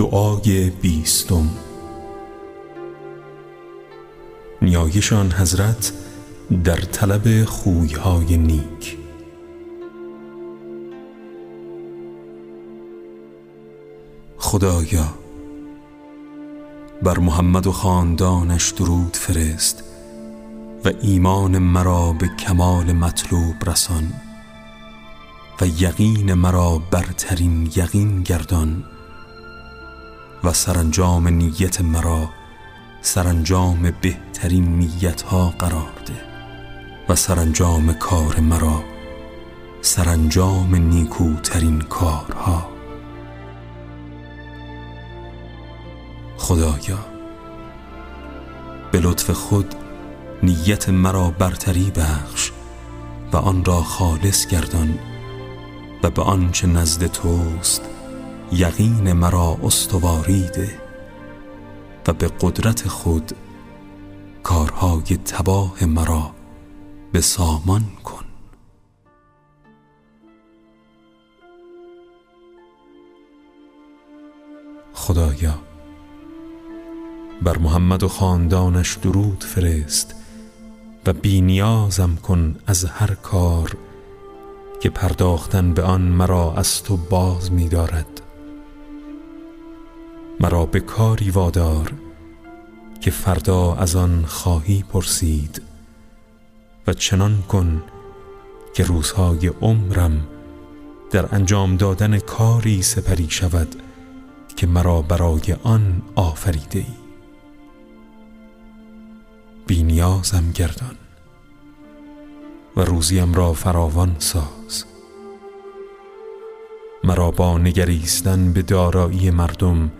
دعای بیستم. نیایشان حضرت در طلب خویهای نیک. خدایا بر محمد و خاندانش درود فرست و ایمان مرا به کمال مطلوب رسان و یقین مرا برترین یقین گردان. و سرانجام نیت مرا سرانجام بهترین نیت ها قرار ده. و سرانجام کار مرا سرانجام نیکوترین کارها. خدایا به لطف خود نیت مرا برتری بخش و آن را خالص گردان و به آنچه نزد توست یقین مرا استواری ده و به قدرت خود کارهای تباه مرا به سامان کن. خدایا بر محمد و خاندانش درود فرست و بینیازم کن از هر کار که پرداختن به آن مرا از تو باز می دارد مرا به کاری وادار که فردا از آن خواهی پرسید و چنان کن که روزهای عمرم در انجام دادن کاری سپری شود که مرا برای آن آفریده ای. بینیازم گردان و روزیم را فراوان ساز. مرا با نگریستن به دارایی مردم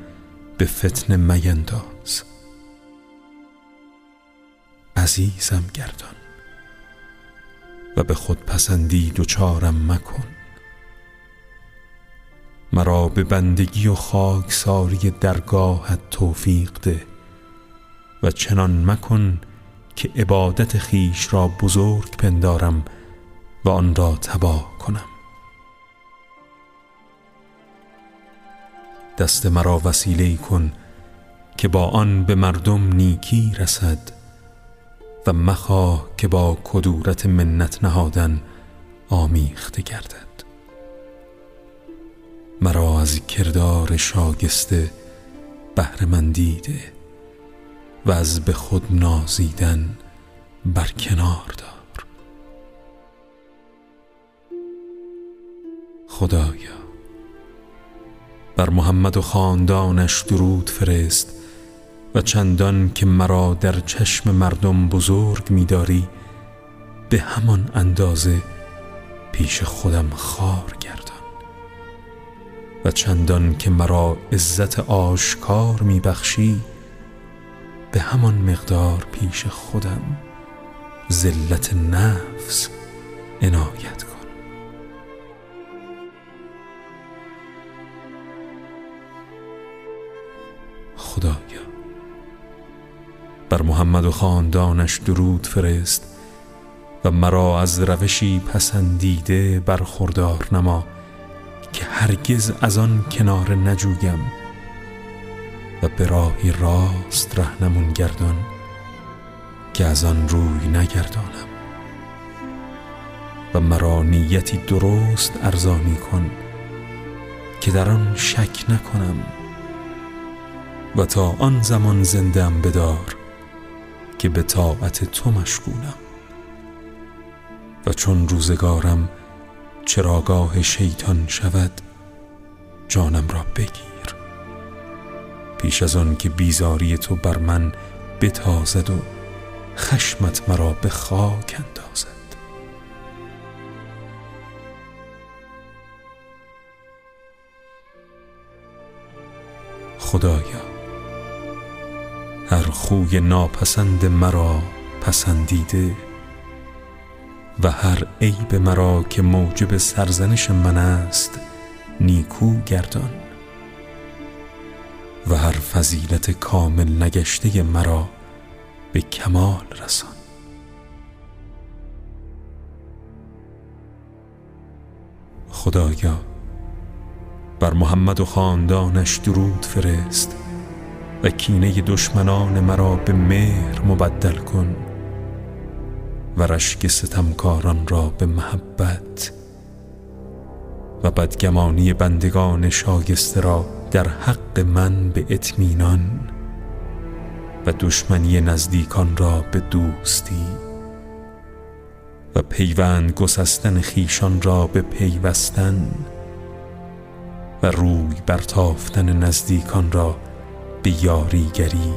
به فتن مینداز. عزیزم گردان و به خود پسندی دوچارم مکن. مرا به بندگی و خاکساری درگاهت توفیق ده و چنان مکن که عبادت خیش را بزرگ پندارم و آن را تباه کنم. دست مرا وسیله کن که با آن به مردم نیکی رسد و مخواه که با کدورت منت نهادن آمیخته گردد. مرا از کردار شاگسته بهرهمندی ده و از به خود نازیدن برکنار دار. خدایا. بر محمد و خاندانش درود فرست و چندان که مرا در چشم مردم بزرگ میداری به همان اندازه پیش خودم خار گردان. و چندان که مرا عزت آشکار میبخشی به همان مقدار پیش خودم ذلت نفس عنایت خدایا. بر محمد و خاندانش درود فرست و مرا از روشی پسندیده برخوردار نما که هرگز از آن کنار نجویم و به راهی راست رهنمون گردان که از آن روی نگردانم. و مرا نیتی درست ارزانی کن که در آن شک نکنم و تا آن زمان زندم بدار که به طاعت تو مشغولم. و چون روزگارم چراگاه شیطان شود جانم را بگیر. پیش از آن که بیزاری تو بر من بتازد و خشمت مرا به خاک اندازد. خدایا هر خوی ناپسند مرا پسندیده و هر عیب مرا که موجب سرزنش من است نیکو گردان و هر فضیلت کامل نگشته مرا به کمال رسان خدایا بر محمد و خاندانش درود فرست. و کینه دشمنان مرا به مهر مبدل کن و رشک ستمکاران را به محبت و بدگمانی بندگان شایسته را در حق من به اطمینان و دشمنی نزدیکان را به دوستی و پیوند گسستن خیشان را به پیوستن و روی برتافتن نزدیکان را به یاریگری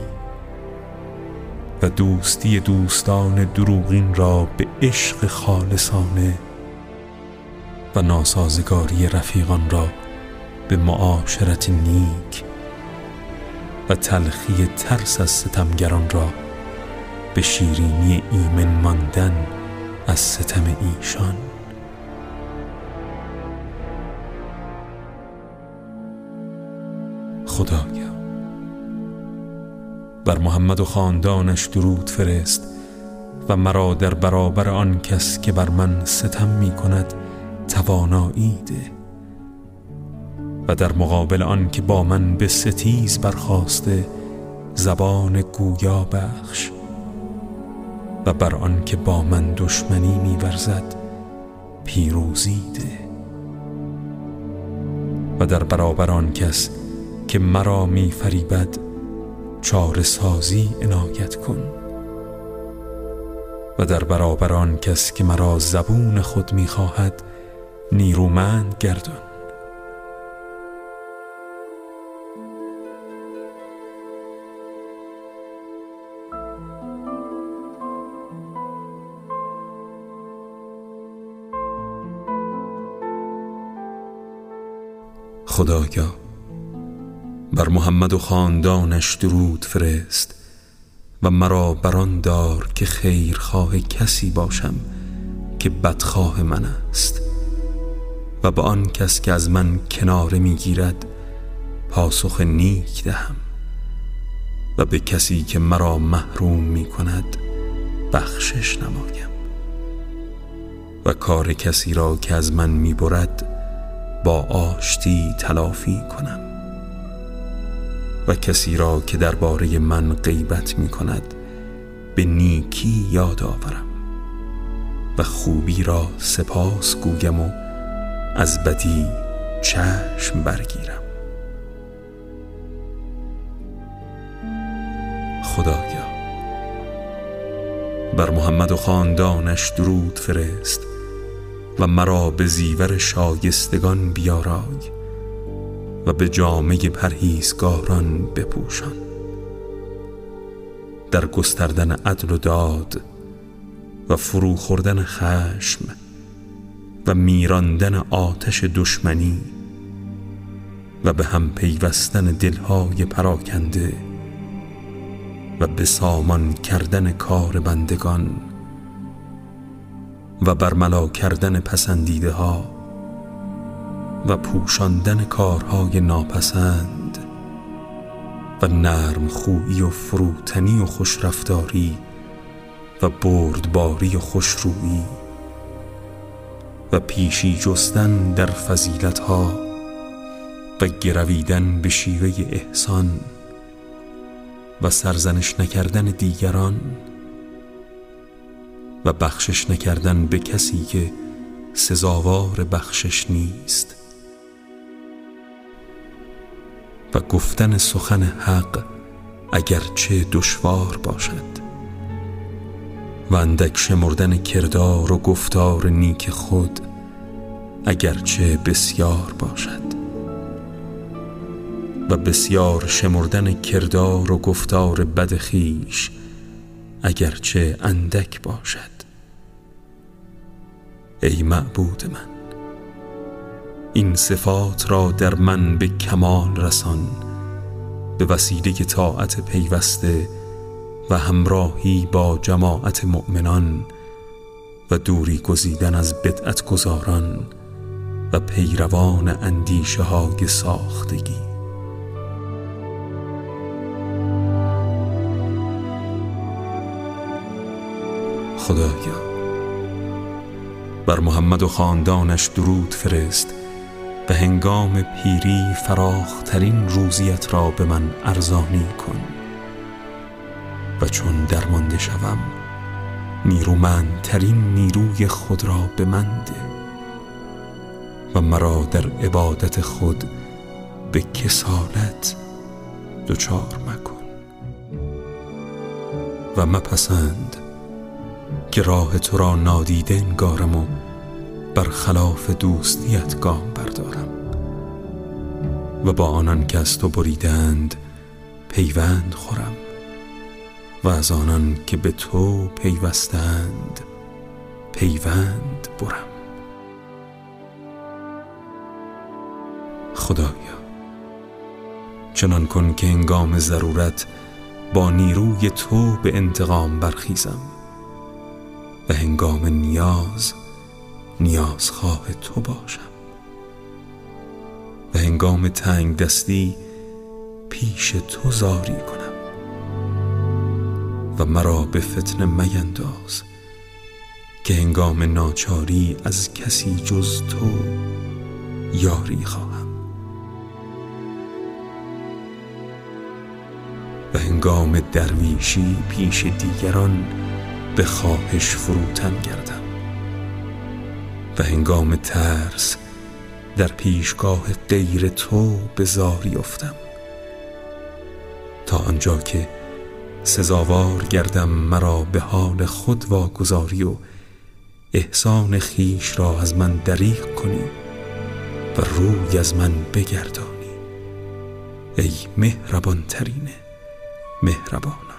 و دوستی دوستان دروغین را به عشق خالصانه و ناسازگاری رفیقان را به معاشرت نیک و تلخی ترس از ستمگران را به شیرینی ایمن ماندن از ستم ایشان. خدایا. بر محمد و خاندانش درود فرست و مرا در برابر آن کس که بر من ستم می کند توانایی ده و در مقابل آن که با من به ستیز برخواسته زبان گویا بخش و بر آن که با من دشمنی میورزد پیروزی ده و در برابر آن کس که مرا میفریبد چاره سازی عنایت کن. و در برابر آن کس که مرا زبون خود می‌خواهد نیرومند گردان. خدایا بر محمد و خاندانش درود فرست و مرا بران دار که خیرخواه کسی باشم که بدخواه من است و به آن کس که از من کناره می‌گیرد پاسخ نیک دهم و به کسی که مرا محروم می کند بخشش نمایم و کار کسی را که از من می‌برد با آشتی تلافی کنم. و کسی را که درباره من غیبت می کند به نیکی یاد آورم و خوبی را سپاس گویم و از بدی چشم برگیرم. خدایا بر محمد و خاندانش درود فرست و مرا به زیور شایستگان بیارای. و به جامعه پرهیزگاران بپوشان. در گستردن عدل و داد و فرو خوردن خشم و میراندن آتش دشمنی و به هم پیوستن دلهای پراکنده و به سامان کردن کار بندگان و برملا کردن پسندیده ها و پوشاندن کارهای ناپسند و نرم خویی و فروتنی و خوشرفتاری و بردباری و خوشرویی و پیشی جستن در فضیلتها و گرویدن به شیوه احسان و سرزنش نکردن دیگران و بخشش نکردن به کسی که سزاوار بخشش نیست. و گفتن سخن حق اگرچه دشوار باشد. و اندک شمردن کردار و گفتار نیک خود اگرچه بسیار باشد. و بسیار شمردن کردار و گفتار بد خیش اگرچه اندک باشد. ای معبود من این صفات را در من به کمال رسان به وسیله طاعت پیوسته و همراهی با جماعت مؤمنان و دوری گزیدن از بدعت گذاران و پیروان اندیشه های ساختگی. خدایا بر محمد و خاندانش درود فرست. به هنگام پیری فراخترین روزیت را به من ارزانی کن. و چون درمانده شوم نیرومندترین نیروی خود را به من ده. و مرا در عبادت خود به کسالت دچار مکن. و مپسند که راه تو را نادیده انگارم و خلاف دوستیت گام بردارم. و با آنان که از تو بریدند پیوند خورم. و از آنان که به تو پیوستند پیوند برم. خدایا چنان کن که انگام ضرورت با نیروی تو به انتقام برخیزم. و هنگام نیاز نیازخواه تو باشم. و هنگام تنگ دستی پیش تو زاری کنم. و مرا به فتن مینداز که هنگام ناچاری از کسی جز تو یاری خواهم. و هنگام درویشی پیش دیگران به خواهش فروتن گردم. و هنگام ترس در پیشگاه غیر تو به زاری افتم. تا آنجا که سزاوار گردم مرا به حال خود واگذاری و احسان خیش را از من دریغ کنی و روی از من بگردانی. ای مهربان ترین مهربان.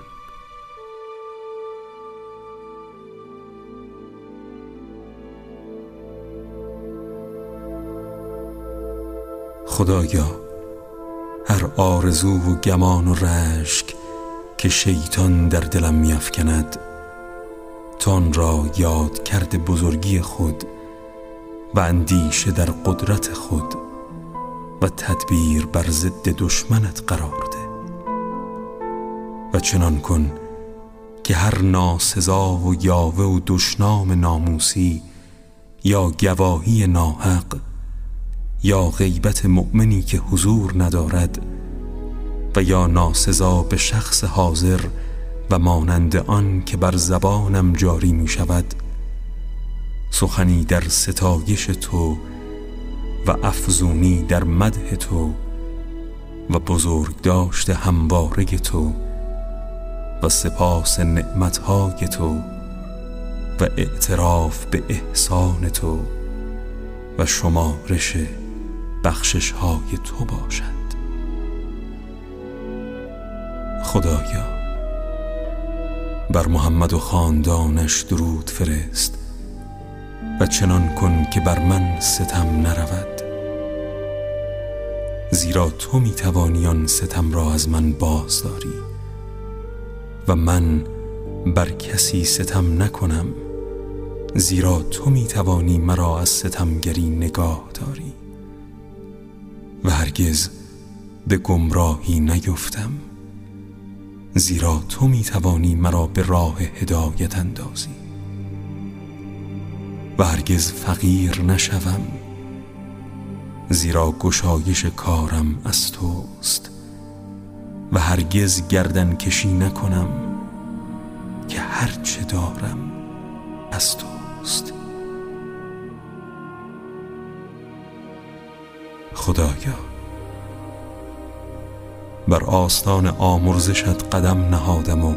خدایا هر آرزو و گمان و رشک که شیطان در دلم میافکند تان را یاد کرده بزرگی خود و اندیشه در قدرت خود و تدبیر بر ضد دشمنت قرار ده. و چنان کن که هر ناسزا و یاوه و دشنام ناموسی یا گواهی ناحق یا غیبت مؤمنی که حضور ندارد و یا ناسزا به شخص حاضر و مانند آن که بر زبانم جاری می شود سخنی در ستایش تو و افزونی در مده تو و بزرگ داشت همواره تو و سپاس نعمتهای تو و اعتراف به احسان تو و شمارش بخشش های تو باشد خدایا بر محمد و خاندانش درود فرست و چنان کن که بر من ستم نرود. زیرا تو می توانی آن ستم را از من بازداری و من بر کسی ستم نکنم زیرا تو می توانی مرا از ستمگری نگاه داری. و هرگز به گمراهی نیفتم زیرا تو می توانی مرا به راه هدایت اندازی. و هرگز فقیر نشوم زیرا گشایش کارم از توست. و هرگز گردن کشی نکنم که هرچه دارم از توست. خدایا. بر آستان آمرزشت قدم نهادم و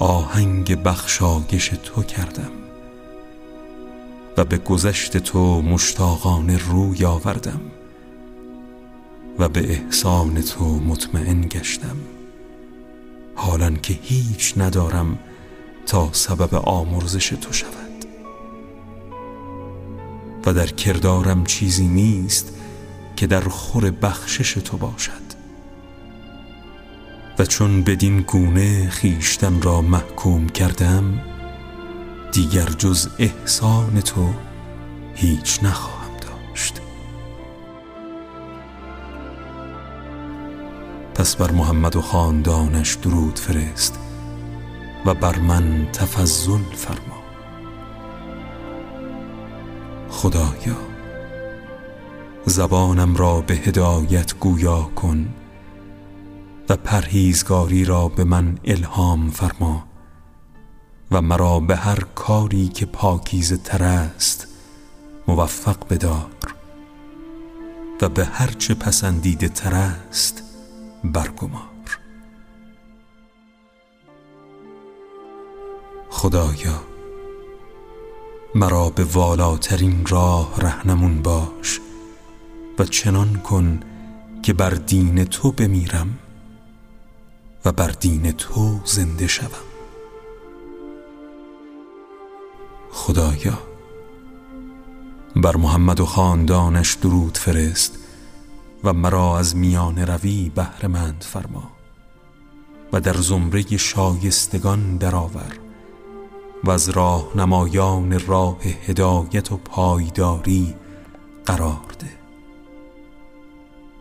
آهنگ بخشایش تو کردم و به گذشت تو مشتاقان روی آوردم و به احسان تو مطمئن گشتم. حالا که هیچ ندارم تا سبب آمرزش تو شود. و در کردارم چیزی نیست که در خور بخشش تو باشد. و چون بدین گونه خیشتن را محکوم کردم دیگر جز احسان تو هیچ نخواهم داشت. پس بر محمد و خاندانش درود فرست و بر من تفضل فرما. زبانم را به هدایت گویا کن و پرهیزگاری را به من الهام فرما و مرا به هر کاری که پاکیزه تر است موفق بدار و به هر چه پسندیده تر است برگمار. خدایا مرا به والاترین راه رهنمون باش و چنان کن که بر دین تو بمیرم و بر دین تو زنده شوم. خدایا بر محمد و خاندانش درود فرست و مرا از میان روی بهرمند فرما و در زمره شایستگان درآور و از راه نمایان راه هدایت و پایداری قرار.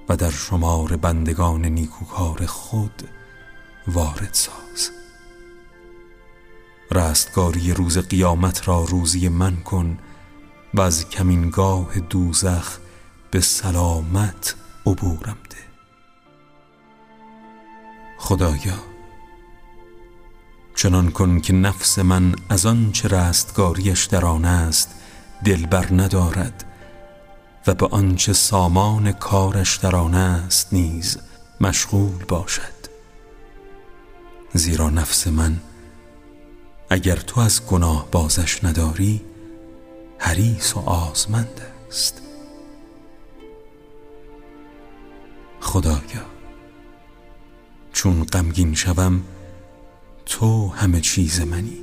و در شمار بندگان نیکوکار خود وارد ساز. رستگاری روز قیامت را روزی من کن و از کمینگاه دوزخ به سلامت عبورم ده. خدایا چنان کن که نفس من از آن چه رستگاریش در آن است دلبر ندارد. و به آنچه سامان کارش در آن است نیز مشغول باشد. زیرا نفس من اگر تو از گناه بازش نداری حریص و آزمند است. خدایا چون غمگین شوم تو همه چیز منی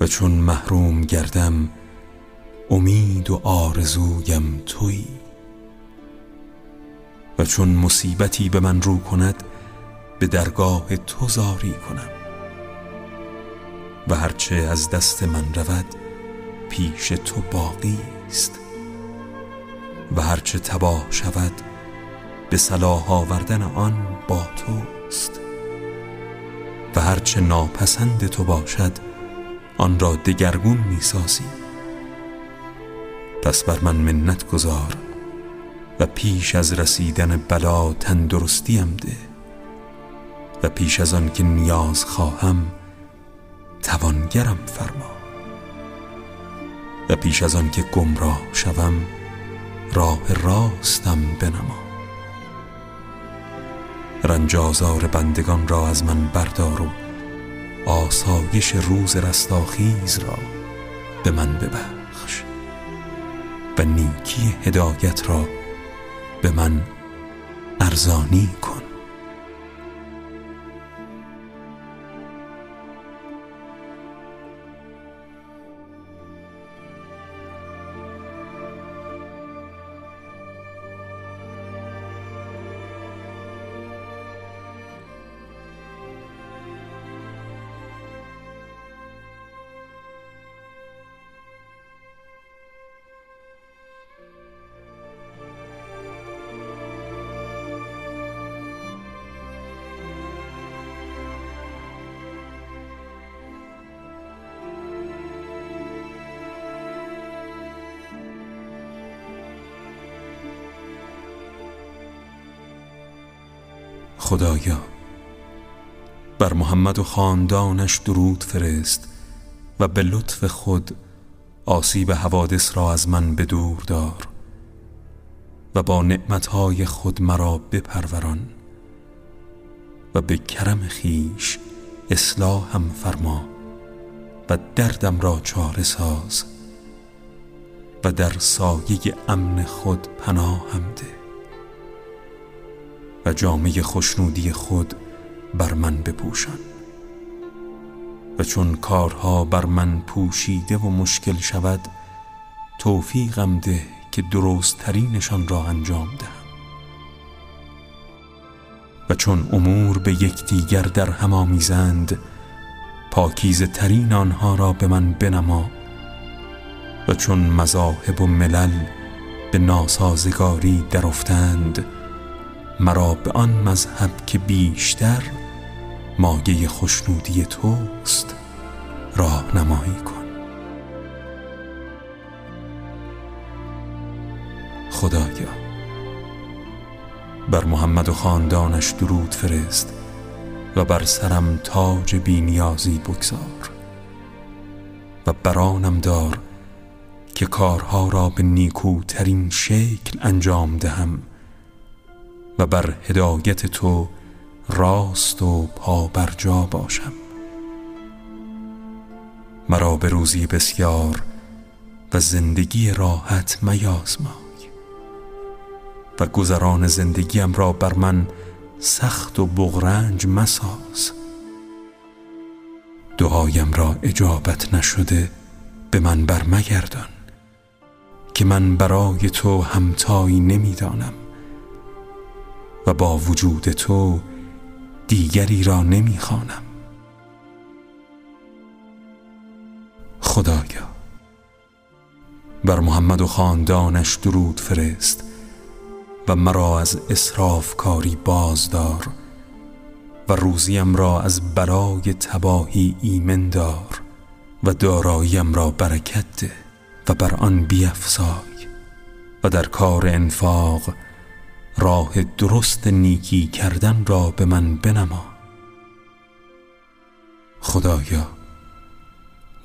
و چون محروم گردم امید و آرزویم تویی و چون مصیبتی به من رو کند به درگاه تو زاری کنم. و هرچه از دست من رود پیش تو باقی است. و هرچه تباه شود به صلاح آوردن آن با توست. و هرچه ناپسند تو باشد آن را دگرگون می‌سازی. پس بر من منت گذار و پیش از رسیدن بلا تندرستیم ده و پیش از آن که نیاز خواهم توانگرم فرما و پیش از آن که گمراه شوم راه راستم بنما رنجازار بندگان را از من بردار و آسایش روز رستاخیز را به من ببخش و نیکی هدایت را به من ارزانی کن. خدایا. بر محمد و خاندانش درود فرست و به لطف خود آسیب حوادث را از من به دور دار و با نعمتهای خود مرا بپروران و به کرم خیش اصلاحم فرما و دردم را چاره ساز و در سایه امن خود پناهم ده. و جامعه خوشنودی خود بر من بپوشان. و چون کارها بر من پوشیده و مشکل شود توفیقم ده که درست ترینشان را انجام دهم. و چون امور به یکدیگر در هم آمیزند پاکیزه ترین آنها را به من بنما. و چون مذاهب و ملل به ناسازگاری درافتند مرا به آن مذهب که بیشتر مایه خوشنودی توست راه نمایی کن. خدایا بر محمد و خاندانش درود فرست و بر سرم تاج بینیازی بگذار و برانم دار که کارها را به نیکوترین شکل انجام دهم. و بر هدایت تو راست و پا بر جا باشم. مرا به روزی بسیار و زندگی راحت میازمای و گذران زندگیم را بر من سخت و بغرنج مساز. دعایم را اجابت نشده به من برمگردان که من برای تو همتایی نمی‌دانم. و با وجود تو دیگری را نمی‌خوانم. خدایا بر محمد و خاندانش درود فرست و مرا از اصراف کاری بازدار و روزیم را از برای تباهی ایمن دار و داراییم را برکت ده و بر آن بیفزای و در کار انفاق راه درست نیکی کردن را به من بنما. خدایا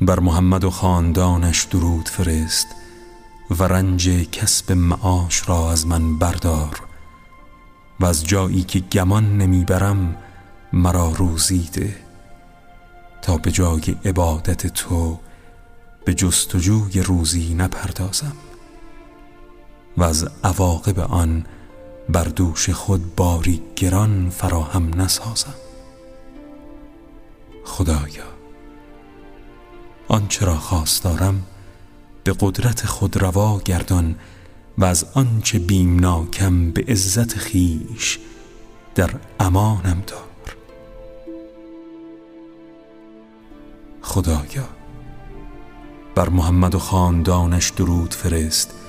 بر محمد و خاندانش درود فرست و رنج کسب معاش را از من بردار و از جایی که گمان نمی‌برم مرا روزیده تا به جای عبادت تو به جستجوی روزی نپردازم و از عواقب آن بر دوش خود باری گران فراهم نسازم. خدایا آنچه را خواست دارم به قدرت خود روا گردان و از آنچه بیمناکم به عزت خیش در امانم دار. خدایا بر محمد و خاندانش درود فرست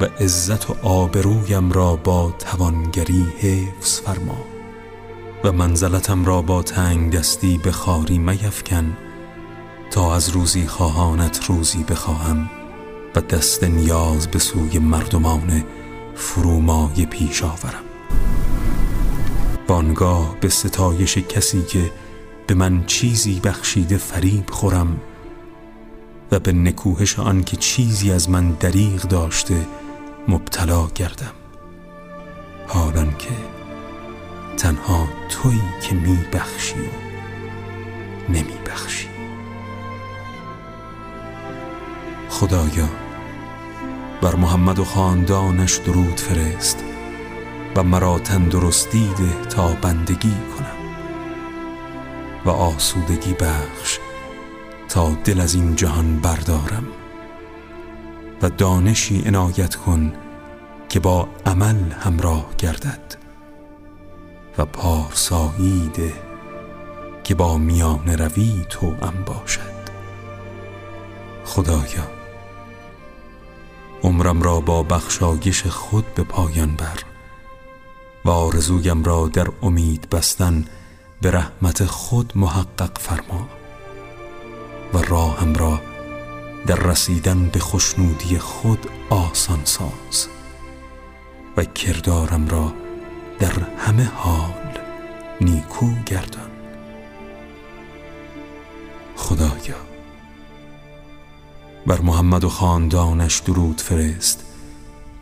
و عزت و آبرویم را با توانگری حفظ فرما و منزلتم را با تنگ دستی به خاری میفکن تا از روزی خواهانت روزی بخواهم و دست نیاز به سوی مردمان فرومای پیش آورم. بانگاه به ستایش کسی که به من چیزی بخشیده فریب خورم و به نکوهش آن که چیزی از من دریغ داشته مبتلا گردم. حالان که تنها تویی که می بخشی و نمی بخشی خدایا بر محمد و خاندانش درود فرست و مرا تندرستی ده تا بندگی کنم و آسودگی بخش تا دل از این جهان بردارم. و دانشی عنایت کن که با عمل همراه گردد و پارسایی ده که با میان روی تو ام باشد. خدایا عمرم را با بخشایش خود به پایان بر و آرزویم را در امید بستن به رحمت خود محقق فرما و راهم را در رسیدن به خوشنودی خود آسان ساز و کردارم را در همه حال نیکو گردان. خدایا بر محمد و خاندانش درود فرست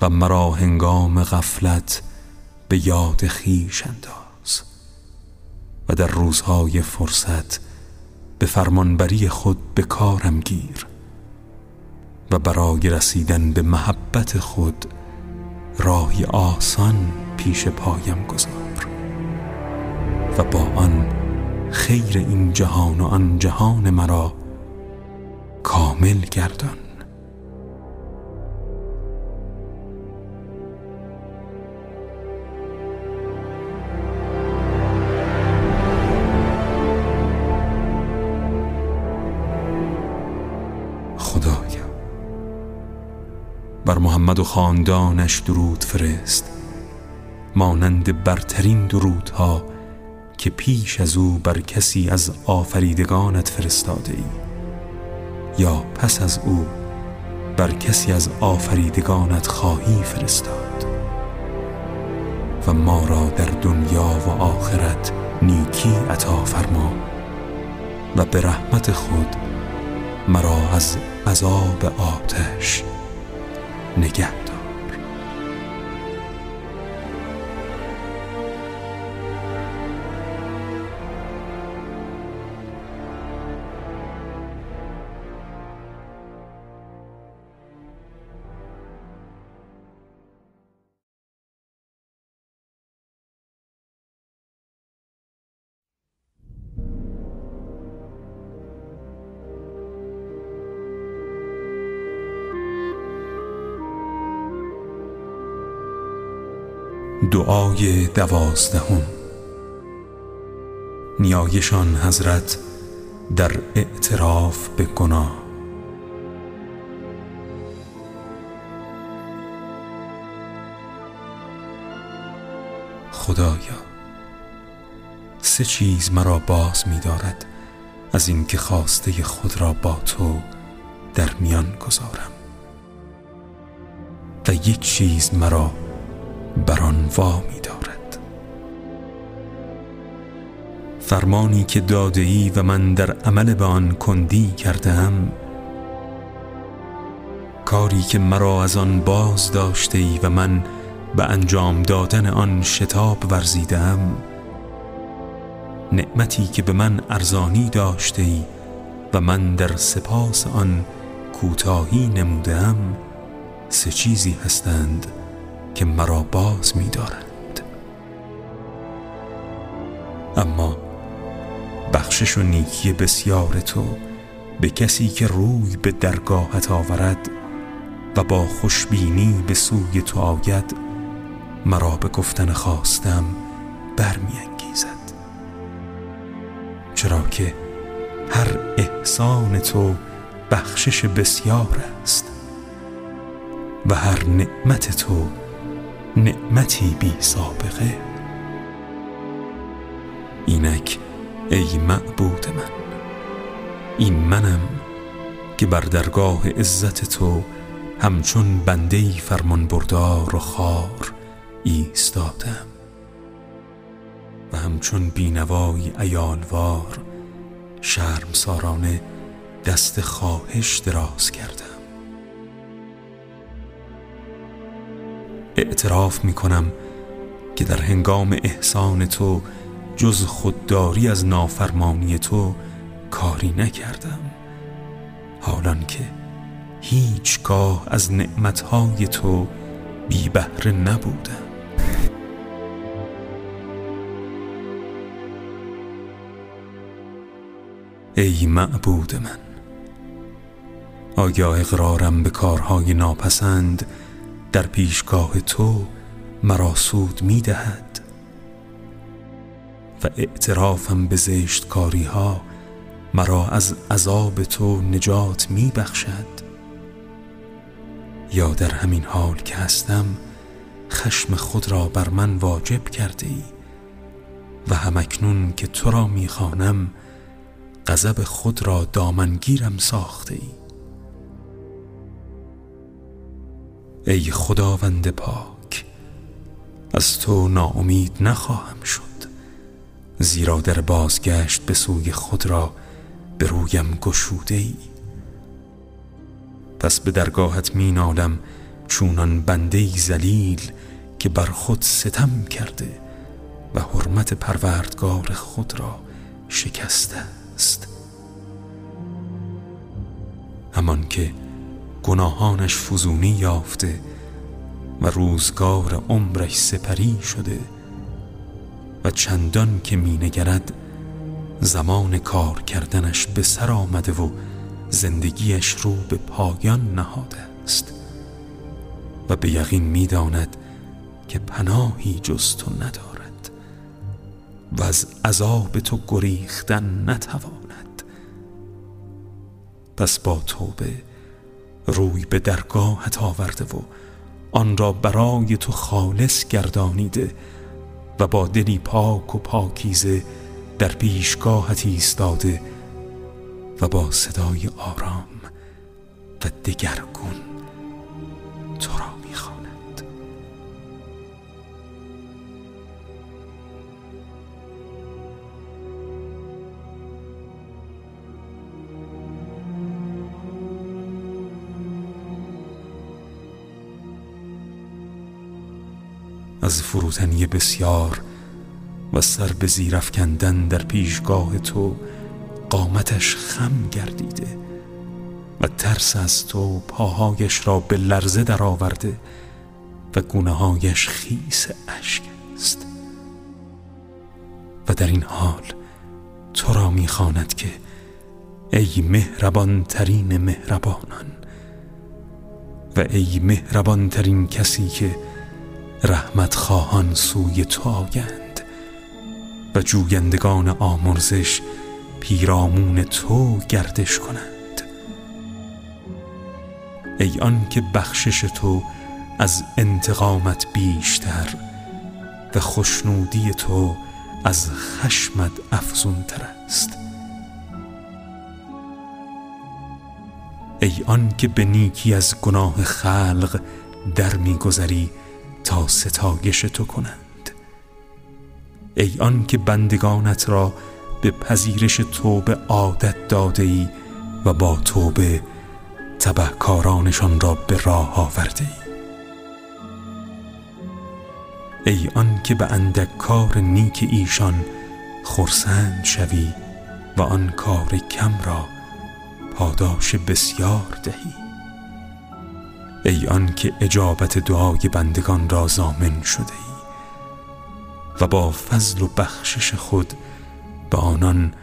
و مرا هنگام غفلت به یاد خیش انداز و در روزهای فرصت به فرمانبری خود به کارم گیر. و برای رسیدن به محبت خود راهی آسان پیش پایم گذار. و با آن خیر این جهان و آن جهان مرا کامل گردان. بر محمد و خاندانش درود فرست مانند برترین درودها که پیش از او بر کسی از آفریدگانت فرستاده ای یا پس از او بر کسی از آفریدگانت خواهی فرستاد. و ما را در دنیا و آخرت نیکی عطا فرما و به رحمت خود مرا از عذاب آتش نگه دعای دوازدهم. نیایشان حضرت در اعتراف به گناه. خدایا سه چیز مرا باز می دارد از اینکه خواسته خود را با تو در میان گذارم. و یک چیز مرا بر آن وا می دارد فرمانی که داده ای و من در عمل به آن کندی کردم کاری که مرا از آن باز داشته ای و من به انجام دادن آن شتاب ورزیدم نعمتی که به من ارزانی داشته ای و من در سپاس آن کوتاهی نمودم سه چیزی هستند. که مرا باز می دارند اما بخشش و نیکی بسیار تو به کسی که روی به درگاهت آورد و با خوشبینی به سوی تو آید مرا به گفتن خواستم برمیانگیزد. چرا که هر احسان تو بخشش بسیار است و هر نعمت تو نعمتی بی سابقه. اینک ای معبود من این منم که بر درگاه عزت تو همچون بنده فرمان بردار و خار ایستادم و همچون بینوای ایالوار شرم سارانه دست خواهش دراز کردم. اعتراف می کنم که در هنگام احسان تو جز خودداری از نافرمانی تو کاری نکردم. حالان که هیچگاه از نعمتهای تو بی بهره نبودم. ای معبود من آیا اقرارم به کارهای ناپسند در پیشگاه تو مرا سود می دهد و اعترافم به زشت کاری ها مرا از عذاب تو نجات می بخشد. یا در همین حال که هستم خشم خود را بر من واجب کرده ای و همکنون که تو را می‌خوانم غضب خود را دامنگیرم ساخته ای ای خداوند پاک از تو ناامید نخواهم شد زیرا در بازگشت به سوی خود را به رویم گشوده ای پس به درگاهت می نالم چونان بنده زلیل که بر خود ستم کرده و حرمت پروردگار خود را شکسته است. همان که گناهانش فزونی یافته و روزگار عمرش سپری شده و چندان که مینگرد زمان کار کردنش به سر آمده و زندگیش رو به پایان نهاده است. و به یقین می‌داند که پناهی جز تو ندارد و از عذاب تو گریختن نتواند. پس با توبه روی به درگاهت آورده و آن را برای تو خالص گردانیده و با دلی پاک و پاکیزه در پیشگاهت ایستاده و با صدای آرام و دگرگون از فروتنی بسیار و سر به زیر در پیشگاه تو قامتش خم گردیده و ترس از تو پاهایش را به لرزه درآورده و گونه هایش خیس اشک است. و در این حال تو را می‌خواند که ای مهربان ترین مهربانان و ای مهربان ترین کسی که رحمت خواهان سوی تو آیند و جویندگان آمرزش پیرامون تو گردش کنند. ای آن که بخشش تو از انتقامت بیشتر و خوشنودی تو از خشمت افزون تر است. ای آن که به نیکی از گناه خلق در میگذری تا ستایش تو کنند. ای آن که بندگانت را به پذیرش توبه عادت داده ای و با توبه تبهکارانشان را به راه آورده ای ای آن که به اندک کار نیک ایشان خرسند شوی و آن کار کم را پاداش بسیار دهی. ای آن که اجابت دعای بندگان را زامن شده ای و با فضل و بخشش خود به آنان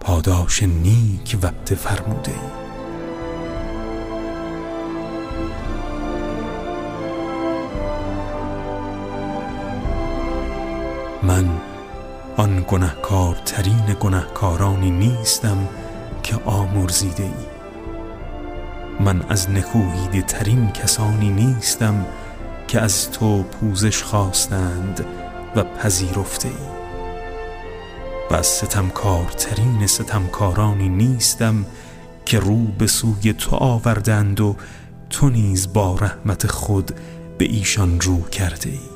پاداش نیک وقت فرموده ای. من آن گنهکارترین گنهکارانی نیستم که آمرزیده ای. من از نکوهیده ترین کسانی نیستم که از تو پوزش خواستند و پذیرفته ای و از ستمکارترین ستمکارانی نیستم که رو به سوی تو آوردند و تو نیز با رحمت خود به ایشان رو کرده ای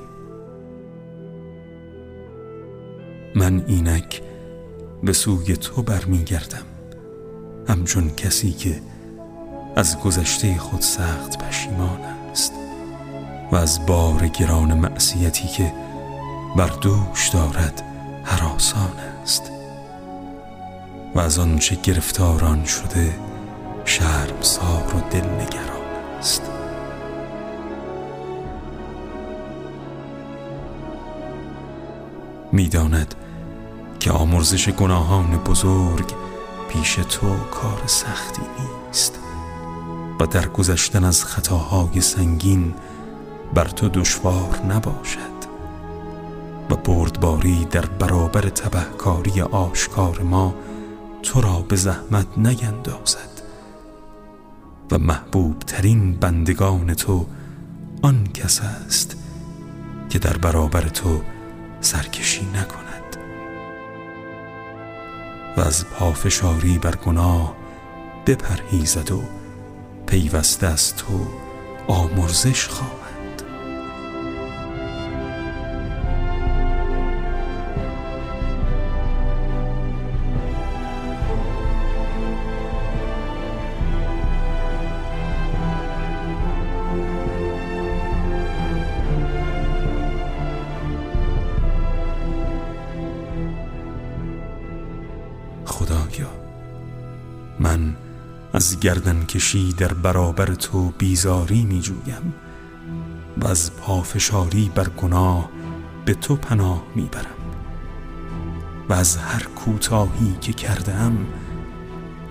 من اینک به سوی تو برمیگردم. همچون کسی که از گذشته خود سخت پشیمان است و از بار گران معصیتی که بر دوش دارد حراسان است و از آنچه گرفتاران شده شرمسار و دلنگران است. می‌داند که آمرزش گناهان بزرگ پیش تو کار سختی نیست. و در گذشتن از خطاهای سنگین بر تو دشوار نباشد و بردباری در برابر تبهکاری آشکار ما تو را به زحمت نیندازد و محبوب ترین بندگان تو آن کس است که در برابر تو سرکشی نکند و از پافشاری بر گناه بپرهیزد و پیوسته از تو آمرزش خواهد گردن کشی در برابر تو بیزاری می جویم و از پافشاری بر گناه به تو پناه می برم و از هر کوتاهی که کردم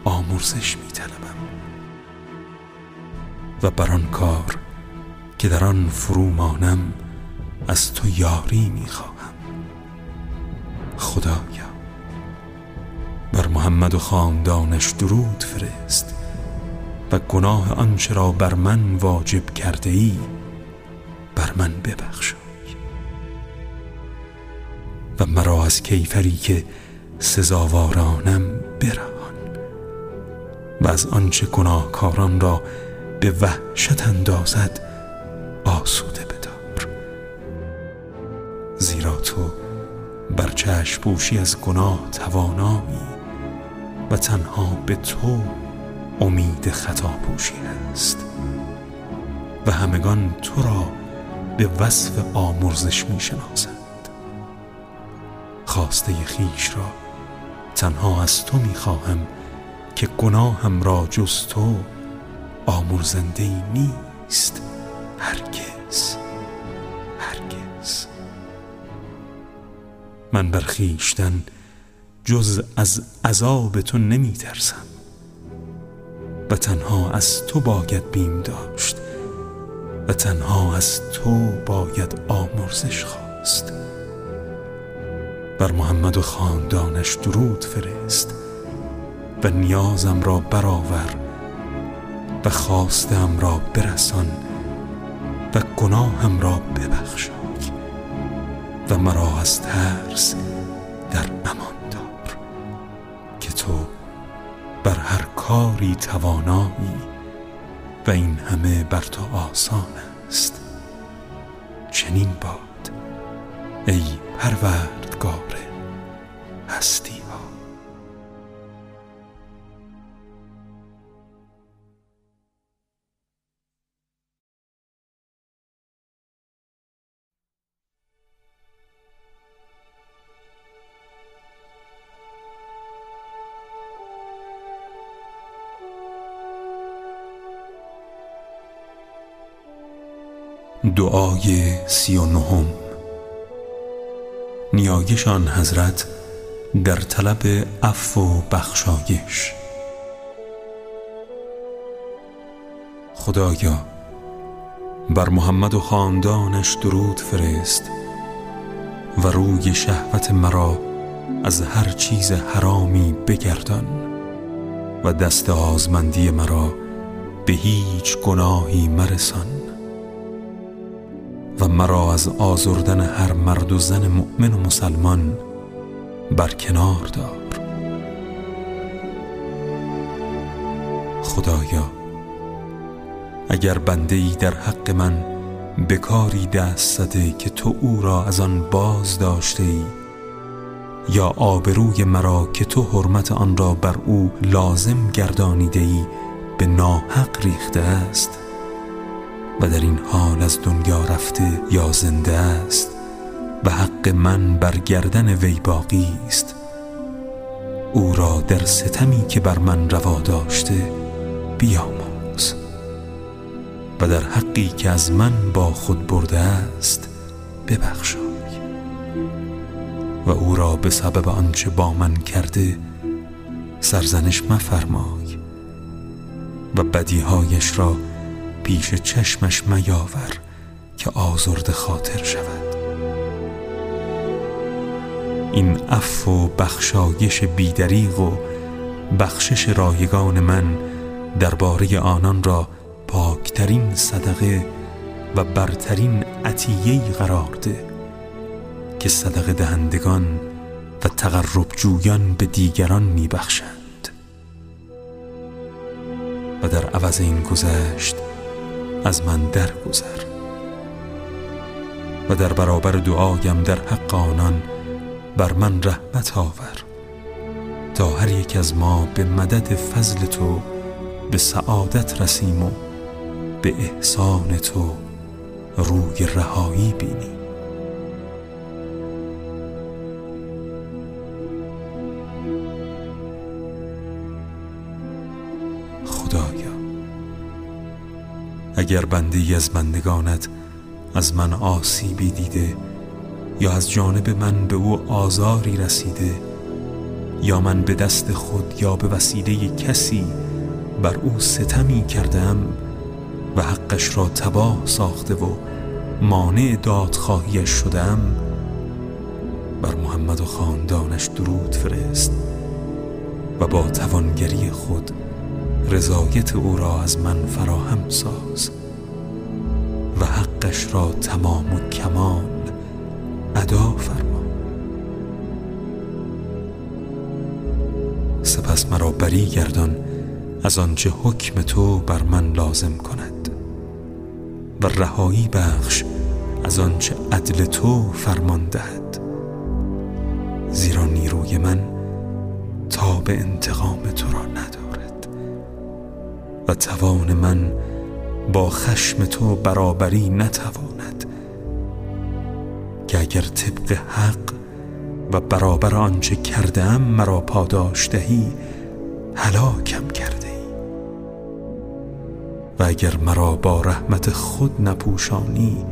آمرزش می طلبم و بر آن کار که در آن فرو مانم از تو یاری می خواهم خدایا بر محمد و خاندانش درود فرست. و گناه آنچه را بر من واجب کرده ای بر من ببخشای و مرا از کیفری که سزاوارانم برهان و از آنچه گناهکاران را به وحشت اندازد آسوده بدار. زیرا تو بر چشم پوشی از گناه توانایی و تنها به تو امید خطا پوشی است و همگان تو را به وصف آمرزش می شناسند خواسته خیش را تنها از تو می خواهم که گناهم را جز تو آمرزنده نیست. هرگز هرگز. من بر خیشتن جز از عذاب تو نمی ترسم و تنها از تو باید بیم داشت و تنها از تو باید آمرزش خواست. بر محمد و خاندانش درود فرست و نیازم را برآور و خواستم را برسان و گناهم را ببخشای و مرا از ترس در امان دار که تو بر هر کاری توانایی و این همه بر تو آسان است. چنین باد ای پروردگار هستی. دعای سی و نهم. نیایشان حضرت در طلب عفو و بخشایش. خدایا بر محمد و خاندانش درود فرست و روی شهوت مرا از هر چیز حرامی بگردان و دست آزمندی مرا به هیچ گناهی مرسان. و مرا از آزردن هر مرد و زن مؤمن و مسلمان برکنار دار. خدایا اگر بنده ای در حق من بکاری دست زده که تو او را از آن باز داشته ای یا آبروی مرا که تو حرمت آن را بر او لازم گردانیده ای به ناحق ریخته است. و در این حال از دنیا رفته یا زنده است و حق من بر گردن وی باقی است. او را در ستمی که بر من روا داشته بیاموز. و در حقی که از من با خود برده است ببخشای. و او را به سبب آنچه با من کرده سرزنش مفرمای. و بدیهایش را پیش چشمش میاور که آزرد خاطر شود. این عفو و بخشایش بیدریغ و بخشش رایگان من درباره آنان را پاکترین صدقه و برترین عطیهی قرار ده که صدقه دهندگان و تقرب جویان به دیگران میبخشند. و در عوض این گذشت از من درگذر و در برابر دعایم در حق آنان بر من رحمت آور تا هر یک از ما به مدد فضل تو به سعادت رسیم و به احسان تو روی رهایی بینیم. اگر بنده از بندگانت از من آسیبی دیده یا از جانب من به او آزاری رسیده یا من به دست خود یا به وسیله کسی بر او ستمی کردم و حقش را تباه ساخته و مانع دادخواهیش شدم بر محمد و خاندانش درود فرست و با توانگری خود رضایت او را از من فراهم ساز و حقش را تمام و کمال ادا فرما. سپس مرا بری گردان از آنچه حکم تو بر من لازم کند و رهایی بخش از آنچه عدل تو فرمان دهد. زیرا نیروی من تا به انتقام تو را ندارد. و توان من با خشم تو برابری نتواند. که اگر طبق حق و برابر آنچه کردم مرا پاداش دهی هلاکم کرده ای و اگر مرا با رحمت خود نپوشانی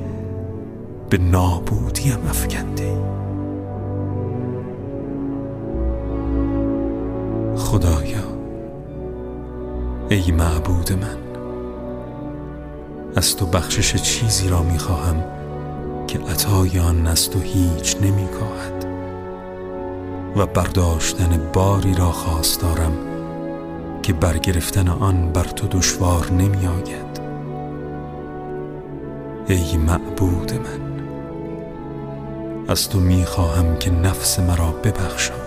به نابودیم افکنده ای خدایا. ای معبود من از تو بخشش چیزی را می‌خواهم که عطای آن از تو هیچ نمیکاهد و برداشتن باری را خواست دارم که برگرفتن آن بر تو دشوار نمی آید. ای معبود من از تو می خواهم که نفس مرا ببخشایی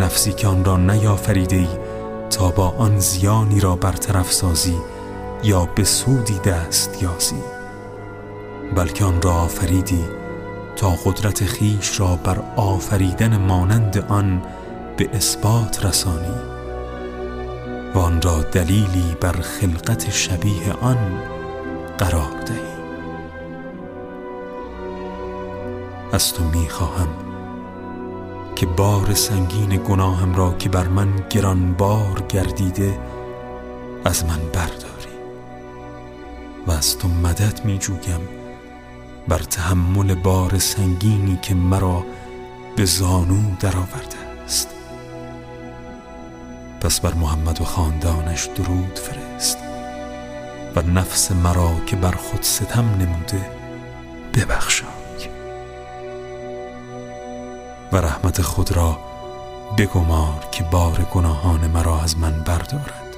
نفسی که آن را نیافریده ای تا با آن زیانی را برطرف سازی یا به سودی دست یازی. بلکه آن را آفریدی تا قدرت خیش را بر آفریدن مانند آن به اثبات رسانی. و آن را دلیلی بر خلقت شبیه آن قرار دهی. از تو می‌خواهم که بار سنگین گناهم را که بر من گرانبار گردیده از من برداری. و از تو مدد می جویم بر تحمل بار سنگینی که مرا به زانو درآورده است. پس بر محمد و خاندانش درود فرست و نفس مرا که بر خود ستم نموده ببخشای و رحمت خود را بگمار که بار گناهان مرا از من بردارد.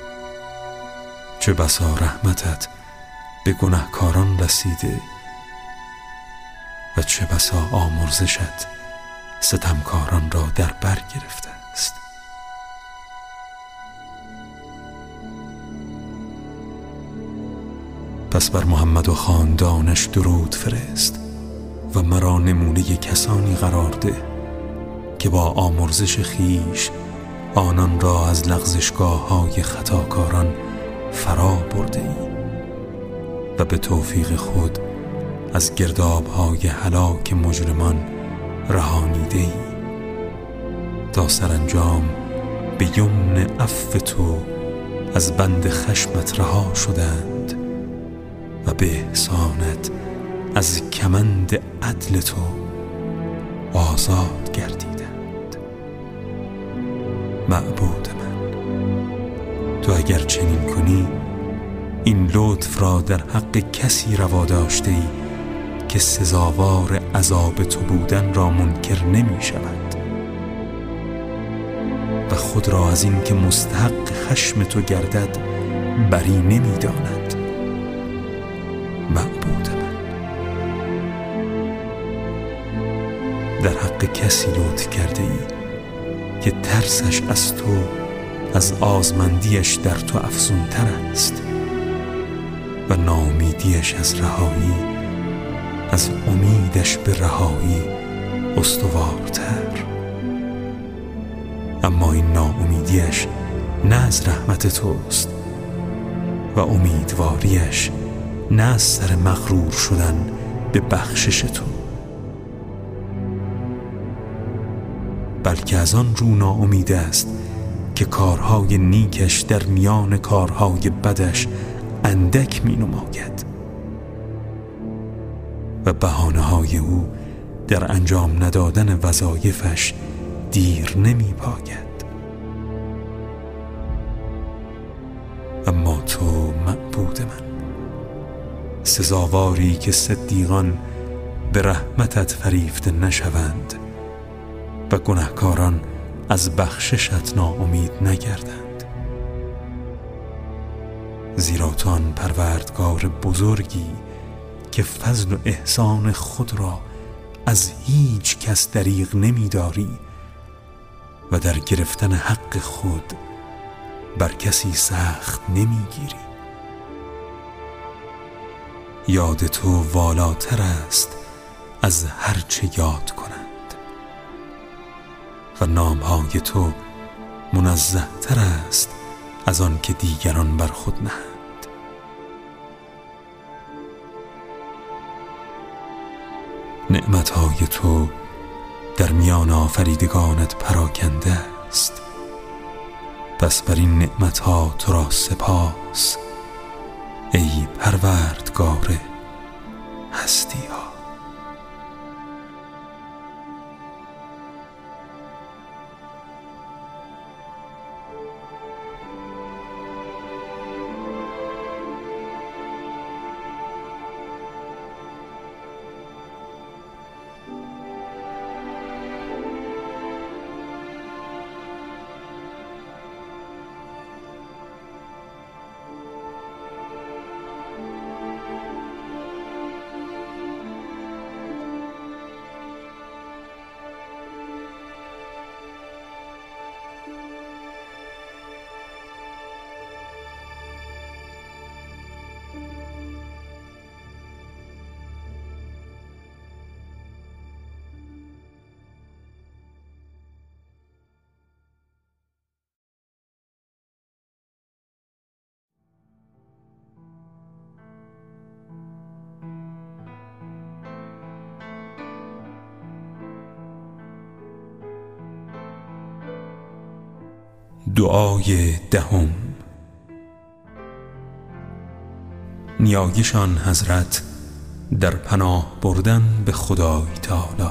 چه بسا رحمتت به گناهکاران رسیده و چه بسا آمرزشت ستمکاران را در بر گرفته است. پس بر محمد و خاندانش درود فرست و مرا نمونه کسانی قرار ده که با آمرزش خیش آنان را از لغزشگاه های خطاکاران فرا برده ای و به توفیق خود از گرداب های حلاک مجرمان رهانیده ای تا سرانجام به یمن عفو تو از بند خشمت رها شدند و به احسانت از کمند عدل تو آزاد گردیدند معبود من. تو اگر چنین کنی این لطف را در حق کسی روا داشته ای که سزاوار عذاب تو بودن را منکر نمی شود. و خود را از این که مستحق خشم تو گردد بری نمی داند. معبود من. در حق کسی لطف کرده ای که ترسش از تو از آزمندیش در تو افزونتر است. و نامیدیش از رهایی از امیدش به رهایی استوارتر. اما این ناامیدیش نه از رحمت توست و امیدواریش نه از سر مغرور شدن به بخشش تو. بلکه از آن رو ناامید است که کارهای نیکش در میان کارهای بدش اندک می نماید و بحانه های او در انجام ندادن وظایفش دیر نمی پاید اما تو معبود من. سزاواری که صدیقان به رحمتت فریفته نشوند و گناهکاران از بخششت ناامید نگردند. زیرا تو پروردگار بزرگی که فضل و احسان خود را از هیچ کس دریغ نمیداری و در گرفتن حق خود بر کسی سخت نمی‌گیری. یاد تو والاتر است از هرچه یاد کنند و نامهای تو منزه تر است از آن که دیگران بر خود نهند. نعمتهای تو در میان آفریدگانت پراکنده است. پس بر این نعمتها تو را سپاس ای پروردگار هستی ها دعای دهم. نیایشان حضرت در پناه بردن به خدای تعالی.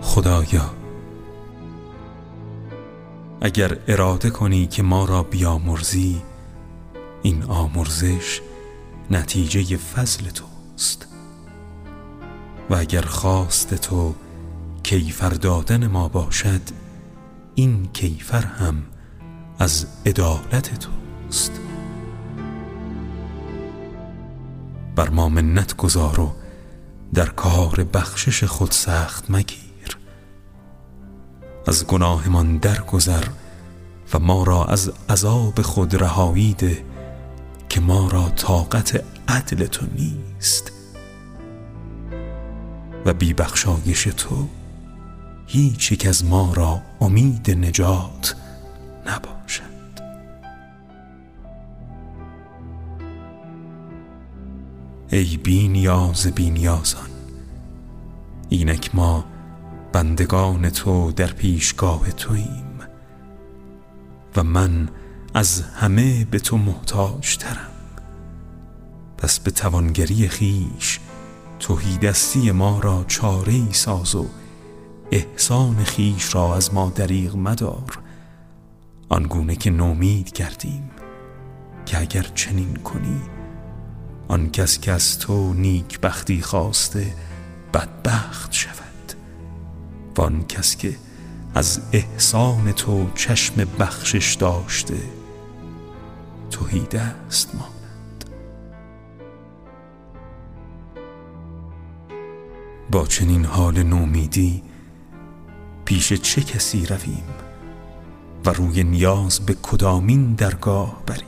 خدایا اگر اراده کنی که ما را بیامرزی این آمرزش نتیجه فضل توست. و اگر خواست تو کیفر دادن ما باشد این کیفر هم از عدالت توست. بر ما منت گذار و در کار بخشش خود سخت مگیر. از گناهمان درگذر و ما را از عذاب خود رهایی ده که ما را طاقت عدل تو نیست. و بی بخشایش تو هیچ یک از ما را امید نجات نباشد. ای بی نیاز بی نیازان اینک ما بندگان تو در پیشگاه توییم و من از همه به تو محتاج ترم. پس به توانگری خیش توهی دستی ما را چاره ای ساز و احسان خیش را از ما دریغ مدار. آنگونه که نومید کردیم که اگر چنین کنی آن کس که از تو نیک بختی خواسته بدبخت شود. و آن کس که از احسان تو چشم بخشش داشته توهی دست ما. با چنین حال نومیدی پیش چه کسی رویم و روی نیاز به کدامین درگاه بریم؟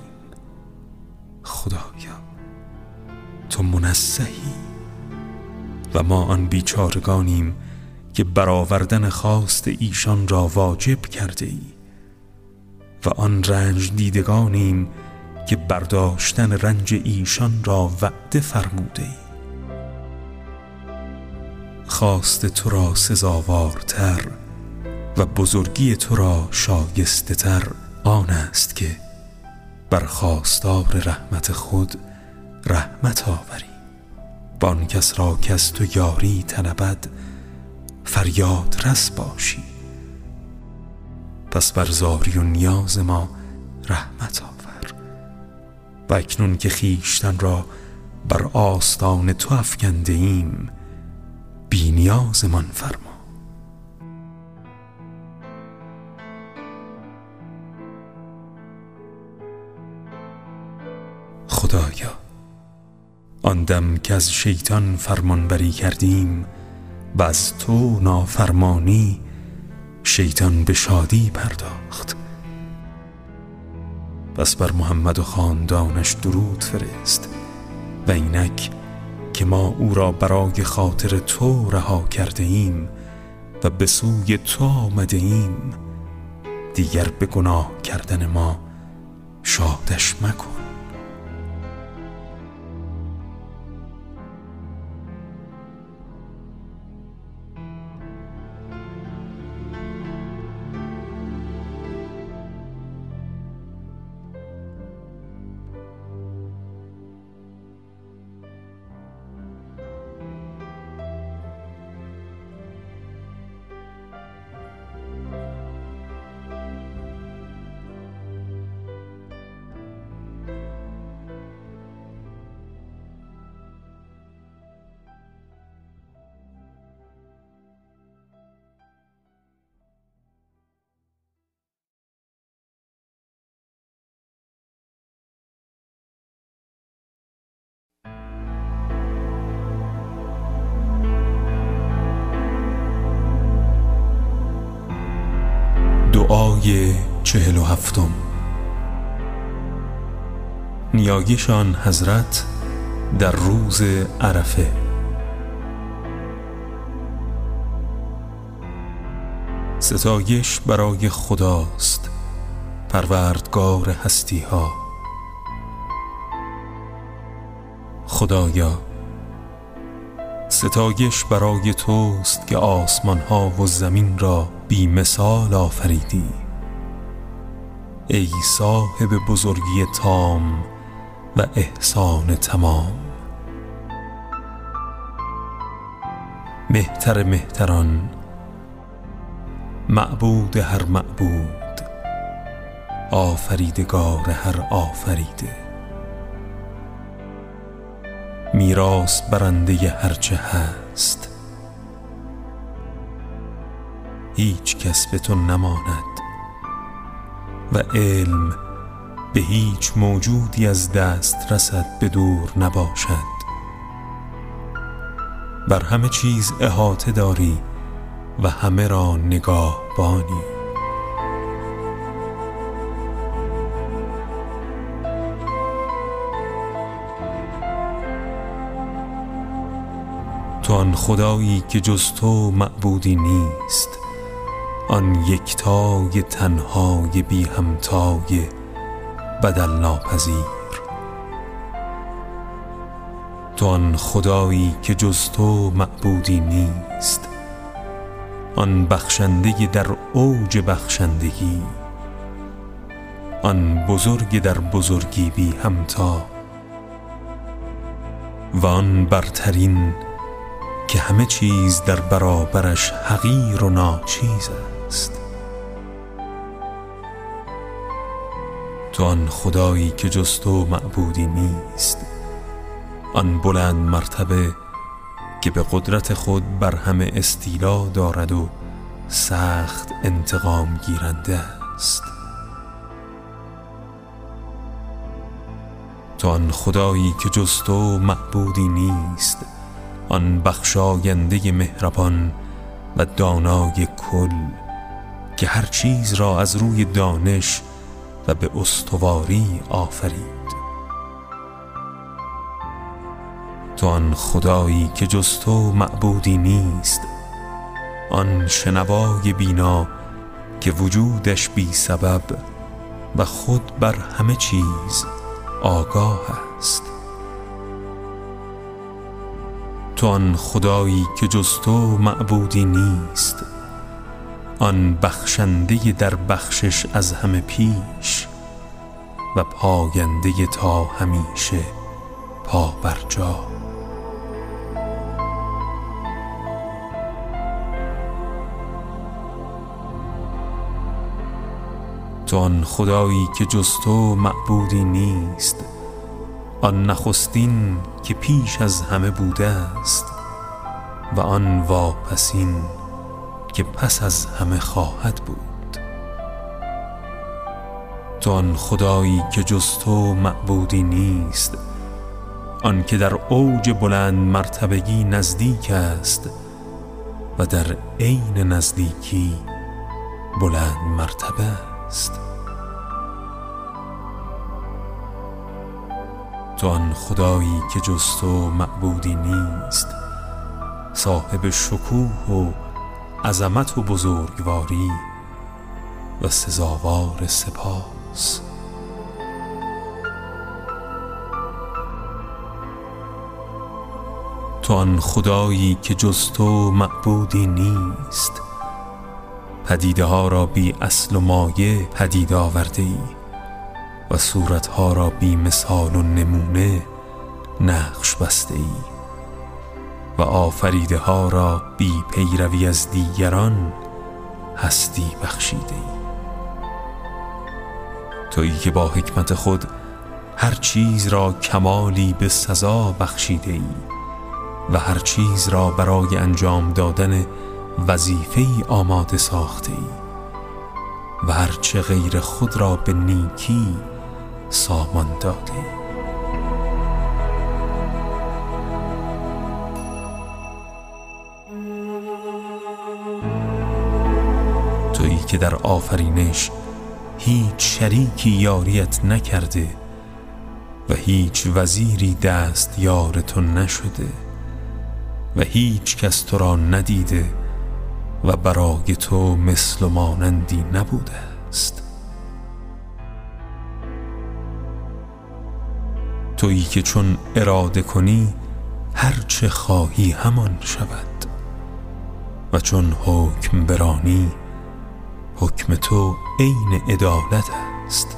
خدایا تو منسهی و ما آن بیچارگانیم که برآوردن خواست ایشان را واجب کرده ای و آن رنج دیدگانیم که برداشتن رنج ایشان را وعده فرموده ای خواست تو را سزاوارتر و بزرگی تو را شایسته تر آن است که بر خواستار رحمت خود رحمت آوری. بان کس را کس تو یاری طلبد فریاد رس باشی. پس بر زاری و نیاز ما رحمت آور. و اکنون که خیشتن را بر آستان تو افکنده ایم بی نیازمان فرما. خدایا آن دم که از شیطان فرمانبری کردیم و از تو نافرمانی شیطان به شادی پرداخت. پس بر محمد و خاندانش درود فرست و اینک که ما او را برای خاطر تو رها کرده ایم و به سوی تو آمده ایم. دیگر به گناه کردن ما شادش مکن. نیایشان حضرت در روز عرفه. ستایش برای خداست پروردگار هستی ها خدایا ستایش برای توست که آسمان ها و زمین را بی مثال آفریدی. ای صاحب بزرگی تام و احسان تمام. مهتر مهتران معبود هر معبود آفریدگار هر آفریده. میراث برنده هرچه هست. هیچ کس به تو نماند و علم به هیچ موجودی از دست رسد به دور نباشد. بر همه چیز احاطه داری و همه را نگاه بانی تو آن خدایی که جز تو معبودی نیست آن یکتای تنهای بی همتای بدل ناپذیر تو آن خدایی که جز تو معبودی نیست. آن بخشنده در اوج بخشندگی. آن بزرگ در بزرگی بی همتا. و آن برترین که همه چیز در برابرش حقیر و ناچیز است. تو آن خدایی که جز تو معبودی نیست. آن بلند مرتبه که به قدرت خود بر همه استیلا دارد و سخت انتقام گیرنده است. تو آن خدایی که جز تو معبودی نیست. آن بخشاینده مهربان و دانای کل که هر چیز را از روی دانش و به استواری آفرید. تو آن خدایی که جز تو معبودی نیست آن شنوای بینا که وجودش بی سبب و خود بر همه چیز آگاه است. تو آن خدایی که جز تو معبودی نیست آن بخشنده در بخشش از همه پیش و پاینده تا همیشه پا بر جا. تو آن خدایی که جز تو معبودی نیست آن نخستین که پیش از همه بوده است و آن واپسین که پس از همه خواهد بود. تو آن خدایی که جز تو معبودی نیست آن که در اوج بلند مرتبگی نزدیک است و در عین نزدیکی بلند مرتبه است. تو آن خدایی که جز تو معبودی نیست صاحب شکوه و عظمت و بزرگواری و سزاوار سپاس. تو آن خدایی که جز تو معبودی نیست پدیده ها را بی اصل و مایه پدید آورده ای و صورتها را بی مثال و نمونه نقش بسته ای و آفریده ها را بی پیروی از دیگران هستی بخشیده ای تویی که با حکمت خود هر چیز را کمالی به سزا بخشیده ای و هر چیز را برای انجام دادن وظیفه آماده ساخته ای و هرچه غیر خود را به نیکی سامان داده ای که در آفرینش هیچ شریکی یاریت نکرده و هیچ وزیری دست یار تو نشده و هیچ کس تو را ندیده و برای تو مثل و مانندی نبوده است. تویی که چون اراده کنی هرچه خواهی همان شود و چون حکم برانی حکم تو عین عدالت است.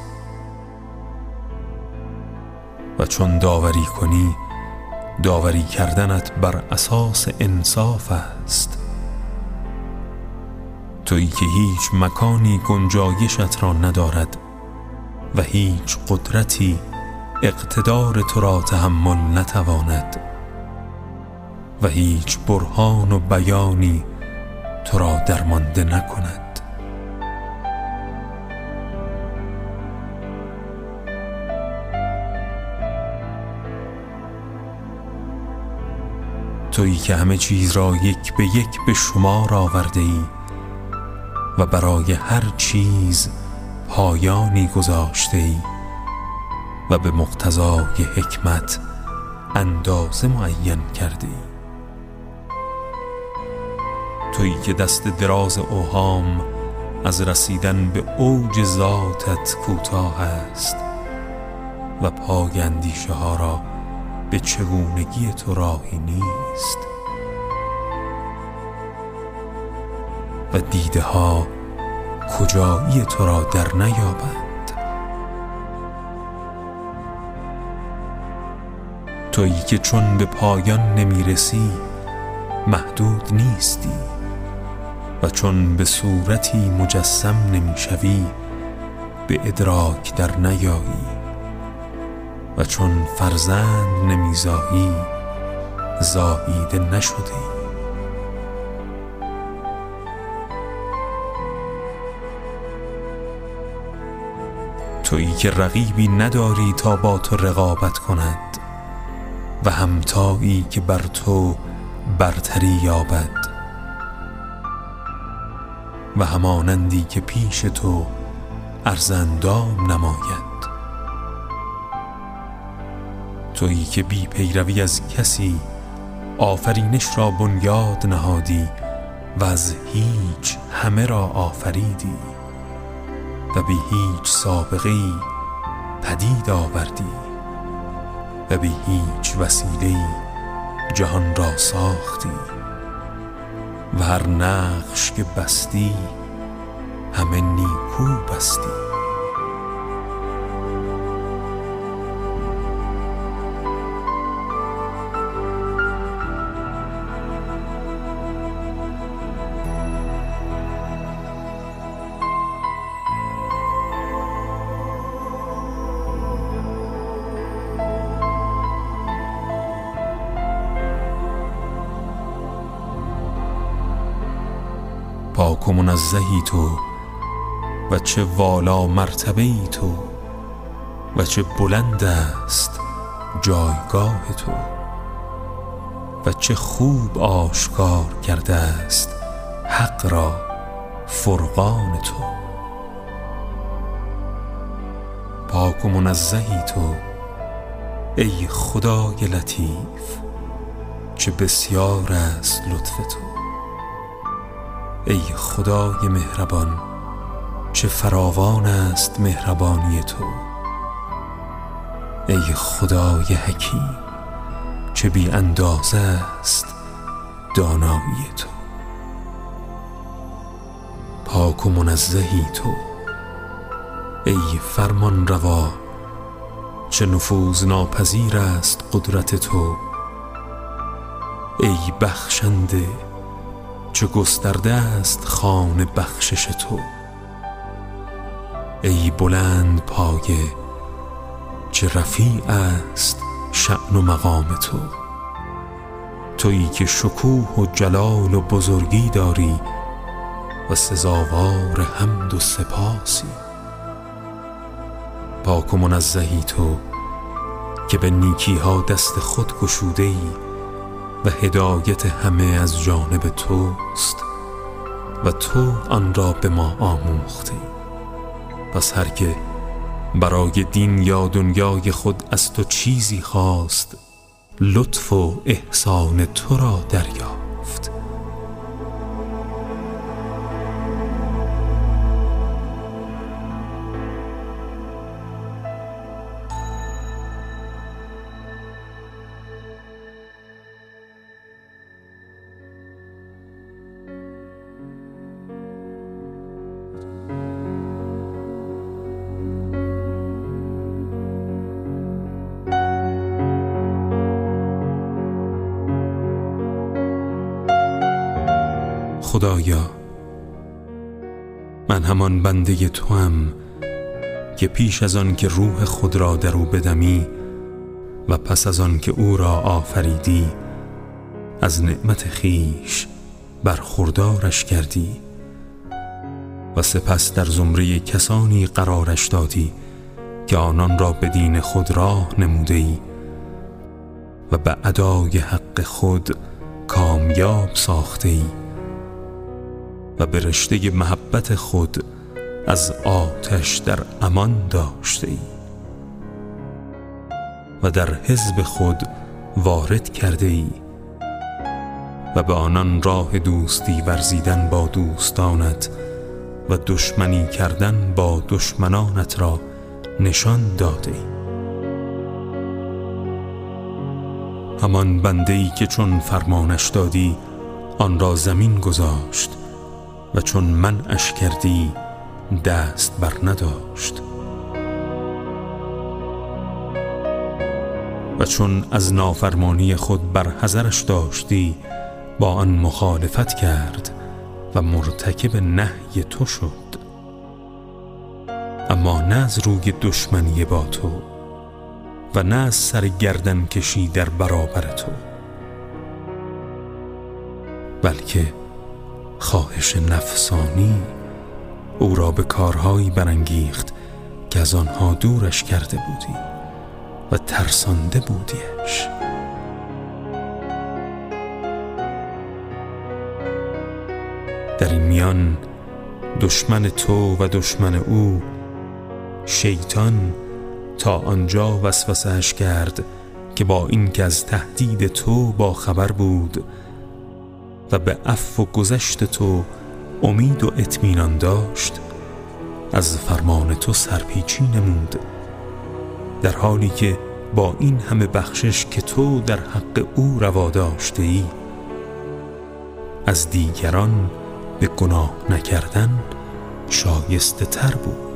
و چون داوری کنی داوری کردنت بر اساس انصاف است. تویی که هیچ مکانی گنجایشت را ندارد و هیچ قدرتی اقتدار تو را تحمل نتواند و هیچ برهان و بیانی تو را درمانده نکند. تویی که همه چیز را یک به یک به شمار آورده ای و برای هر چیز پایانی گذاشته ای و به مقتضای حکمت اندازه معین کرده ای. تویی که دست دراز اوهام از رسیدن به اوج ذاتت کوتاه است و پای اندیشه ها را به چگونگی تو راهی نیست. و دیده ها کجایی تو را در نیابند؟ تویی که چون به پایان نمی‌رسی محدود نیستی. و چون به صورتی مجسم نمی‌شوی به ادراک در نیایی. و چون فرزند نمیزایی زاییده نشدی. تویی که رقیبی نداری تا با تو رقابت کند و همتایی که بر تو برتری یابد و همانندی که پیش تو ارزندام نماید. تویی که بی پیروی از کسی آفرینش را بنیاد نهادی و از هیچ همه را آفریدی و بی هیچ سابقه پدید آوردی و بی هیچ وسیله جهان را ساختی و هر نقش که بستی همه نیکو بستی. و منزهی تو و چه والا مرتبه ای تو و چه بلند است جایگاه تو و چه خوب آشکار کرده است حق را فرقان تو. پاک و منزهی تو ای خدای لطیف چه بسیار است لطف تو. ای خدای مهربان چه فراوان است مهربانی تو. ای خدای حکیم چه بی اندازه است دانایی تو. پاک و منزهی تو. ای فرمان روا چه نفوذ ناپذیر است قدرت تو. ای بخشنده چه گسترده است خان بخشش تو. ای بلند پایه چه رفیع است شعن و مقام تو. تویی که شکوه و جلال و بزرگی داری و سزاوار حمد و سپاسی. پاک و منزهی تو که به نیکی ها دست خود گشوده ای و هدایت همه از جانب توست و تو آن را به ما آموختی. پس هر که برای دین یا دنیای خود از تو چیزی خواست لطف و احسان تو را دریافت. خدایا من همان بنده تو هم که پیش از آن که روح خود را در او بدمی و پس از آن که او را آفریدی از نعمت خیش برخوردارش کردی و سپس در زمره کسانی قرارش دادی که آنان را به دین خود راه نموده ای و به ادای حق خود کامیاب ساخته ای و به رشته محبت خود از آتش در امان داشته ای. و در حزب خود وارد کرده ای. و به آنان راه دوستی ورزیدن با دوستانت و دشمنی کردن با دشمنانت را نشان داده ای. همان بنده ای که چون فرمانش دادی آن را زمین گذاشت. و چون من اش کردی دست بر نداشت. و چون از نافرمانی خود بر حذرش داشتی با آن مخالفت کرد و مرتکب نهی تو شد. اما نه از روی دشمنی با تو و نه از سر گردن کشی در برابر تو بلکه خواهش نفسانی او را به کارهایی برانگیخت که از آنها دورش کرده بودی و ترسانده بودیش. در این میان دشمن تو و دشمن او شیطان تا آنجا وسوسهش کرد که با اینکه از تهدید تو با خبر بود و به عفو و گذشت تو امید و اطمینان داشت. از فرمان تو سرپیچی نمود. در حالی که با این همه بخشش که تو در حق او روا داشته ای از دیگران به گناه نکردن شایسته تر بود.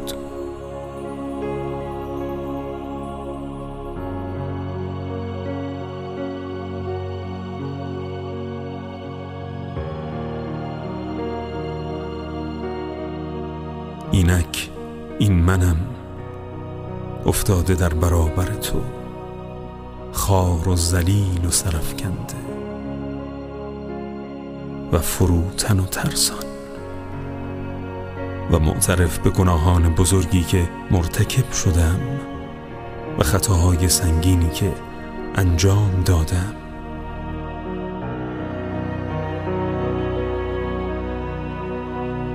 اینک این منم افتاده در برابر تو خار و زلیل و سرفکنده و فروتن و ترسان و معترف به گناهان بزرگی که مرتکب شدم و خطاهای سنگینی که انجام دادم.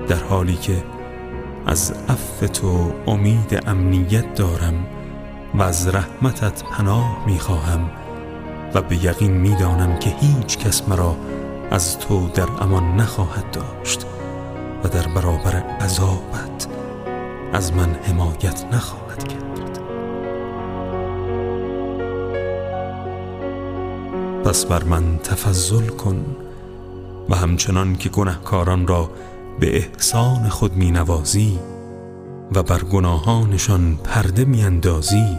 در حالی که از عفو تو امید امنیت دارم و از رحمتت پناه می‌خواهم و به یقین می‌دانم که هیچ کس مرا از تو در امان نخواهد داشت و در برابر عذابت از من حمایت نخواهد کرد. پس بر من تفضل کن و همچنان که گنهکاران را به احسان خود می نوازی و بر گناهانشان پرده می اندازی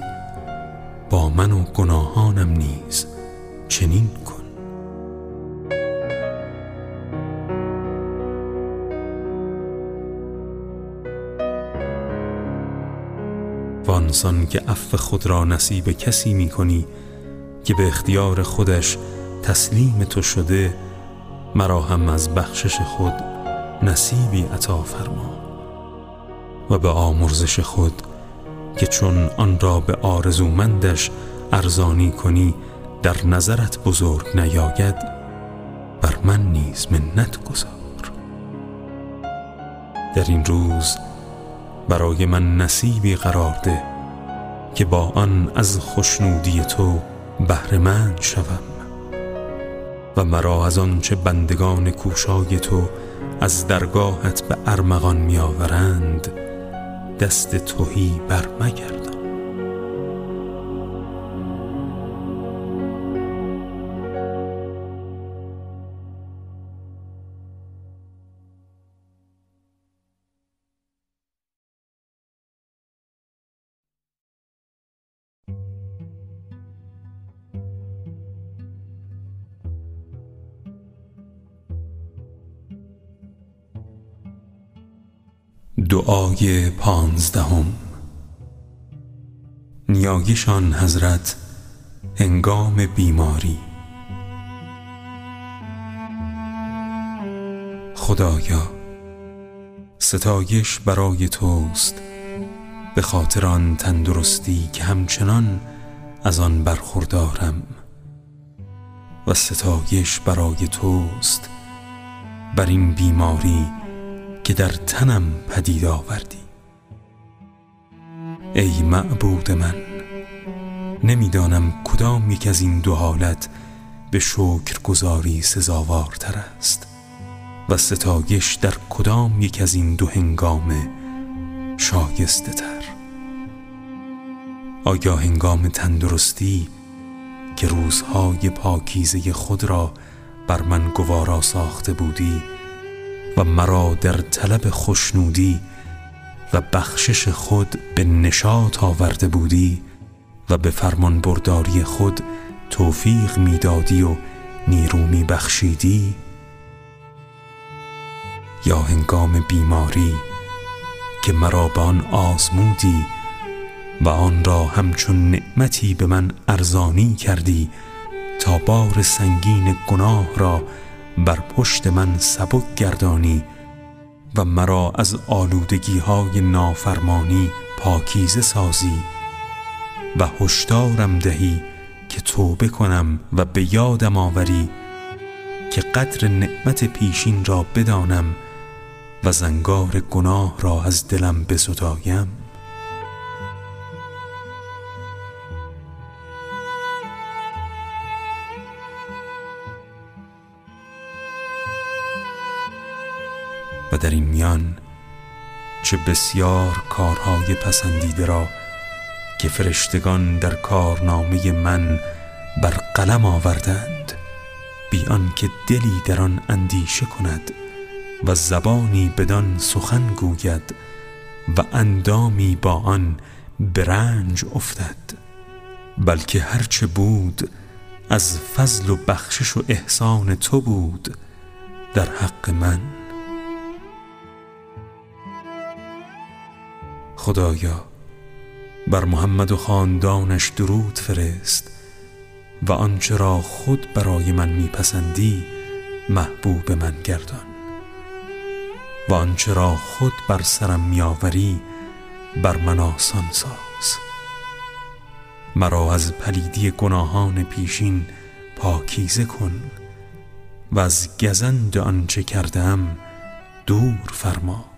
با من و گناهانم نیز چنین کن. وانسان که عفو خود را نصیب کسی می کنی که به اختیار خودش تسلیم تو شده مرا هم از بخشش خود نصیبی عطا فرما و به آمرزش خود که چون آن را به آرزومندش ارزانی کنی در نظرت بزرگ نیاید بر من نیز منت گذار. در این روز برای من نصیبی قرار ده که با آن از خوشنودی تو بهرهمند شوم و مرا از آنچه بندگان کوشای تو از درگاهت به ارمغان میآورند دست توهی بر دعای پانزدهم. نیایشان حضرت هنگام بیماری. خدایا ستایش برای توست. به خاطر آن تندرستی که همچنان از آن برخوردارم. و ستایش برای توست. بر این بیماری که در تنم پدید آوردی. ای معبود من نمی‌دانم کدام یک از این دو حالت به شکر گذاری سزاوارتر است و ستایش در کدام یک از این دو هنگام شایسته تر. آیا هنگام تندرستی که روزهای پاکیزه خود را بر من گوارا ساخته بودی و مرا در طلب خوشنودی و بخشش خود به نشاط آورده بودی و به فرمان برداری خود توفیق می‌دادی و نیرو می بخشیدی یا هنگام بیماری که مرا به آن آزمودی و آن را همچون نعمتی به من ارزانی کردی تا بار سنگین گناه را بر پشت من سبک گردانی و مرا از آلودگی های نافرمانی پاکیزه سازی و هشدارم دهی که توبه کنم و به یادم آوری که قدر نعمت پیشین را بدانم و زنگار گناه را از دلم بزدایم. و در این میان چه بسیار کارهای پسندیده را که فرشتگان در کارنامه من بر قلم آوردند بی که دلی در آن اندیشه کند و زبانی بدان سخن گوید و اندامی با آن برنج افتد بلکه هرچه بود از فضل و بخشش و احسان تو بود در حق من. خدایا بر محمد و خاندانش درود فرست و آنچه را خود برای من میپسندی محبوب من گردان. و آنچه را خود بر سرم میآوری بر من آسان ساز. مرا از پلیدی گناهان پیشین پاکیزه کن و از گزند آنچه کردم دور فرما.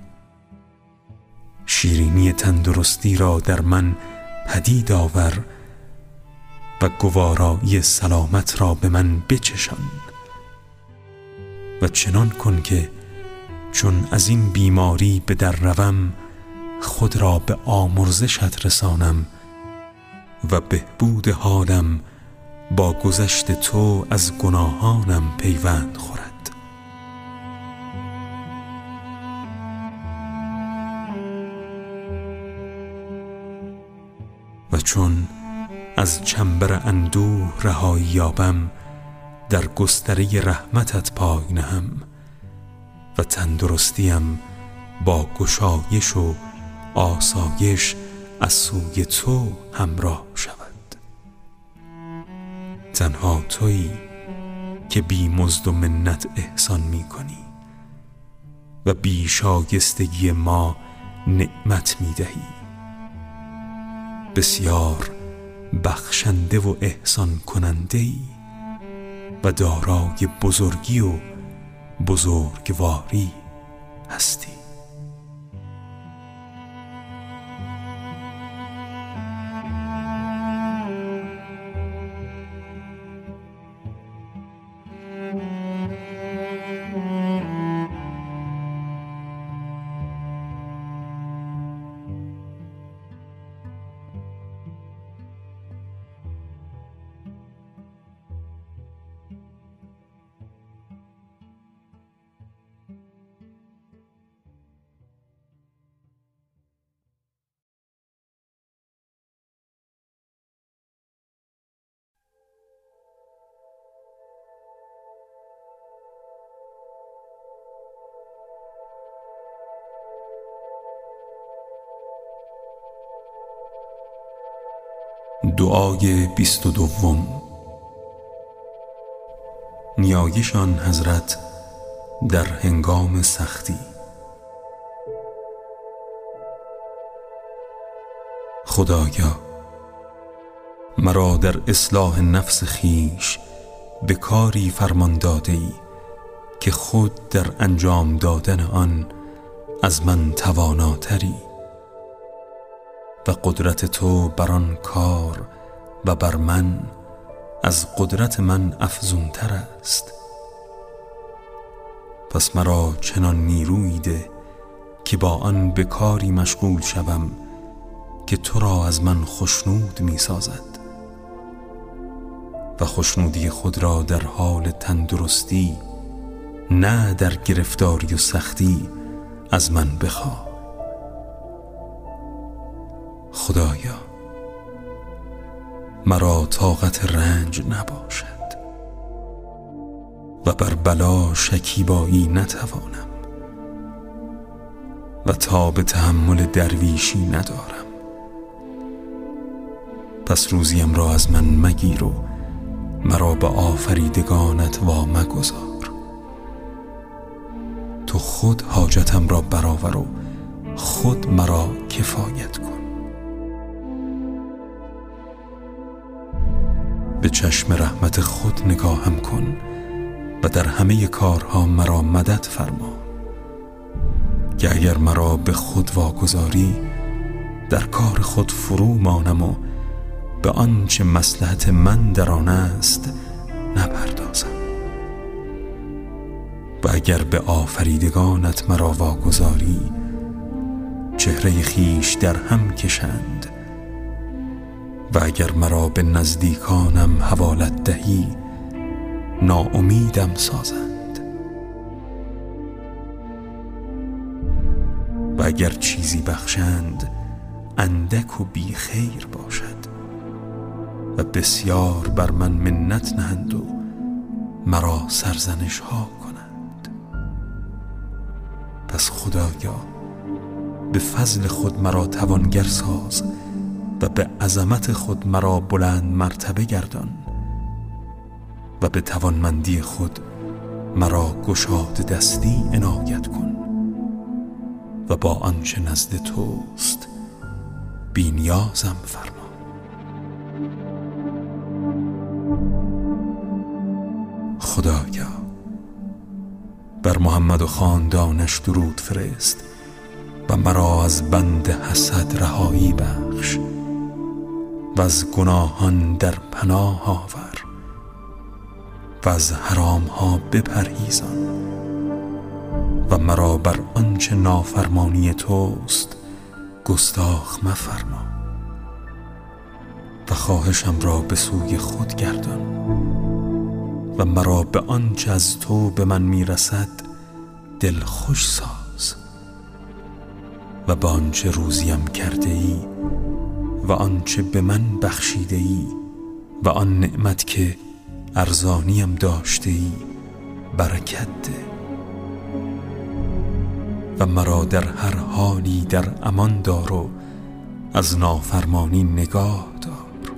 شیرینی تندرستی را در من پدید آور و گوارایی سلامت را به من بچشان. و چنان کن که چون از این بیماری به در روم خود را به آمرزشت رسانم و بهبود حالم با گذشت تو از گناهانم پیوند خورد. چون از چنبر اندوه رهایی یابم در گستره رحمتت پای نهم و تندرستیم با گشایش و آسایش از سوی تو همراه شود. تنها تویی که بی مزد و منت احسان می کنی و بی شایستگی ما نعمت می دهی. بسیار بخشنده و احسان کننده ای و دارای بزرگی و بزرگواری هستی. دعای بیست و دوم. نیایشان حضرت در هنگام سختی. خدایا مرا در اصلاح نفس خیش به کاری فرمان داده ای که خود در انجام دادن آن از من تواناتری و قدرت تو بر آن کار و بر من از قدرت من افزونتر است. پس مرا چنان نیرویی ده که با آن به کاری مشغول شوم که تو را از من خشنود می سازد. و خشنودی خود را در حال تندرستی نه در گرفتاری و سختی از من بخواه. خدایا. مرا طاقت رنج نباشد و بر بلا شکیبایی نتوانم و تا به تحمل درویشی ندارم. پس روزیم را از من مگیر و مرا به آفریدگانت وا مگذار تو خود حاجتم را برآور و خود مرا کفایت کن. به چشم رحمت خود نگاهم کن و در همه کارها مرا مدد فرما. که اگر مرا به خود واگذاری در کار خود فرو مانم و به آنچه مسلحت من در آن است نپردازم. و اگر به آفریدگانت مرا واگذاری چهره خیش در هم کشند و اگر مرا به نزدیکانم حوالت دهی ناامیدم سازند. و اگر چیزی بخشند اندک و بی خیر باشد. و بسیار بر من منت نهند و مرا سرزنش ها کنند. پس خدایا به فضل خود مرا توانگر ساز و به عظمت خود مرا بلند مرتبه گردان و به توانمندی خود مرا گشاد دستی عنایت کن و با آنچه نزد توست بینیازم فرما. خدایا بر محمد و خاندانش درود فرست و مرا از بند حسد رهایی بخش. و از گناهان در پناه آور و از حرام ها بپرهیزان و مرا بر آنچه نافرمانی توست گستاخ مفرما و خواهشم را به سوی خود گردان و مرا به آنچه از تو به من می‌رسد دل خوش ساز و به آنچه روزیم کرده ای و آنچه به من بخشیده ای و آن نعمت که ارزانیم داشته ای برکت ده و مرا در هر حالی در امان دار و از نافرمانی نگاه دار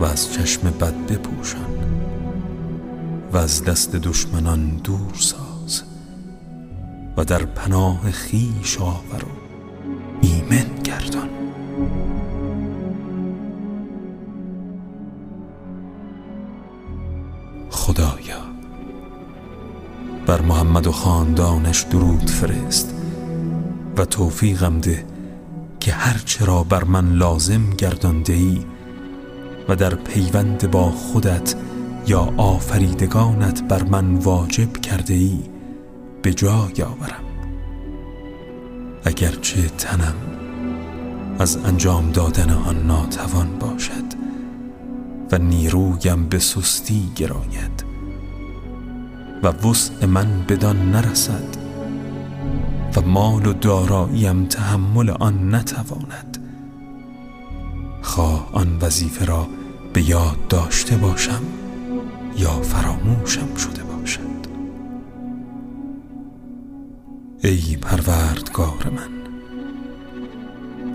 و از چشم بد بپوشان و از دست دشمنان دور ساز و در پناه خیش آور و ایمن گردان. خدایا بر محمد و خاندانش درود فرست و توفیقم ده که هرچه را بر من لازم گردانده ای و در پیوند با خودت یا آفریدگانت بر من واجب کرده ای به جای آورم. اگرچه تنم از انجام دادن آن ناتوان باشد و نیرویم به سستی گراید و وسع من بدان نرسد و مال و داراییم تحمل آن نتواند. خواه آن وظیفه را به یاد داشته باشم یا فراموشم شده باشد. ای پروردگار من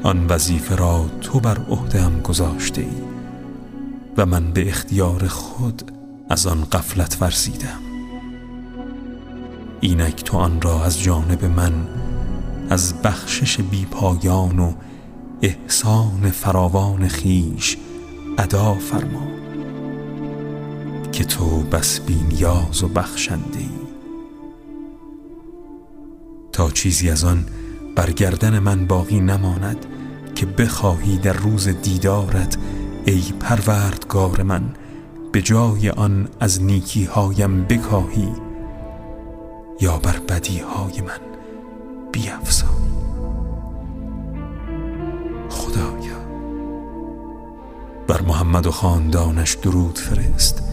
آن وظیفه را تو بر عهدهام گذاشته ای و من به اختیار خود از آن قفلت ورزیدم. اینک تو آن را از جانب من از بخشش پایان و احسان فراوان خیش ادا فرما که تو بس بینیاز و بخشنده ای تا چیزی از آن برگردن من باقی نماند که بخواهی در روز دیدارت ای پروردگار من به جای آن از نیکی هایم بکاهی یا بر بدی های من بیافزایی خدایا بر محمد و خاندانش درود فرست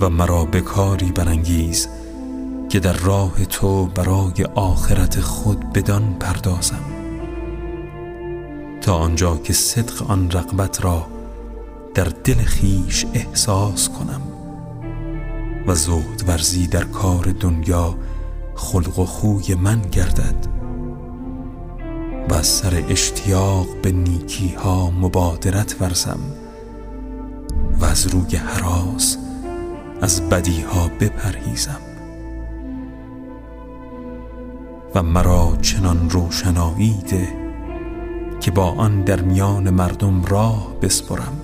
و مرا به کاری برانگیز که در راه تو برای آخرت خود بدان پردازم. تا آنجا که صدق آن رغبت را در دل خیش احساس کنم و زود ورزی در کار دنیا خلق و خوی من گردد و سر اشتیاق به نیکی ها مبادرت ورزم و از روی حراس از بدی ها بپرهیزم و مرا چنان روشنایی ده که با آن در میان مردم راه بسپرم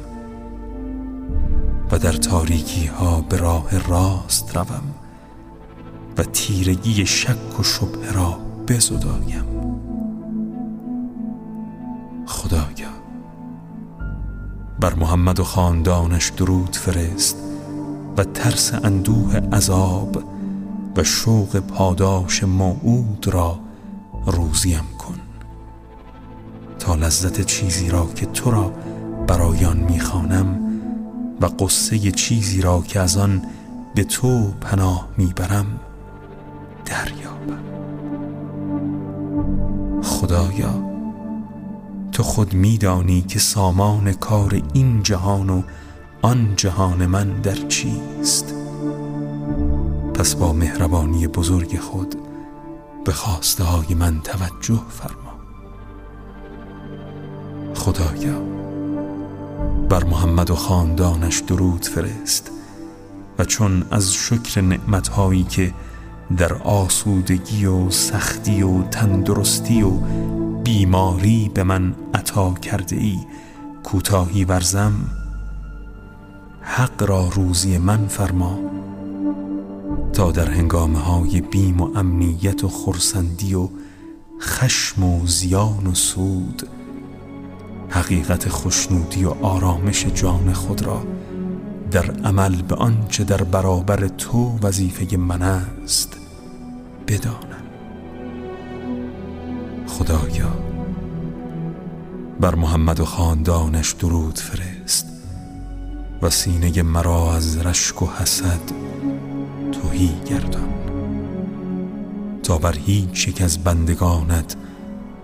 و در تاریکی ها به راه راست روم و تیرگی شک و شبه را بزدایم خدایا بر محمد و خاندانش درود فرست و ترس اندوه عذاب و شوق پاداش موعود را روزیم. تا لذت چیزی را که تو را برایان می‌خوانم و قصه چیزی را که از آن به تو پناه می‌برم دریابم. خدایا تو خود میدانی که سامان کار این جهان و آن جهان من در چیست. پس با مهربانی بزرگ خود به خواسته های من توجه فرما. خدایا. بر محمد و خاندانش درود فرست و چون از شکر نعمتهایی که در آسودگی و سختی و تندرستی و بیماری به من عطا کرده ای کوتاهی ورزم. حق را روزی من فرما تا در هنگامه های بیم و امنیت و خرسندی و خشم و زیان و سود حقیقت خوشنودی و آرامش جان خود را در عمل به آنچه در برابر تو وظیفه من است بدانم. خدایا بر محمد و خاندانش درود فرست و سینه مرا از رشک و حسد توهی گردان. تا بر هیچ یک از بندگانت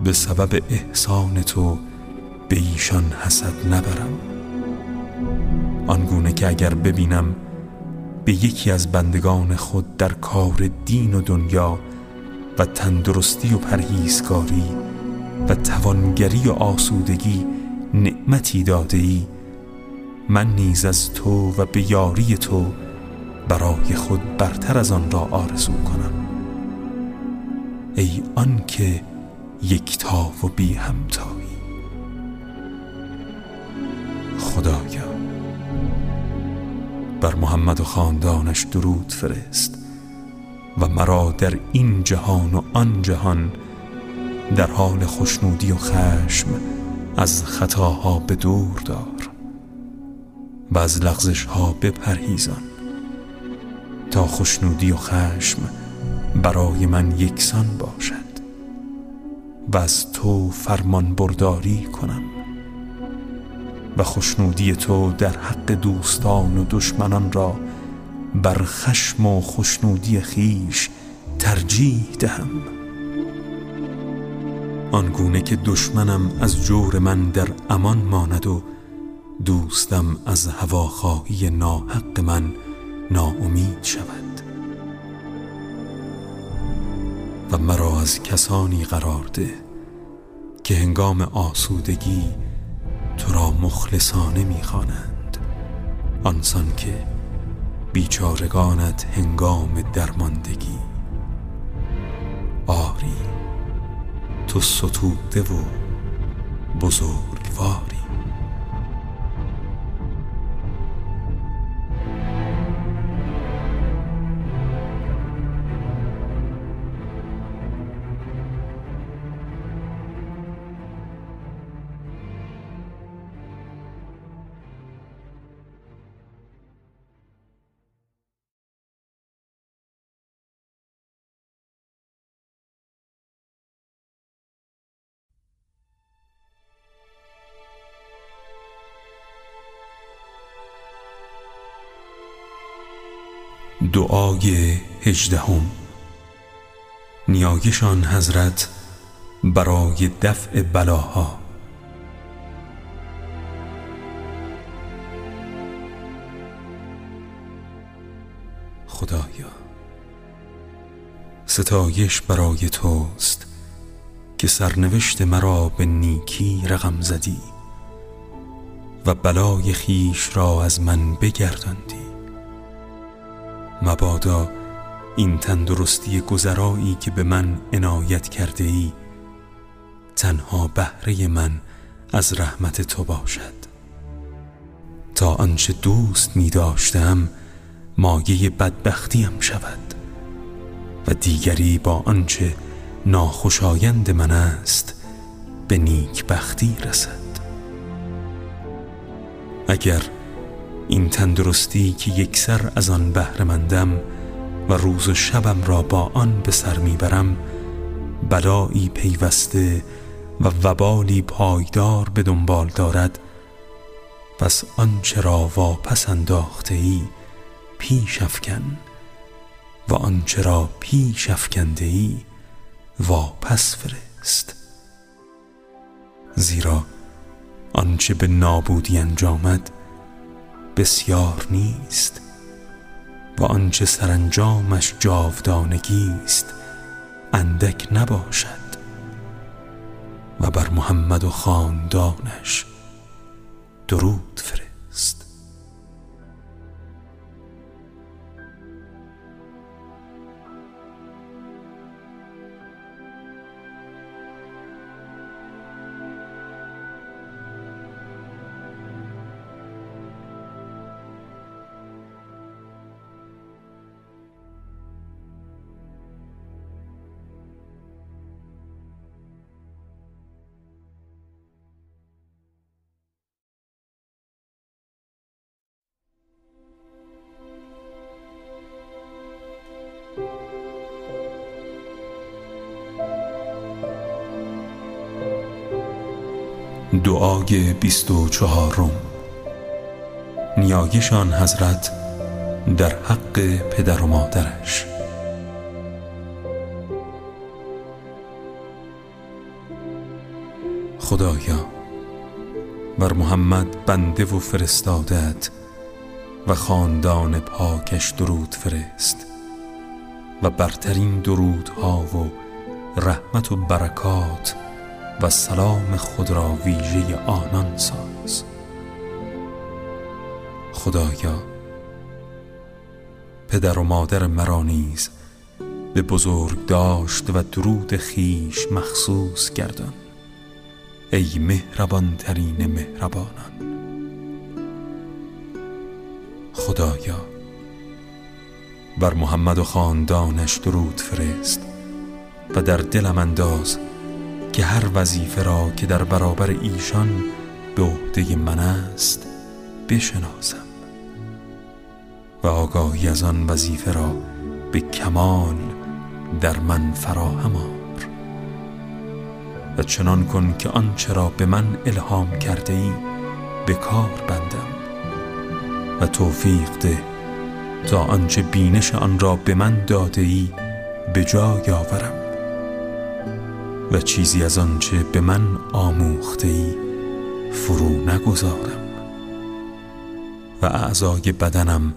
به سبب احسان تو به ایشان حسد نبرم. آنگونه که اگر ببینم به یکی از بندگان خود در کار دین و دنیا و تندرستی و پرهیزکاری و توانگری و آسودگی نعمتی داده ای من نیز از تو و به یاری تو برای خود برتر از آن را آرزو کنم. ای آن که یکتا و بی همتایی خدایا. بر محمد و خاندانش درود فرست و مرا در این جهان و آن جهان در حال خوشنودی و خشم از خطاها به دور دار و از لغزش ها بپرهیزان تا خوشنودی و خشم برای من یکسان باشد و از تو فرمان برداری کنم. و خوشنودی تو در حق دوستان و دشمنان را بر خشم و خوشنودی خیش ترجیح دهم. آنگونه که دشمنم از جور من در امان ماند و دوستم از هواخواهی ناحق من ناامید شود. و مرا از کسانی قرار ده که هنگام آسودگی تو را مخلصانه می‌خوانند آنسان که بیچارگانت هنگام درماندگی. آری تو ستوده و بزرگواری. دعای هجدهم. نیایشان حضرت برای دفع بلاها. خدایا ستایش برای توست که سرنوشت مرا به نیکی رقم زدی و بلای خیش را از من بگرداندی. مبادا این تندرستی گذرایی که به من عنایت کرده ای تنها بهره من از رحمت تو باشد. تا آنچه دوست می داشتم مایه بدبختیم شود و دیگری با آنچه ناخوشایند من است به نیک بختی رسد. اگر این تندرستی که یکسر از آن بهرهمندم و روز و شبم را با آن به سر می‌برم بلایی پیوسته و وبالی پایدار به دنبال دارد. پس آنچه را واپس انداخته ای پیش افکن و آنچه را پیش افکنده ای واپس فرست. زیرا آنچه به نابودی انجامد بسیار نیست و آنچه سرانجامش جاودانگی است اندک نباشد و بر محمد و خاندانش درود فرست. دعای بیست و حضرت در حق پدر و مادرش. خدایا بر محمد بنده و فرستادت و خاندان پاکش درود فرست و برترین درودها و رحمت و برکات و سلام خود را ویژه آنان ساز. خدایا پدر و مادر مرا نیز به بزرگ داشت و درود خیش مخصوص گردان. ای مهربان ترین مهربانان. خدایا بر محمد و خاندانش درود فرست و در دلم انداز که هر وظیفه را که در برابر ایشان به عهده من است بشناسم. و آگاهی از آن وظیفه را به کمال در من فراهم آر و چنان کن که آنچه را به من الهام کرده ای به کار بندم. و توفیق ده تا آنچه بینش آن را به من داده ای به جای آورم. و چیزی از آنچه به من آموخته ای فرو نگذارم. و اعضای بدنم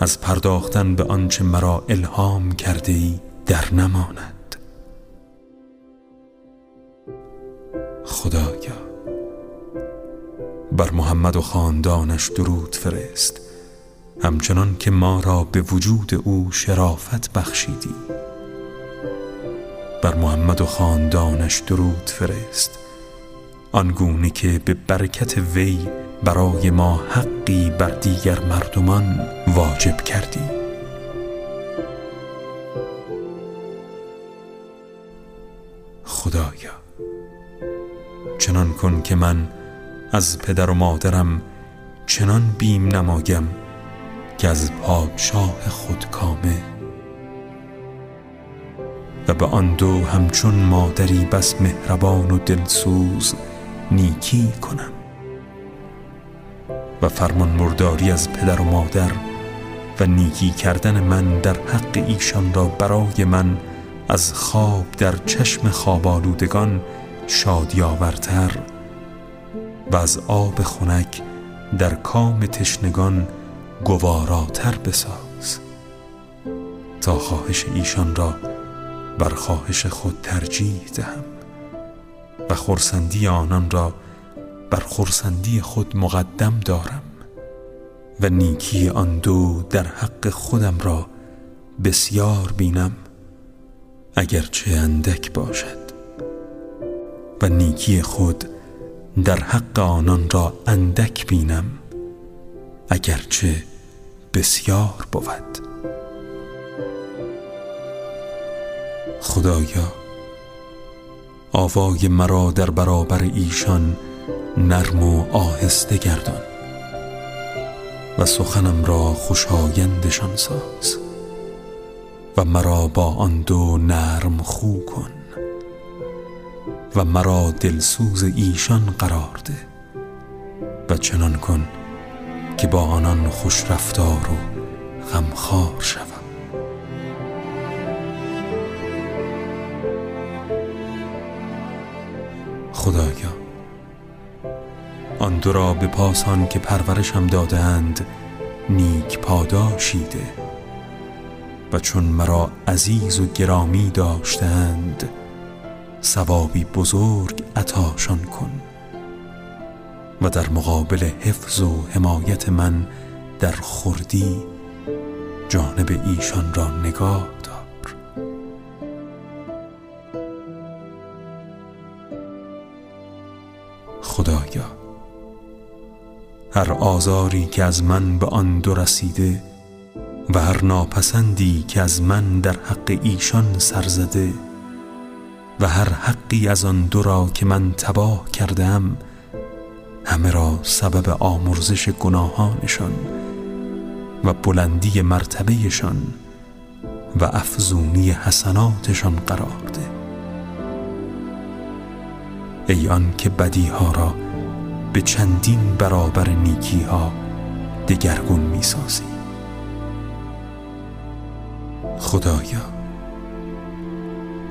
از پرداختن به آنچه مرا الهام کرده ای در نماند. خدایا بر محمد و خاندانش درود فرست. همچنان که ما را به وجود او شرافت بخشیدی. بر محمد و خاندانش درود فرست. آنگونه که به برکت وی برای ما حقی بر دیگر مردمان واجب کردی. خدایا چنان کن که من از پدر و مادرم چنان بیم نمایم که از پادشاه خود کامه و به آن دو همچون مادری بس مهربان و دلسوز نیکی کنم. و فرمان مرداری از پدر و مادر و نیکی کردن من در حق ایشان را برای من از خواب در چشم خواب آلودگان شادی آورتر و از آب خنک در کام تشنگان گواراتر بساز تا خواهش ایشان را بر خواهش خود ترجیح دهم و خورسندی آنان را بر خورسندی خود مقدم دارم و نیکی آن دو در حق خودم را بسیار بینم اگرچه اندک باشد و نیکی خود در حق آنان را اندک بینم اگرچه بسیار بود. خدایا آوای مرا در برابر ایشان نرم و آهسته گردان و سخنم را خوشایندشان ساز و مرا با آن دو نرم خو کن و مرا دلسوز ایشان قرار ده و چنان کن که با آنان خوش رفتار و غمخوار شوم. خدایا. آن دو را به پاسان که پرورشم دادند نیک پاداشیده. و چون مرا عزیز و گرامی داشتند ثوابی بزرگ عطاشان کن. و در مقابل حفظ و حمایت من در خردی جانب ایشان را نگاه خدایا هر آزاری که از من به آن دو رسیده و هر ناپسندی که از من در حق ایشان سرزده و هر حقی از آن دو را که من تباه کردم همه را سبب آمرزش گناهانشان و بلندی مرتبهشان و افزونی حسناتشان قرار ده. ای آن که بدیها را به چندین برابر نیکی ها دگرگون می سازی خدایا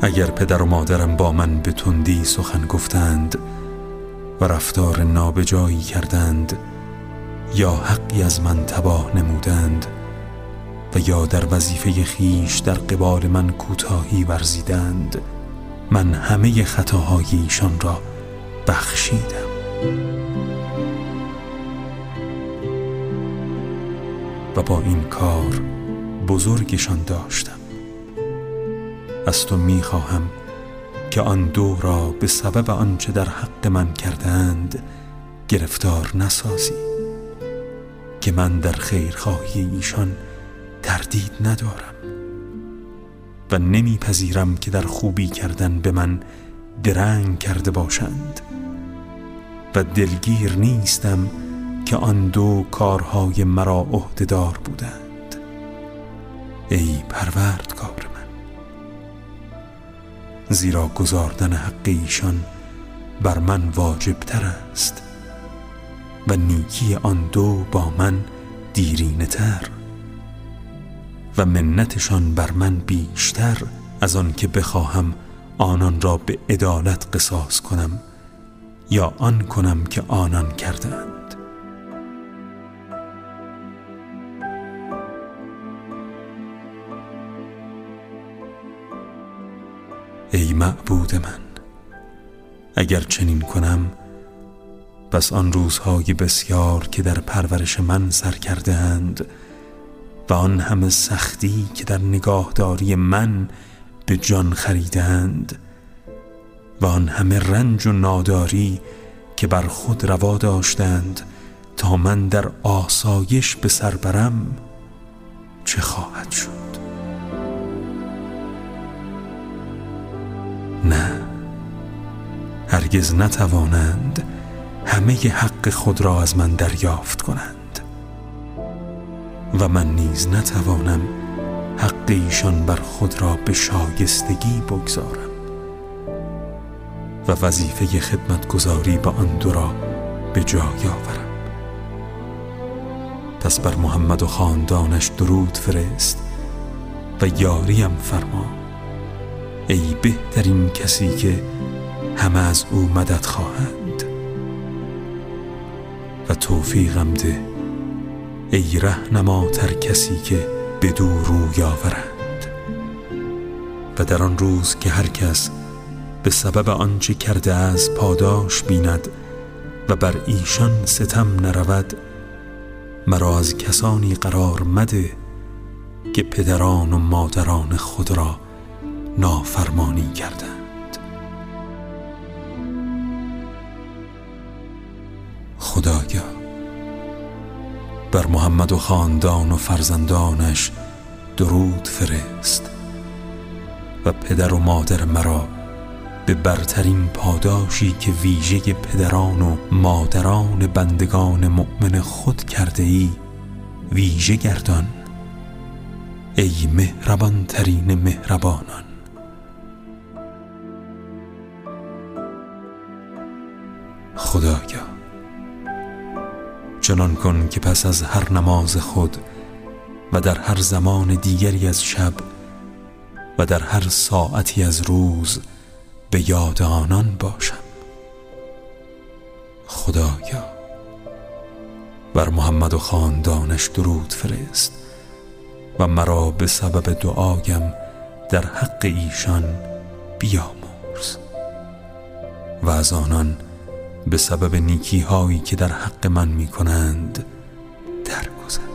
اگر پدر و مادرم با من به تندی سخن گفتند و رفتار نابجایی کردند یا حقی از من تباه نمودند و یا در وظیفه خیش در قبال من کوتاهی ورزیدند من همه خطاهای ایشان را بخشیدم. و با این کار بزرگشان داشتم. از تو می‌خواهم که آن دو را به سبب آنچه در حق من کردند گرفتار نسازی که من در خیرخواهی ایشان تردید ندارم. و نمیپذیرم که در خوبی کردن به من درنگ کرده باشند. و دلگیر نیستم که آن دو کارهای مرا عهدهدار بودند. ای پروردگار زیرا گذاردن حق ایشان بر من واجب تر است و نیکی آن دو با من دیرینه تر و منتشان بر من بیشتر از آن که بخواهم آنان را به عدالت قصاص کنم یا آن کنم که آنان کردند ای معبود من اگر چنین کنم پس آن روزهای بسیار که در پرورش من سر کرده اند و آن همه سختی که در نگاهداری من به جان خریدند و آن همه رنج و ناداری که بر خود روا داشتند تا من در آسایش به سر برم چه خواهد شد؟ نه هرگز نتوانند همه حق خود را از من دریافت کنند. و من نیز نتوانم حق ایشان بر خود را به شایستگی بگذارم و وظیفه خدمتگذاری به آن دو را به جای آورم. پس بر محمد و خاندانش درود فرست و یاریم فرما ای بهترین کسی که همه از او مدد خواهند. و توفیقم ده ای تر کسی که به دو روی آورند و در آن روز که هر کس به سبب آنچه کرده از پاداش بیند و بر ایشان ستم نرود مرا از کسانی قرار مده که پدران و مادران خود را نافرمانی کردند. خدایا بر محمد و خاندان و فرزندانش درود فرست و پدر و مادر مرا به برترین پاداشی که ویژه پدران و مادران بندگان مؤمن خود کرده ای ویژه گردان ای مهربان ترین مهربانان. خدایا چنان کن که پس از هر نماز خود و در هر زمان دیگری از شب و در هر ساعتی از روز به یاد آنان باشم. خدایا بر محمد و خاندانش درود فرست و مرا به سبب دعایم در حق ایشان بیامرز و از آنان به سبب نیکی هایی که در حق من می کنند درگذر.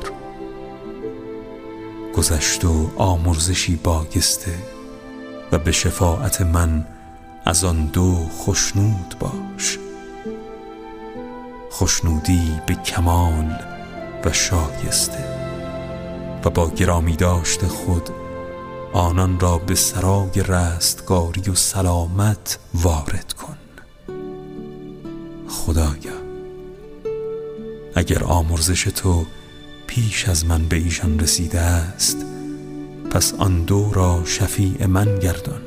گذشت و آمرزشی باگسته و به شفاعت من از آن دو خشنود باش. خشنودی به کمال و شایسته و با گرامی داشت خود آنان را به سرای رستگاری و سلامت وارد کن. خدایا اگر آمرزش تو پیش از من به ایشان رسیده است پس آن دو را شفیع من گردان.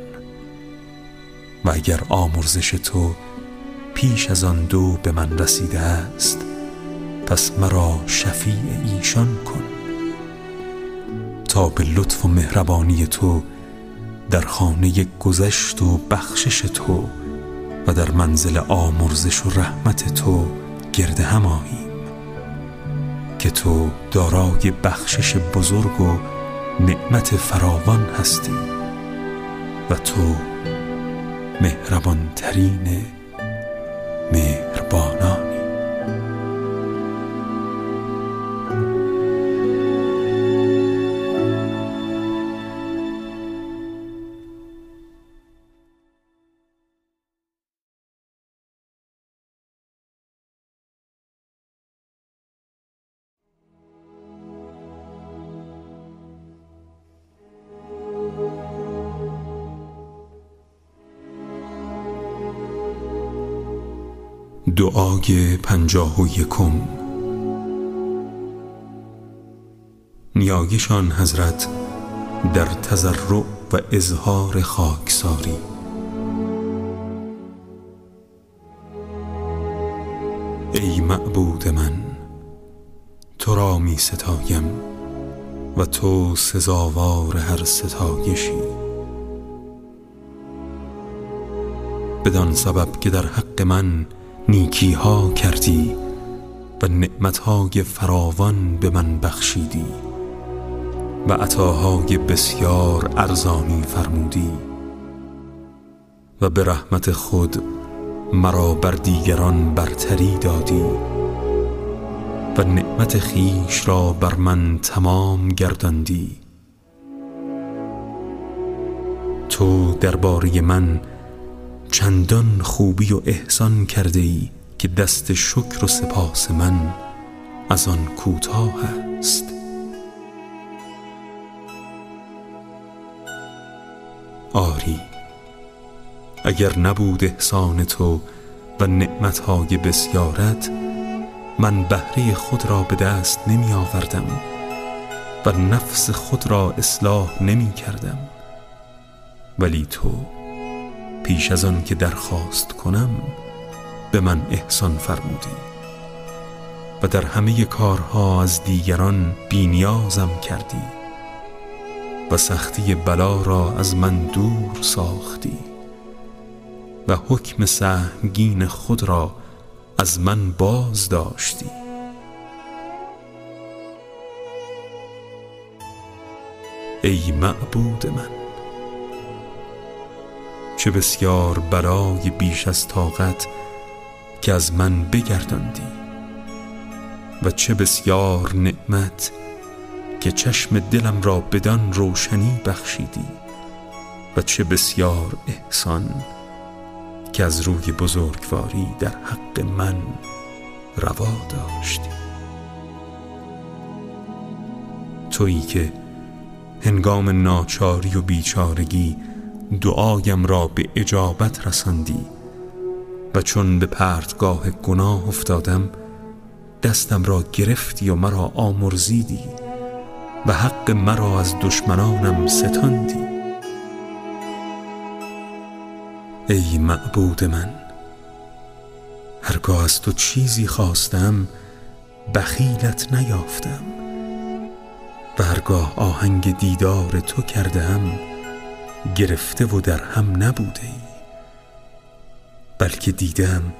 و اگر آمرزش تو پیش از آن دو به من رسیده است پس مرا شفیع ایشان کن. تا به لطف و مهربانی تو در خانه گذشت و بخشش تو و در منزل آمرزش و رحمت تو گرد هم آییم که تو دارای بخشش بزرگ و نعمت فراوان هستی و تو مهربان دعای پنجاه و یکم نیایشان حضرت در تضرع و اظهار خاکساری. ای معبود من تو را می ستایم و تو سزاوار هر ستایشی. بدان سبب که در حق من نیکی ها کردی و نعمت های فراوان به من بخشیدی و عطاهای بسیار ارزانی فرمودی و به رحمت خود مرا بر دیگران برتری دادی و نعمت خیش را بر من تمام گرداندی. تو درباره من چندان خوبی و احسان کرده ای که دست شکر و سپاس من از آن کوتاه است. آری اگر نبود احسان تو و نعمتهای بسیارت من بهره خود را به دست نمی آوردم و نفس خود را اصلاح نمی کردم ولی تو پیش از آن که درخواست کنم به من احسان فرمودی. و در همه کارها از دیگران بینیازم کردی. و سختی بلا را از من دور ساختی. و حکم سهمگین خود را از من باز داشتی. ای معبود من! چه بسیار برای بیش از طاقت که از من بگرداندی و چه بسیار نعمت که چشم دلم را بدان روشنی بخشیدی و چه بسیار احسان که از روی بزرگواری در حق من روا داشتی. تویی که هنگام ناچاری و بیچارگی دعایم را به اجابت رساندی و چون به پرتگاه گناه افتادم دستم را گرفتی و مرا آمرزیدی و حق مرا از دشمنانم ستاندی. ای معبود من هرگاه از تو چیزی خواستم بخیلت نیافتم و هرگاه آهنگ دیدار تو کردم گرفته و در هم نبوده ای. بلکه دیدم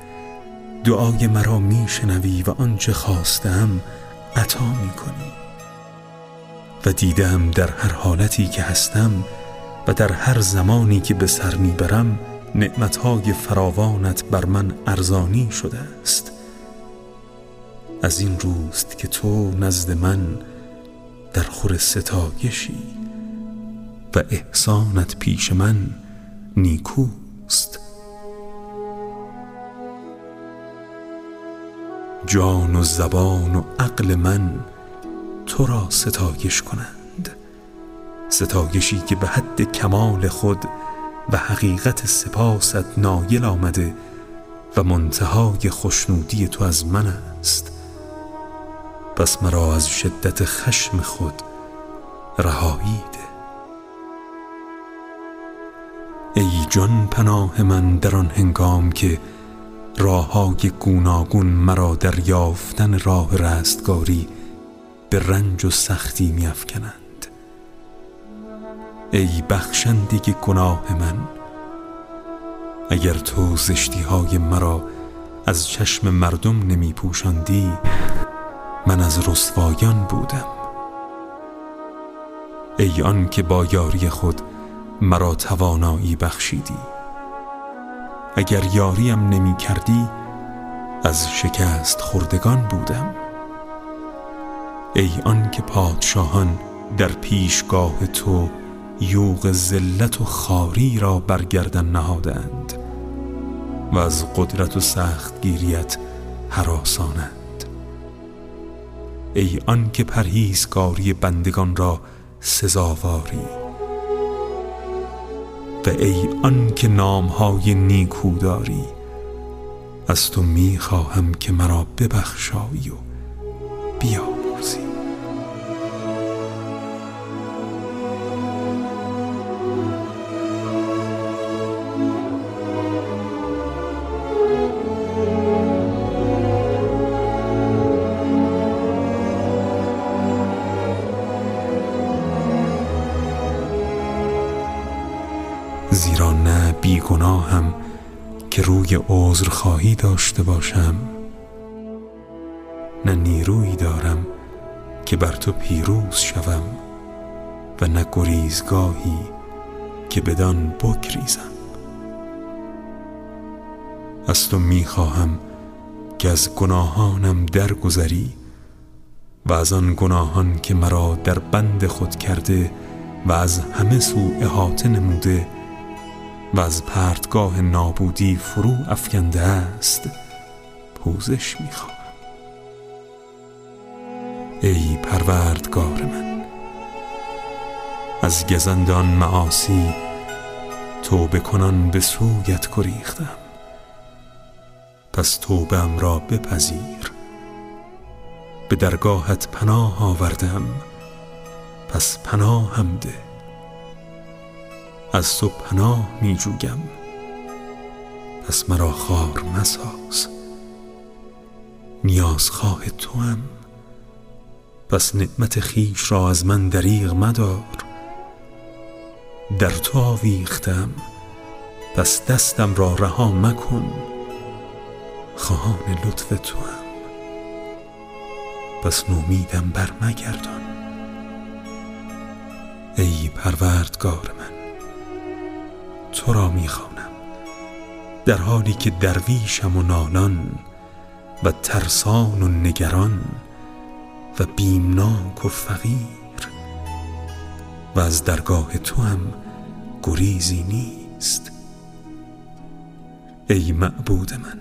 دعای مرا میشنوی و آنچه خواستم عطا می‌کنی. و دیدم در هر حالتی که هستم و در هر زمانی که به سر می‌برم نعمتهای فراوانت بر من ارزانی شده است. از این روست که تو نزد من در خور ستایشی. و احسانت پیش من نیکوست. جان و زبان و عقل من تو را ستایش کنند. ستایشی که به حد کمال خود و حقیقت سپاست نایل آمده و منتهای خوشنودی تو از من است. پس مرا از شدت خشم خود رهایی ای جان پناه من در آن هنگام که راههای گوناگون مرا در یافتن راه رستگاری به رنج و سختی میافکنند. ای بخشنده گناه من اگر تو زشتی های مرا از چشم مردم نمی پوشاندی من از رسوایان بودم. ای آن که با یاری خود مرا توانایی بخشیدی. اگر یاریم نمی کردی از شکست خوردگان بودم. ای آن که پادشاهان در پیشگاه تو یوغ ذلت و خاری را برگردن نهادند و از قدرت و سختگیریت حراسانند. ای آن که پرهیزکاری بندگان را سزاواری و ای آن که نامهای نیکو داری. از تو می‌خواهم که مرا ببخشایی و بیامرزی روی عذر خواهی داشته باشم نه نیرویی دارم که بر تو پیروز شوم و نه گریزگاهی که بدان بگریزم. از تو می‌خواهم که از گناهانم درگذری و از آن گناهان که مرا در بند خود کرده و از همه سو احاطه نموده و از پرتگاه نابودی فرو افکنده است پوزش می‌خواهم ای پروردگار من از گزندان معاصی توبه کنان به سویت گریختم. پس توبه را بپذیر. به درگاهت پناه آوردم. پس پناه هم ده. از تو پناه می جویم. پس مرا خار مساز. نیازخواه تو هم پس نعمت خیش را از من دریغ مدار. در تو آویختم. پس دستم را رها مکن. خواهان لطف تو هم پس نومیدم بر مگردان ای پروردگار من. تو را می‌خوانم در حالی که درویشم و نالان و ترسان و نگران و بیمناک و فقیر و از درگاه تو هم گریزی نیست. ای معبود من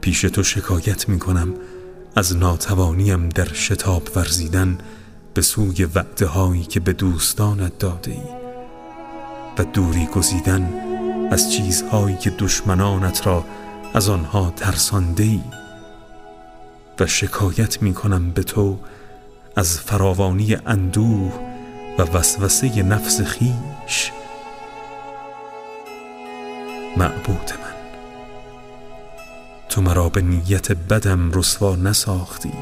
پیش تو شکایت می کنم از ناتوانیم در شتاب ورزیدن به سوی وعده هایی که به دوستانت داده ای. و دوری گزیدن از چیزهایی که دشمنانت را از آنها ترسانده ای و شکایت می کنم به تو از فراوانی اندوه و وسوسه نفس خیش. معبود من تو مرا به نیت بدم رسوا نساختی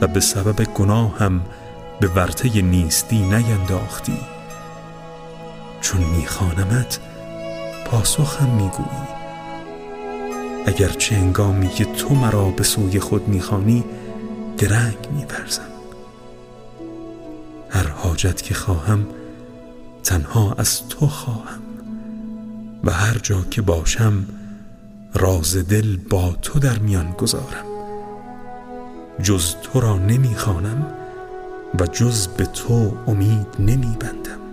و به سبب گناهم به ورطه نیستی نینداختی. چون میخوانمت پاسخم می‌گویی. اگر چه انگامی که تو مرا به سوی خود می‌خوانی درنگ میورزم هر حاجت که خواهم تنها از تو خواهم. و هر جا که باشم راز دل با تو در میان گذارم. جز تو را نمی‌خوانم و جز به تو امید نمیبندم.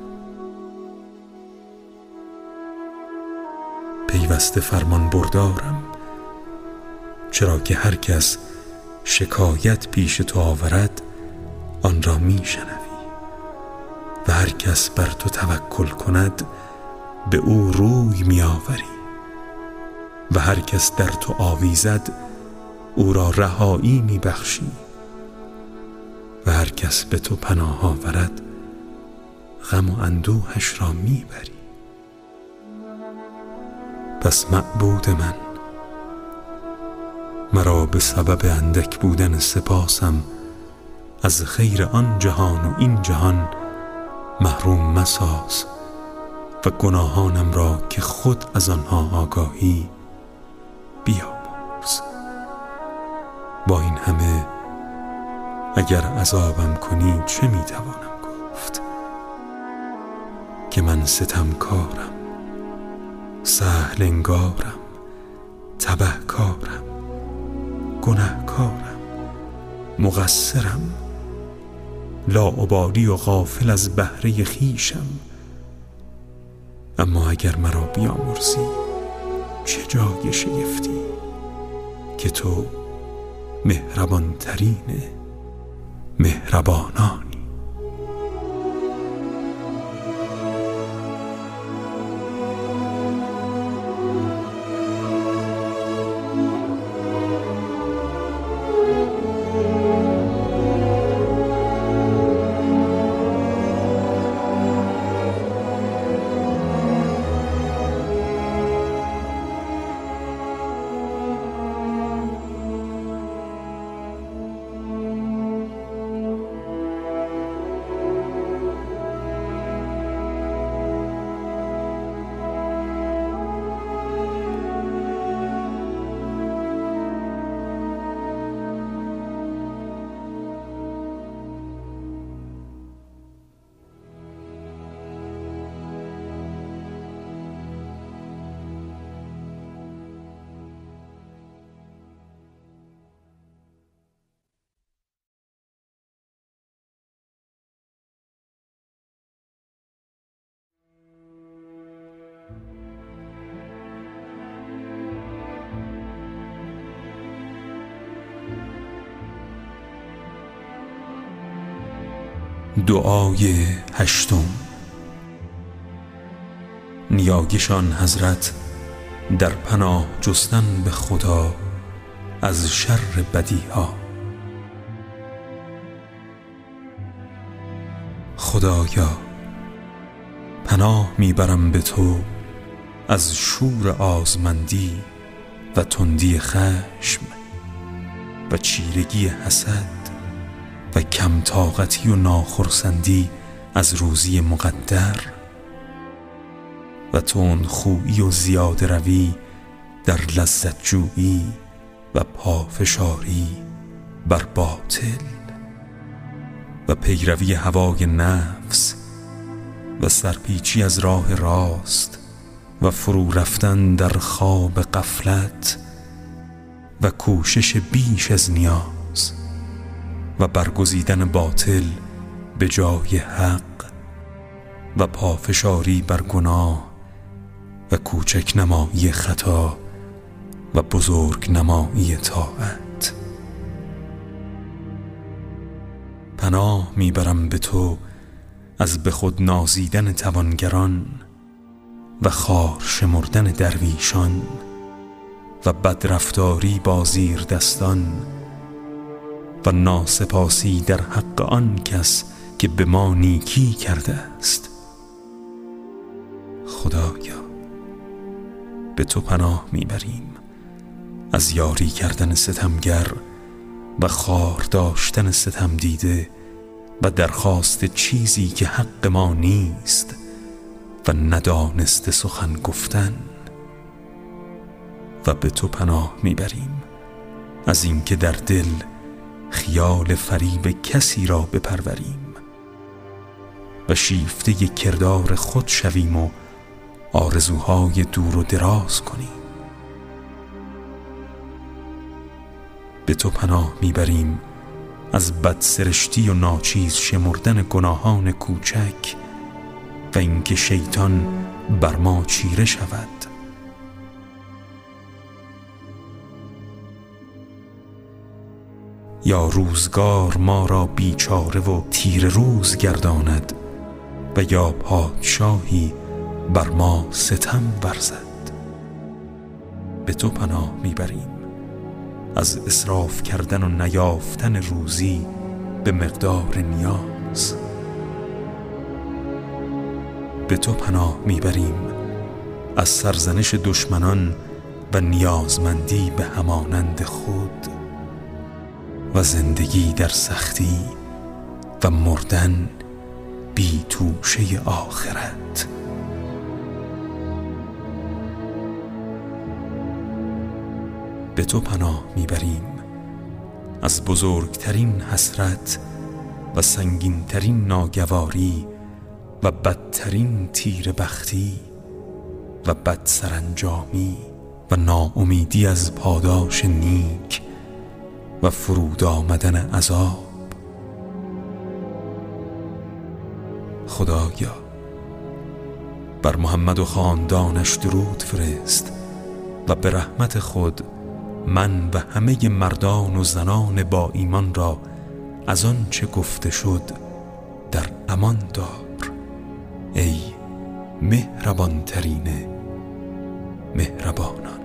پیوسته فرمان بردارم. چرا که هر کس شکایت پیش تو آورد آن را میشنوی و هر کس بر تو توکل کند به او روی میآوری و هر کس در تو آویزد او را رهایی میبخشی و هر کس به تو پناه آورد غم و اندوهش را می‌بری پس معبود من. مرا به سبب اندک بودن سپاسم از خیر آن جهان و این جهان محروم مساز و گناهانم را که خود از آنها آگاهی بیامرز با این همه اگر عذابم کنی چه می‌توانم گفت؟ که من ستمکارم. سهل انگارم تبهکارم گنهکارم مقصرم لاعبالی و غافل از بهره خیشم اما اگر مرا بیامرزی چه جای شگفتی که تو مهربان ترین مهربانان دعای هشتم. نیاگشان حضرت در پناه جستن به خدا از شر بدی ها خدایا پناه می‌برم به تو از شور آزمندی و تندی خشم و چیرگی حسد. و کم طاقتی و ناخرسندی از روزی مقدر و تون خویی و زیاد روی در لذت جویی و پافشاری بر باطل و پیروی هوای نفس و سرپیچی از راه راست و فرو رفتن در خواب قفلت و کوشش بیش از نیاز و برگزیدن باطل به جای حق و پافشاری بر گناه و کوچک نمایی خطا و بزرگ نمایی طاعت. پناه می‌برم به تو از به خود نازیدن توانگران و خار شمردن درویشان و بدرفتاری با زیر دستان و ناسپاسی در حق آن کس که به ما نیکی کرده است. خدایا به تو پناه می‌بریم. از یاری کردن ستمگر و خار داشتن ستم دیده و درخواست چیزی که حق ما نیست و ندانست سخن گفتن و به تو پناه می‌بریم. از اینکه در دل خیال فریب کسی را بپروریم و شیفته کردار خود شویم و آرزوهای دور و دراز کنیم. به تو پناه می‌بریم از بدسرشتی و ناچیز شمردن گناهان کوچک و اینکه شیطان بر ما چیره شود. یا روزگار ما را بیچاره و تیر روز گرداند و یا پادشاهی بر ما ستم ورزد. به تو پناه می‌بریم. از اصراف کردن و نیافتن روزی به مقدار نیاز. به تو پناه می‌بریم. از سرزنش دشمنان و نیازمندی به همانند خود. و زندگی در سختی و مردن بی توشه آخرت. به تو پناه می‌بریم. از بزرگترین حسرت و سنگینترین ناگواری و بدترین تیر بختی و بد سرانجامی و ناامیدی از پاداش نیک و فرود آمدن عذاب. خدایا بر محمد و خاندانش درود فرست و به رحمت خود من و همه مردان و زنان با ایمان را از آن چه گفته شد در امان دار. ای مهربان ترین مهربانان.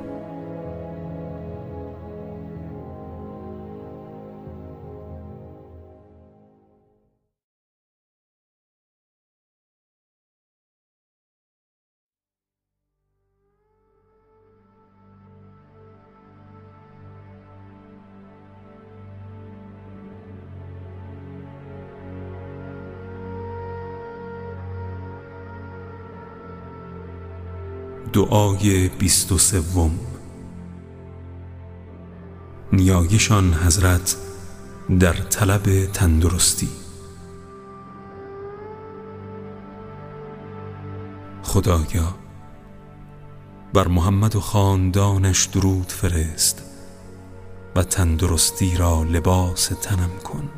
دعای بیست و سوم. نیایشان حضرت در طلب تندرستی. خدایا بر محمد و خاندانش درود فرست و تندرستی را لباس تنم کن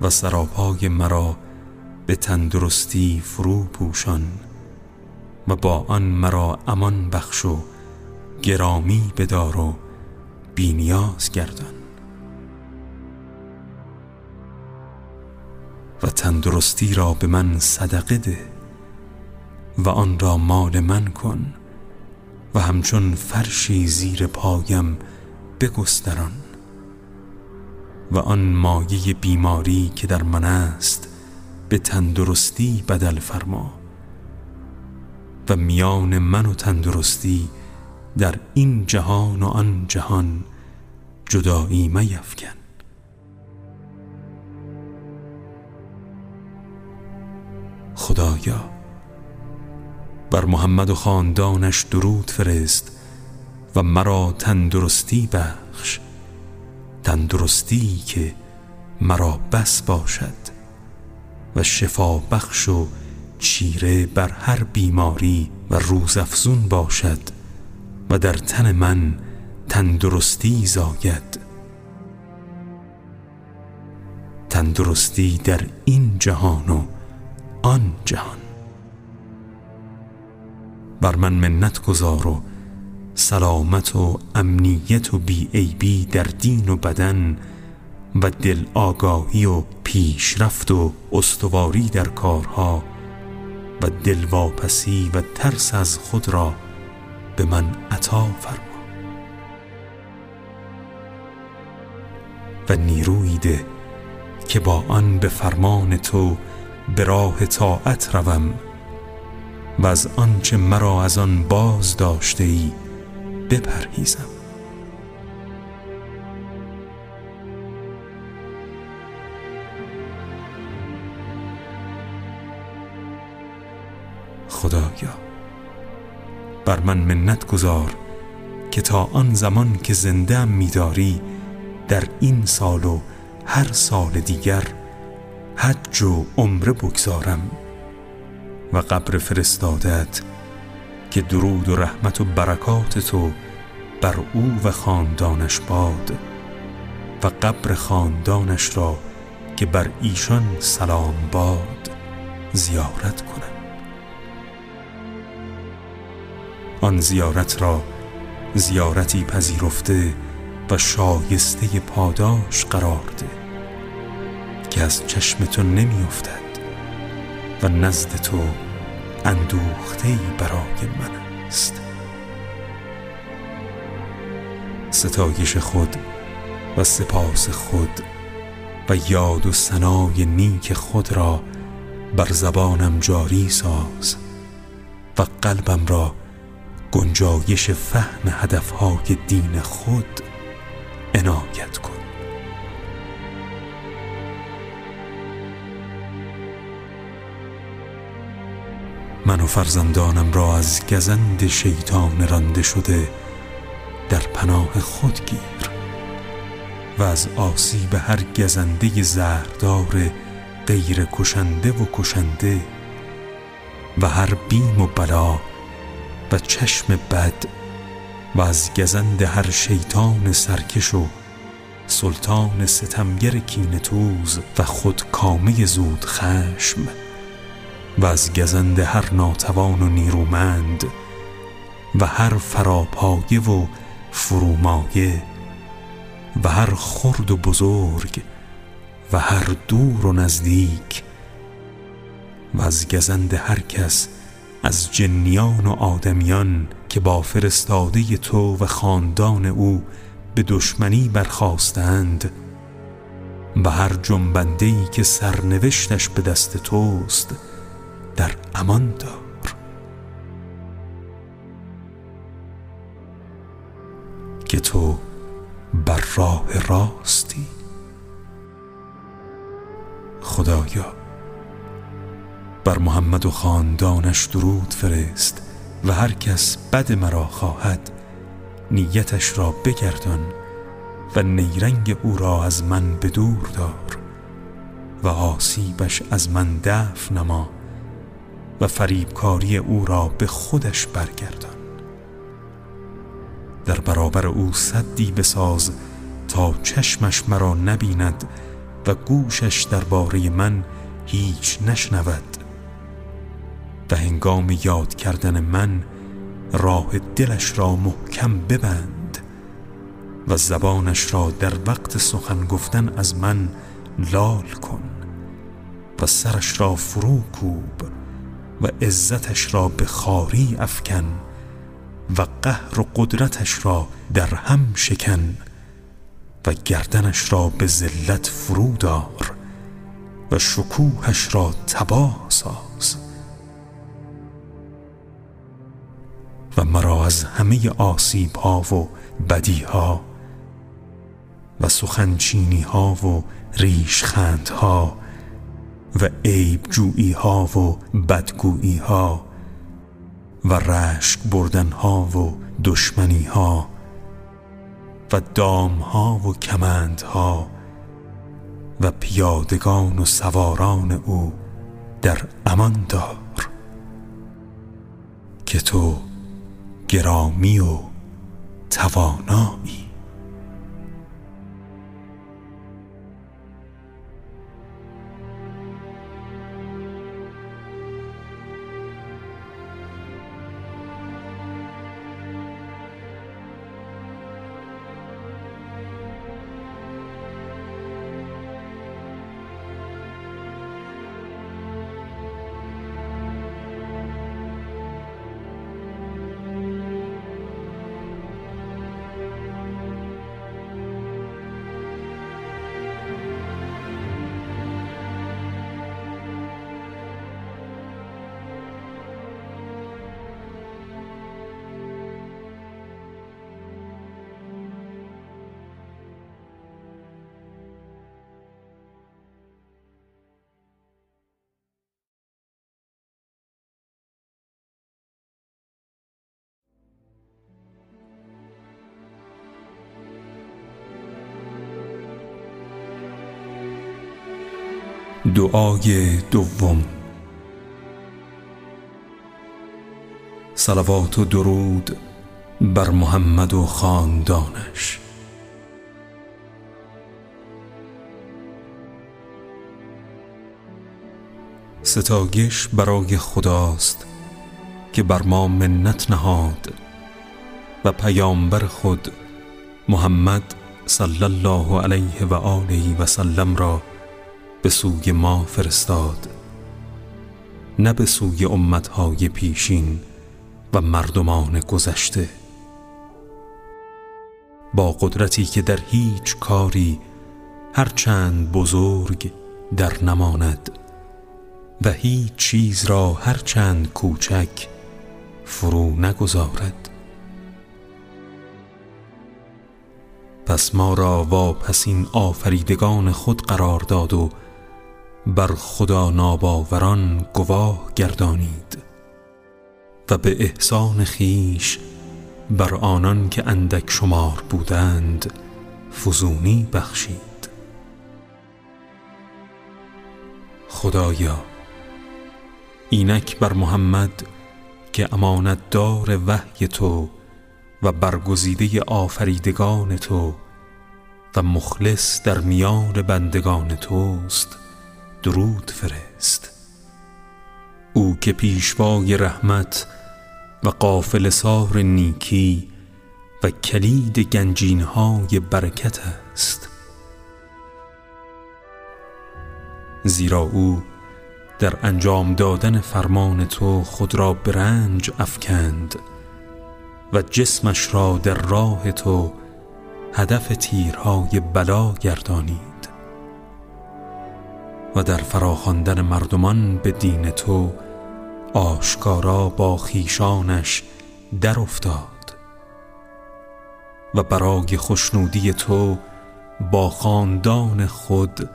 و سراپای مرا به تندرستی فرو پوشان. و با آن مرا امان بخش و گرامی بدار و بینیاز گردان. و تندرستی را به من صدقه ده و آن را مال من کن و همچون فرشی زیر پایم بگستران. و آن مایه بیماری که در من است به تندرستی بدل فرما. و میان من و تندرستی در این جهان و آن جهان جدایی میفکن. خدایا بر محمد و خاندانش درود فرست و مرا تندرستی بخش تندرستی که مرا بس باشد و شفا بخش و چیره بر هر بیماری و روزافزون باشد و در تن من تندرستی زاید. تندرستی در این جهان و آن جهان. بر من منت گذار و سلامت و امنیت و بی در دین و بدن و دل آگاهی و پیشرفت و استواری در کارها و دل واپسی و ترس از خود را به من عطا فرما. و نیروی ده که با آن به فرمان تو به راه طاعت روم و از آنچه مرا از آن باز داشته ای بپرهیزم. بر من منت گذار که تا آن زمان که زنده میداری در این سال و هر سال دیگر حج و عمره بگذارم و قبر فرستادت که درود و رحمت و برکات تو بر او و خاندانش باد و قبر خاندانش را که بر ایشان سلام باد زیارت کنم آن زیارت را زیارتی پذیرفته و شایسته پاداش قرار ده که از چشم تو نمیافتد و نزد تو اندوخته برای من است. ستایش خود و سپاس خود و یاد و سنای نیک خود را بر زبانم جاری ساز و قلبم را گنجایش فهم هدفهای دین خود عنایت کن. من و فرزندانم را از گزند شیطان رانده شده در پناه خود گیر و از آسیب هر گزنده زهردار غیر کشنده و کشنده و هر بیم و بلا و چشم بد و از گزند هر شیطان سرکش و سلطان ستمگر کینتوز و خود کامه زود خشم. و از گزند هر ناتوان و نیرومند و هر فراپایه و فرومایه و هر خرد و بزرگ و هر دور و نزدیک. و از گزند هر کس از جنیان و آدمیان که با فرستاده تو و خاندان او به دشمنی برخواستند و هر جنبندهی که سرنوشتش به دست توست در امان دار. که تو بر راه راستی. خدایا. بر محمد و خاندانش درود فرست و هر کس بد مرا خواهد نیتش را بگردان و نیرنگ او را از من به دور دار و آسیبش از من دفع نما و فریبکاری او را به خودش برگردان. در برابر او صدی بساز تا چشمش مرا نبیند و گوشش درباره من هیچ نشنود. و هنگام یاد کردن من راه دلش را محکم ببند و زبانش را در وقت سخن گفتن از من لال کن و سرش را فرو کوب و عزتش را به خاری افکن و قهر و قدرتش را در هم شکن و گردنش را به ذلت فرو دار و شکوهش را تباه ساز. و مرا از همه آسیب ها و بدی ها و سخنچینی ها و ریشخند ها و عیب جویی ها و بدگویی ها و رشک بردن ها و دشمنی ها و دام ها و کمند ها و پیادگان و سواران او در امان دار که تو گرامی و توانایی. دعای دوم. صلوات و درود بر محمد و خاندانش. ستایش برای خداست که بر ما منت نهاد و پیامبر خود محمد صلی الله علیه و آله و سلم را به سوی ما فرستاد. نه به سوی امتهای پیشین و مردمان گذشته. با قدرتی که در هیچ کاری هرچند بزرگ در نماند و هیچ چیز را هرچند کوچک فرو نگذارد. پس ما را واپسین آفریدگان خود قرار داد و بر خدا ناباوران گواه گردانید و به احسان خیش بر آنان که اندک شمار بودند فزونی بخشید. خدایا اینک بر محمد که امانت دار وحی تو و برگزیده آفریدگان تو و مخلص در میان بندگان توست درود فرست. او که پیشوای رحمت و قافل سار نیکی و کلید گنجین های برکت است. زیرا او در انجام دادن فرمان تو خود را برنج افکند و جسمش را در راه تو هدف تیرهای بلا گردانید و در فراخواندن مردمان به دین تو آشکارا با خیشانش در افتاد و برای خوشنودی تو با خاندان خود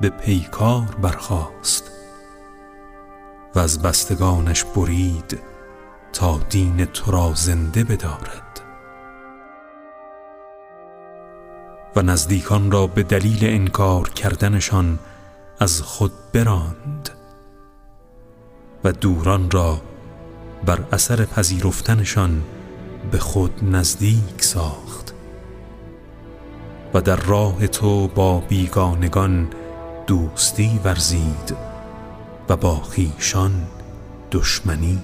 به پیکار برخاست و از بستگانش برید تا دین تو را زنده بدارد و نزدیکان را به دلیل انکار کردنشان از خود براند و دوران را بر اثر پذیرفتنشان به خود نزدیک ساخت و در راه تو با بیگانگان دوستی ورزید و با خیشان دشمنی.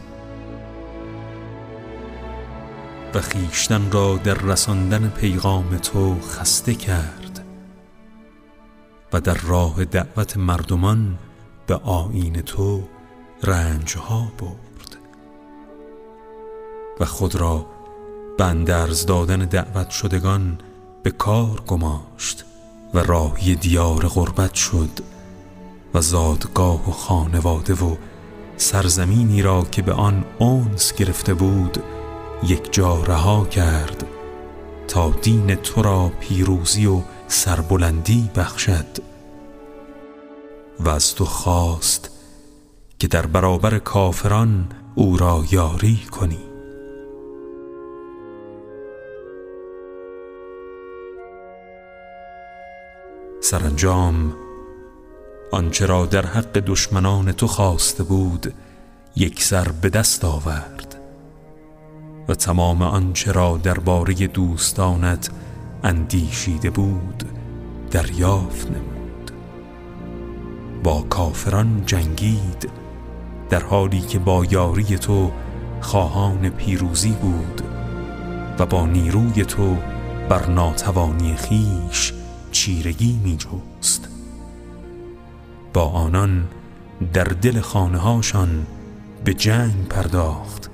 و خیشتن را در رساندن پیغام تو خسته کرد. و در راه دعوت مردمان به آین تو رنجها برد. و خود را بندرز دادن دعوت شدگان به کار گماشت و راهی دیار غربت شد و زادگاه و خانواده و سرزمینی را که به آن اونس گرفته بود یک جا رها کرد تا دین تو را پیروزی و سربلندی بخشد و از تو خواست که در برابر کافران او را یاری کنی. سرانجام آنچه را در حق دشمنان تو خواسته بود یک سر به دست آورد و تمام آنچه را درباره دوستانت اندیشیده بود دریافت نمود. با کافران جنگید در حالی که با یاری تو خواهان پیروزی بود و با نیروی تو بر ناتوانی خیش چیرگی می جوست با آنان در دل خانه هاشان به جنگ پرداخت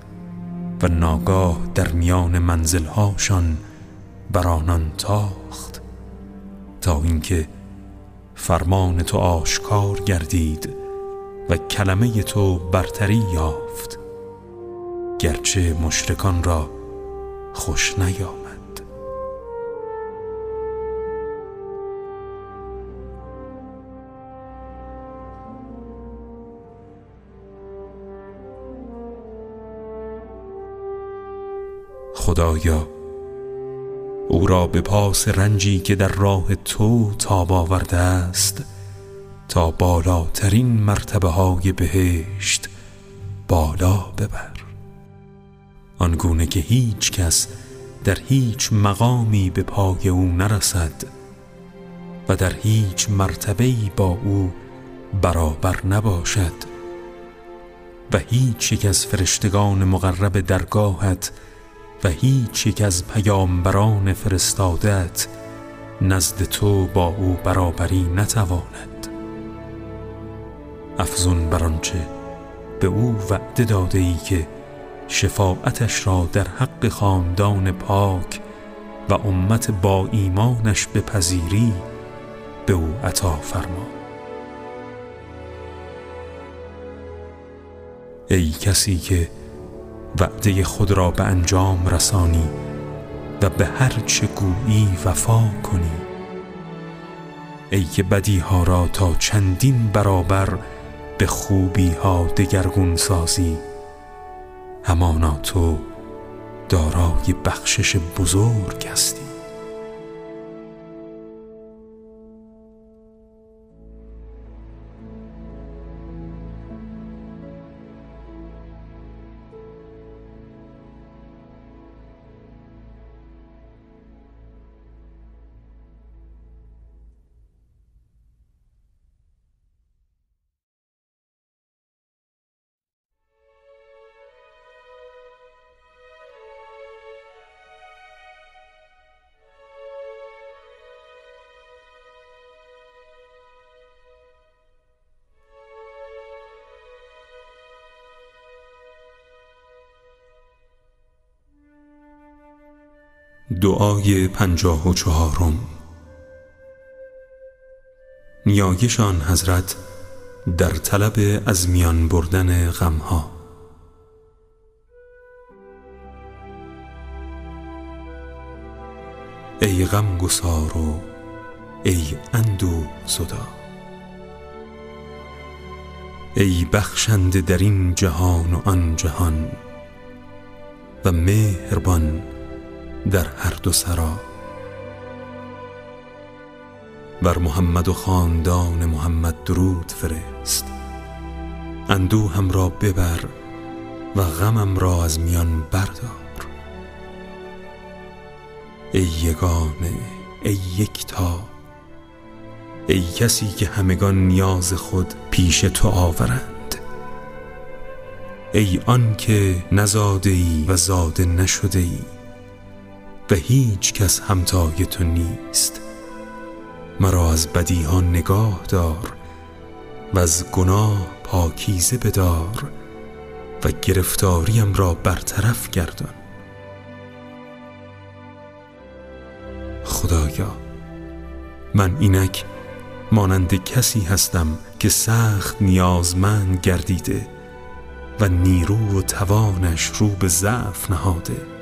و ناگاه در میان منزلهاشان بر آنان تاخت تا اینکه فرمان تو آشکار گردید و کلمه تو برتری یافت گرچه مشرکان را خوش نیامد. خدایا او را به پاس رنجی که در راه تو تاب آورده است تا بالاترین مرتبه های بهشت بالا ببر. آنگونه که هیچ کس در هیچ مقامی به پای او نرسد و در هیچ مرتبه‌ای با او برابر نباشد و هیچ یک از فرشتگان مقرب درگاهت و هیچ یک از پیامبران فرستادت نزد تو با او برابری نتواند. افزون بر آنچه به او وعده داده ای که شفاعتش را در حق خاندان پاک و امت با ایمانش پذیری به او عطا فرما. ای کسی که وعده خود را به انجام رسانی و به هر چه گویی وفا کنی. ای که بدی ها را تا چندین برابر به خوبی ها دگرگون سازی. همانا تو دارای بخشش بزرگ هستی. دعای پنجاه و چهارم. نیایشان حضرت در طلب از میان بردن غمها. ای غم گسار و ای اندو زدا ای بخشنده در این جهان و آن جهان و مهربان در هر دو سرا. بر محمد و خاندان محمد درود فرست. اندوهم را ببر و غمم را از میان بردار. ای یگانه ای یکتا ای کسی که همگان نیاز خود پیش تو آورند. ای آن که نزاده ای و زاده نشده ای. و هیچ کس همتای تو نیست. مرا از بدیها نگاه دار و از گناه پاکیزه بدار و گرفتاریم را برطرف گردان. خدایا من اینک مانند کسی هستم که سخت نیازمند گردیده و نیرو و توانش رو به ضعف نهاده.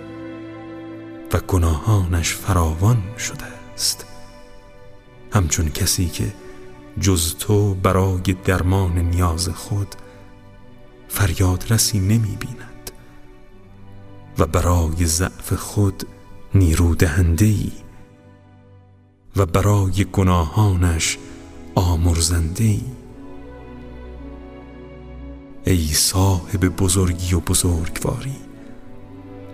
و گناهانش فراوان شده است. همچون کسی که جز تو برای درمان نیاز خود فریاد رسی نمی بیند و برای ضعف خود نیرو ای و برای گناهانش آمرزنده ای ای صاحب بزرگی و بزرگواری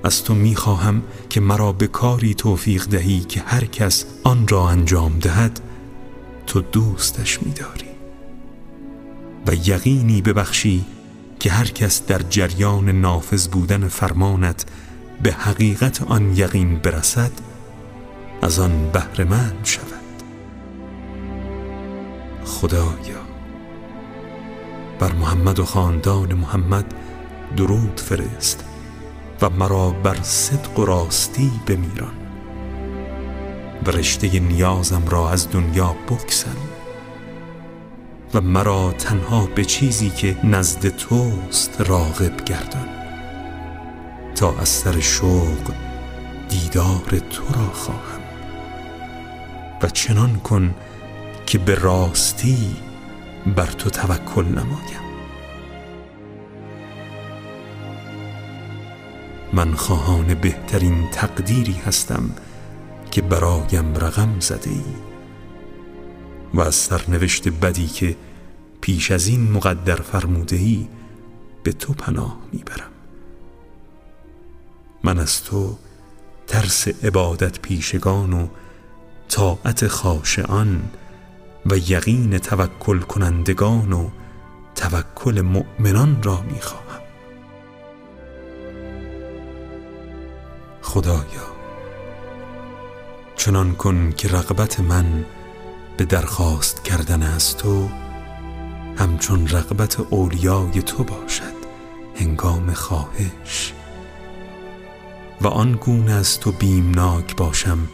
از تو می‌خواهم که مرا به کاری توفیق دهی که هر کس آن را انجام دهد تو دوستش میداری. و یقینی ببخشی که هر کس در جریان نافذ بودن فرمانت به حقیقت آن یقین برسد از آن بهرهمند شود. خدایا بر محمد و خاندان محمد درود فرست. و مرا بر صدق و راستی بمیران. و رشته نیازم را از دنیا بکسن و مرا تنها به چیزی که نزد توست راغب گردان. تا از سر شوق دیدار تو را خواهم. و چنان کن که به راستی بر تو توکل نمایم. من خواهان بهترین تقدیری هستم که برایم رقم زده ای. و از سرنوشت بدی که پیش از این مقدر فرموده ای به تو پناه می‌برم. من از تو ترس عبادت پیشگان و طاعت خاشعان و یقین توکل کنندگان و توکل مؤمنان را می‌خواهم خدایا. چنان کن که رغبت من به درخواست کردن از تو همچون رغبت اولیای تو باشد هنگام خواهش. و آن گونه از تو بیمناک باشم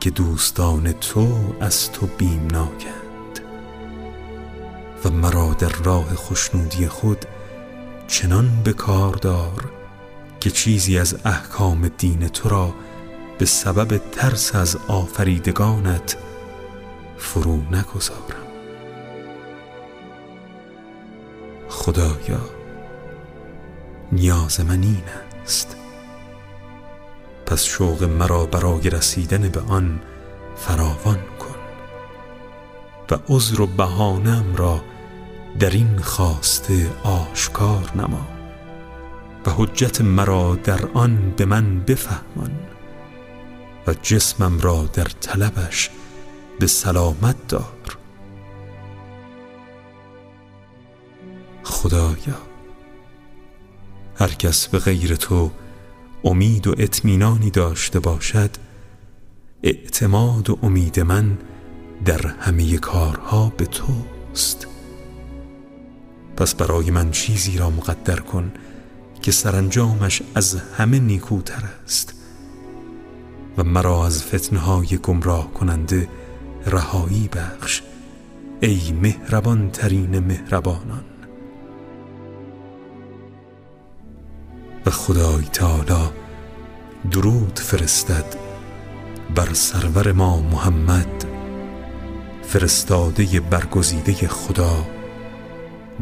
که دوستان تو از تو بیمناکند. و مرا در راه خوشنودی خود چنان به کار دار که چیزی از احکام دین تو را به سبب ترس از آفریدگانت فرو نگذارم. خدایا نیاز من این است. پس شوق مرا برای رسیدن به آن فراوان کن و عذر و بهانم را در این خواسته آشکار نما. و حجت مرا در آن به من بفهمان و جسمم را در طلبش به سلامت دار. خدایا هر کس به غیر تو امید و اطمینانی داشته باشد اعتماد و امید من در همه کارها به توست. پس برای من چیزی را مقدر کن که سرانجامش از همه نیکوتر است و مرا از فتنهای گمراه کننده رهایی بخش ای مهربان ترین مهربانان. و خدای تعالی درود فرستد بر سرور ما محمد فرستاده برگزیده خدا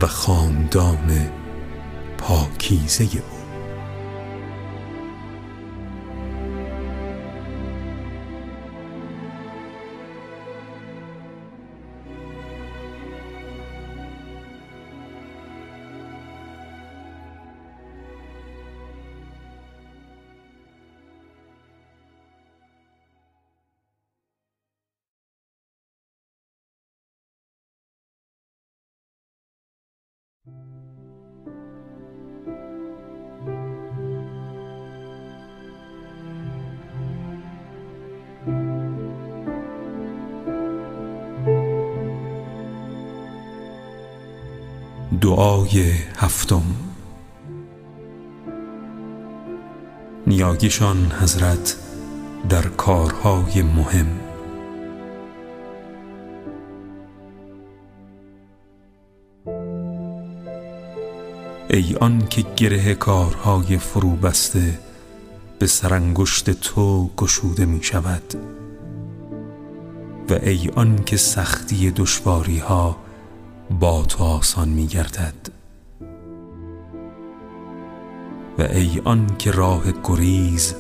و خاندان پاکیزه او دعای هفتم. نیاگشان حضرت در کارهای مهم. ای آن که گره کارهای فرو بسته به سرانگشت تو گشوده می شود. و ای آن که سختی دشواری ها با تو آسان می گردد و ای آن که راه گریز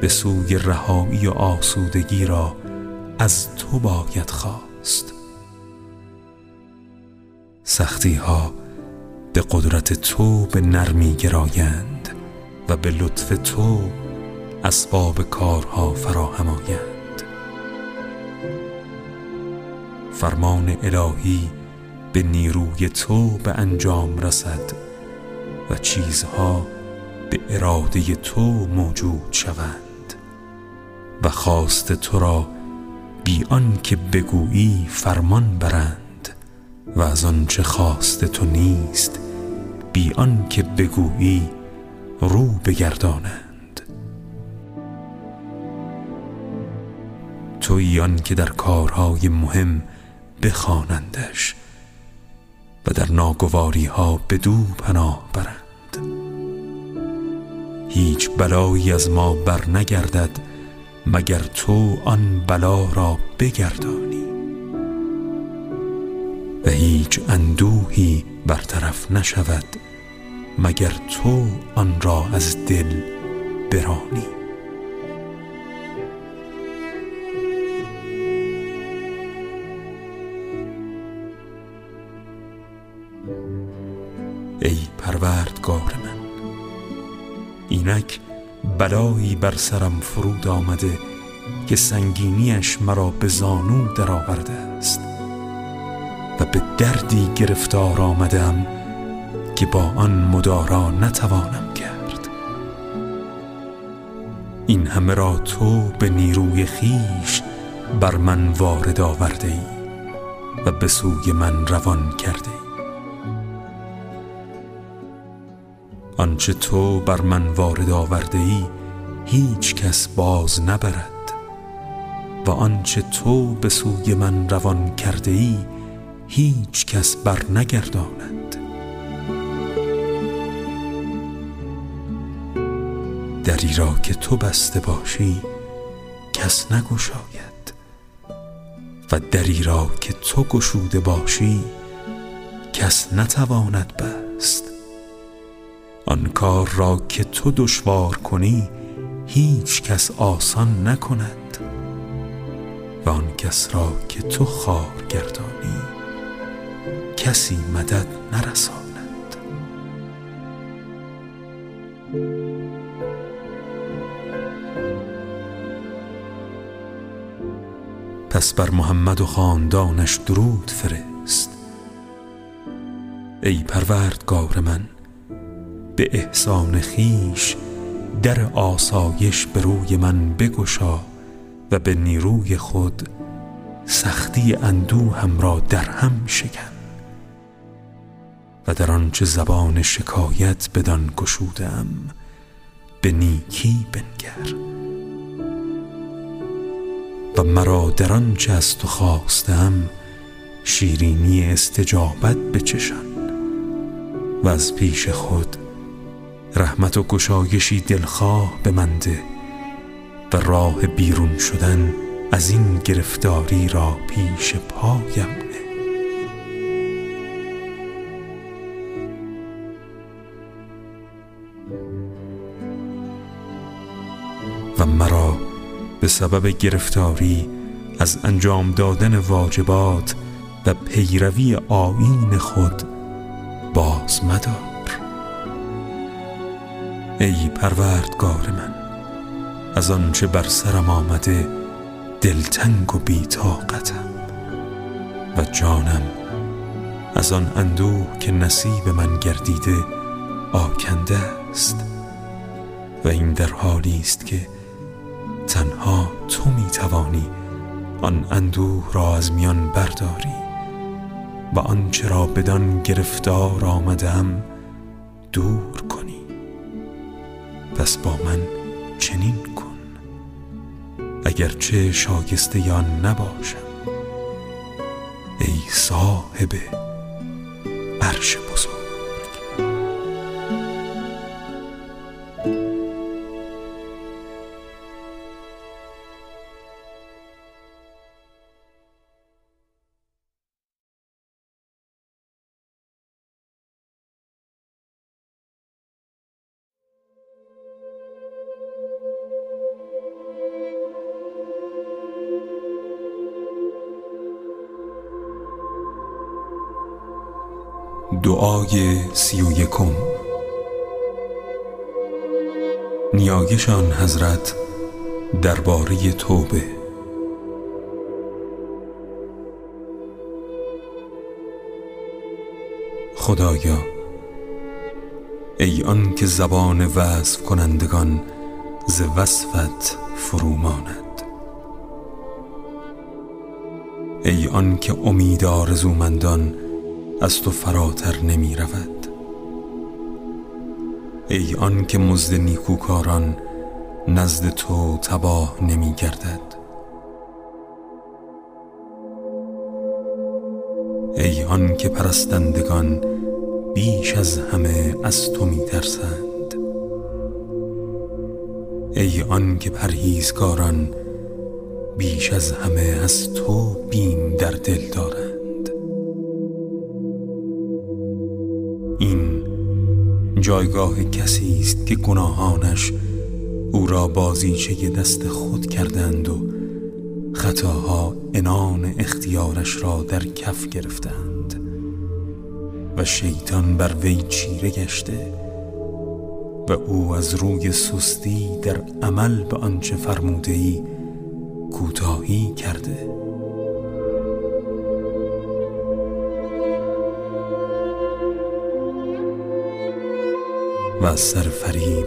به سوی رهایی و آسودگی را از تو باید خواست. سختی ها به قدرت تو به نرمی گرایند و به لطف تو اسباب کارها فراهم آیند. فرمان الهی به نیروی تو به انجام رسد و چیزها به اراده تو موجود شوند و خواست تو را بی آن که بگویی فرمان برند و از آنچه خواست تو نیست بی آن که بگویی رو بگردانند. تویی آن که در کارهای مهم بخوانندش و در ناگواری ها به دو پناه برند. هیچ بلایی از ما بر نگردد مگر تو آن بلا را بگردانی. و هیچ اندوهی برطرف نشود مگر تو آن را از دل برانی. اینک بلایی بر سرم فرود آمده که سنگینیش مرا به زانو درآورده است و به دردی گرفتار آمدم که با آن مدارا نتوانم کرد. این همه را تو به نیروی خیش بر من وارد آورده ای و به سوی من روان کرده ای آنچه تو بر من وارد آورده ای هیچ کس باز نبرد. و آنچه تو به سوی من روان کرده ای هیچ کس بر نگرداند. دری را که تو بسته باشی کس نگشاید. و دری را که تو گشوده باشی کس نتواند بست. آن کار را که تو دشوار کنی هیچ کس آسان نکند. و آن کس را که تو خار گردانی کسی مدد نرساند. پس بر محمد و خاندانش درود فرست. ای پروردگار من به احسان خیش در آسایش به روی من بگشا و به نیروی خود سختی هم را در هم شکن. و در آنچه زبان شکایت بدان گشودم به نیکی بنگر. و مرا در آنچه از تو خواستم شیرینی استجابت بچشان و از پیش خود رحمت و گشایشی دلخواه به منده و راه بیرون شدن از این گرفتاری را پیش پایم نه. و مرا به سبب گرفتاری از انجام دادن واجبات و پیروی آیین خود باز مدار. ای پروردگار من از آنچه بر سرم آمده دلتنگ و بیتاقتم و جانم از آن اندوه که نصیب من گردیده آکنده است و این در حالی است که تنها تو می توانی آن اندوه را از میان برداری و آنچه را بدان گرفتار آمدم دور کنی پس با من چنین کن. اگرچه شاگسته یا نباشم. ای صاحب عرش بزرگ. دعای سی و یکم. نیایشان حضرت درباره توبه. خدایا ای آن که زبان وصف کنندگان ز وصفت فروماند. ای آن که امید آرزومندان از تو فراتر نمی رود. ای آن که مزد نیکوکاران نزد تو تباه نمی گردد. ای آن که پرستندگان بیش از همه از تو می ترسند. ای آن که پرهیزکاران بیش از همه از تو بیم در دل دارند. جایگاه کسی است که گناهانش او را بازیچه دست خود کردند و خطاها انان اختیارش را در کف گرفتند. و شیطان بر وی چیره گشته و او از روی سستی در عمل به آنچه فرموده ای کوتاهی کرده. از سر فریب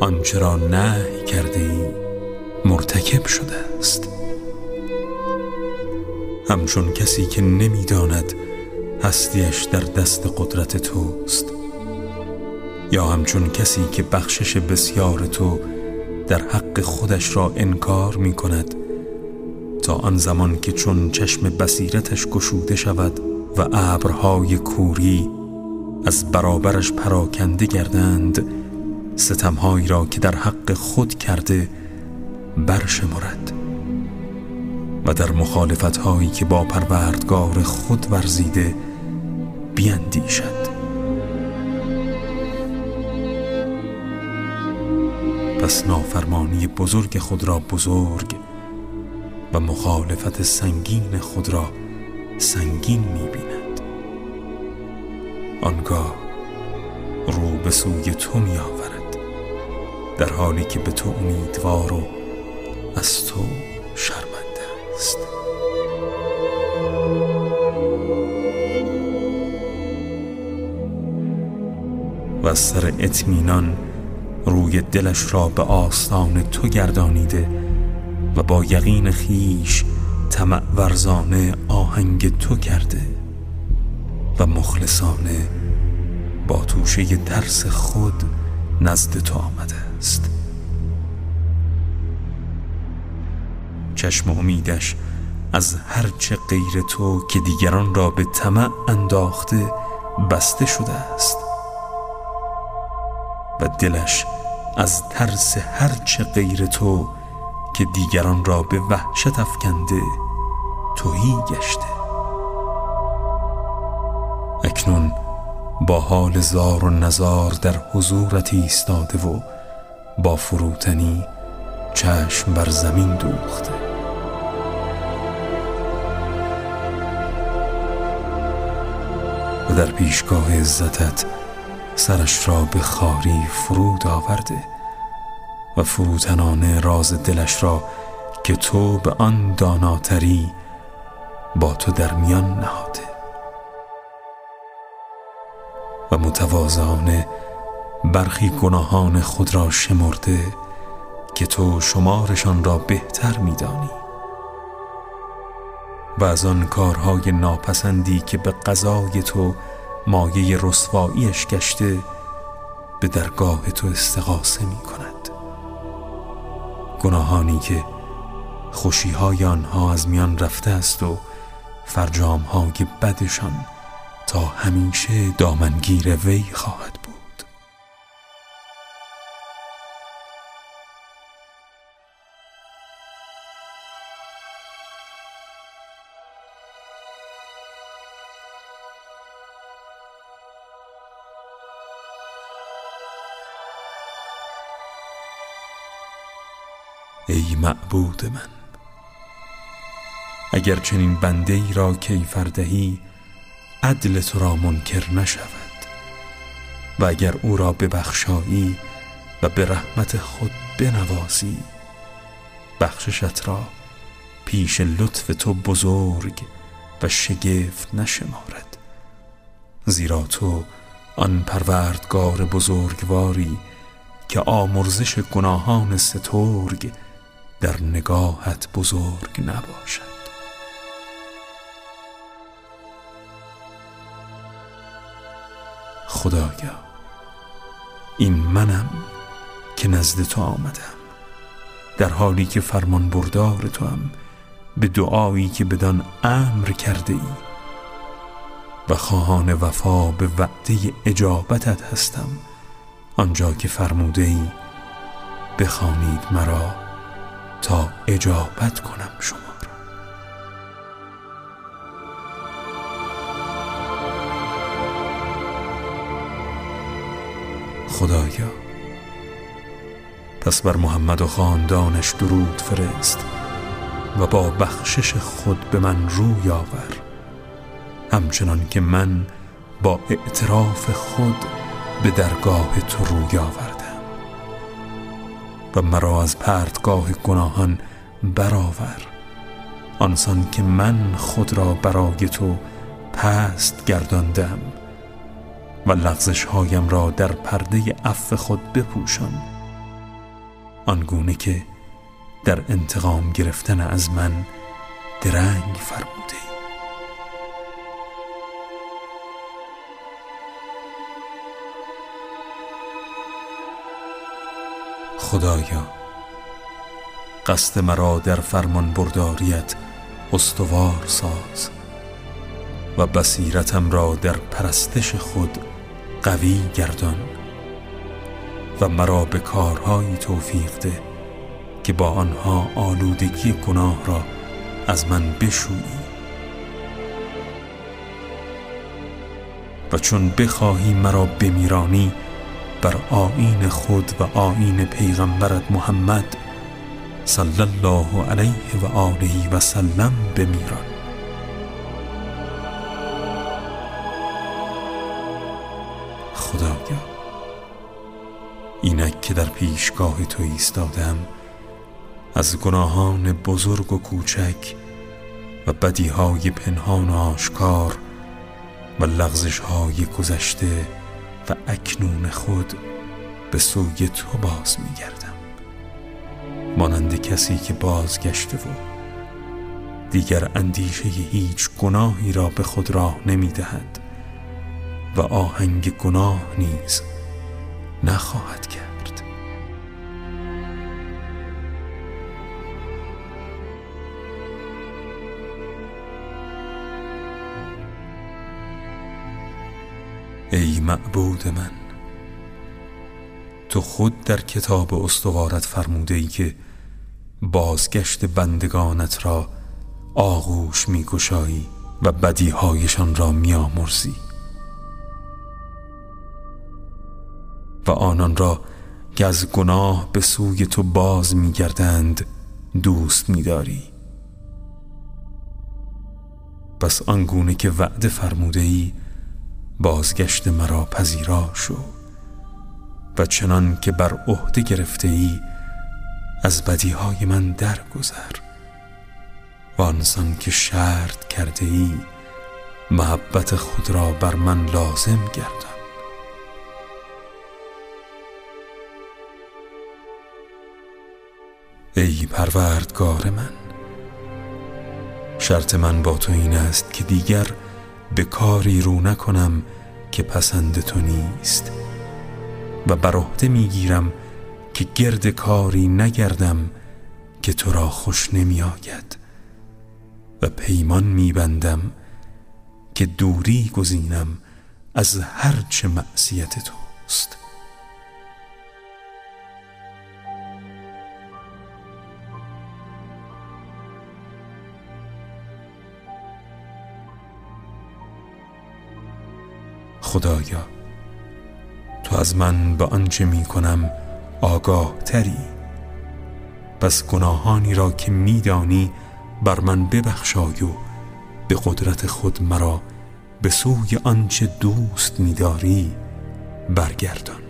آنچه را نهی کرده ای مرتکب شده است. همچون کسی که نمی‌داند هستیش در دست قدرت توست یا همچون کسی که بخشش بسیار تو در حق خودش را انکار می کند تا آن زمان که چون چشم بصیرتش گشوده شود و ابرهای کوری از برابرش پراکنده گردند ستمهایی را که در حق خود کرده برشمرد و در مخالفت هایی که با پروردگار خود ورزیده بیندیشد. پس نافرمانی بزرگ خود را بزرگ و مخالفت سنگین خود را سنگین می‌بیند آنگاه رو به سوی تو می آورد در حالی که به تو امیدوار و از تو شرمنده است. و سر اطمینان روی دلش را به آستان تو گردانیده و با یقین خیش طمع ورزانه آهنگ تو کرده. و مخلصانه با توشه ترس خود نزد تو آمده است. چشم امیدش از هرچه غیر تو که دیگران را به طمع انداخته بسته شده است. و دلش از ترس هرچه غیر تو که دیگران را به وحشت افکنده توهی گشته. اکنون با حال زار و نزار در حضورت ایستاده و با فروتنی چشم بر زمین دوخته. و در پیشگاه عزتت سرش را به خاری فرود آورده و فروتنانه راز دلش را که تو به آن داناتری با تو در میان نهاده. و متوازانه برخی گناهان خود را شمرده که تو شمارشان را بهتر میدانی. و از آن کارهای ناپسندی که به قضای تو مایه رسواییش گشته به درگاه تو استغاثه می کند گناهانی که خوشیهای آنها از میان رفته است و فرجامهای بدشان تا همیشه دامنگیر وی خواهد بود. ای معبود من اگر چنین بنده ای را کیفر دهی عدل تو را منکر نشود. و اگر او را ببخشایی و به رحمت خود بنوازی بخششت را پیش لطف تو بزرگ و شگفت نشمارد. زیرا تو آن پروردگار بزرگواری که آمرزش گناهان سترگ در نگاهت بزرگ نباشد. خدایا. این منم که نزد تو آمدم. در حالی که فرمان بردار تو هم به دعایی که بدان امر کرده ای و خواهان وفا به وعده اجابتت هستم. آنجا که فرموده ای بخوانید مرا تا اجابت کنم شما. خدایا. پس بر محمد و خاندانش درود فرست و با بخشش خود به من روی آور. همچنان که من با اعتراف خود به درگاه تو روی آوردم و مرا از پرتگاه گناهان برآور. آنسان که من خود را برای تو پست گرداندم و لغزش هایم را در پرده عفو خود بپوشان. آنگونه که در انتقام گرفتن از من درنگ فرموده. خدایا قصد مرا در فرمان برداریت استوار ساز و بصیرتم را در پرستش خود قوی گردان و مرا به کارهایی توفیق ده که با آنها آلودگی گناه را از من بشویی. و چون بخواهی مرا بمیرانی بر آین خود و آین پیغمبرت محمد صلی الله علیه و آله و سلم بمیران. اینک که در پیشگاه تو ایستادم از گناهان بزرگ و کوچک و بدیهای پنهان و آشکار و لغزش های گذشته و اکنون خود به سوی تو باز می گردم مانند کسی که بازگشته و دیگر اندیشه هیچ گناهی را به خود راه نمی دهد و آهنگ گناه نیز نخواهد کرد. ای معبود من تو خود در کتاب استوارت فرموده ای که بازگشت بندگانت را آغوش میگشایی و بدیهایشان را میامرزی و آنان را که از گناه به سوی تو باز میگردند دوست میداری. پس آنگونه که وعده فرموده ای بازگشت مرا پذیرا شو و چنان که بر عهده گرفته ای از بدیهای من درگذر و آنسان که شرط کرده ای محبت خود را بر من لازم گردان. ای پروردگار من. شرط من با تو این است که دیگر به کاری رو نکنم که پسند تو نیست. و بر عهده می‌گیرم که گرد کاری نگردم که تو را خوش نمی آید و پیمان میبندم که دوری گزینم از هر چه معصیت توست. خدایا تو از من به آنچه می کنم آگاه تری. پس گناهانی را که میدانی بر من ببخشای و به قدرت خود مرا به سوی آنچه دوست میداری برگردان.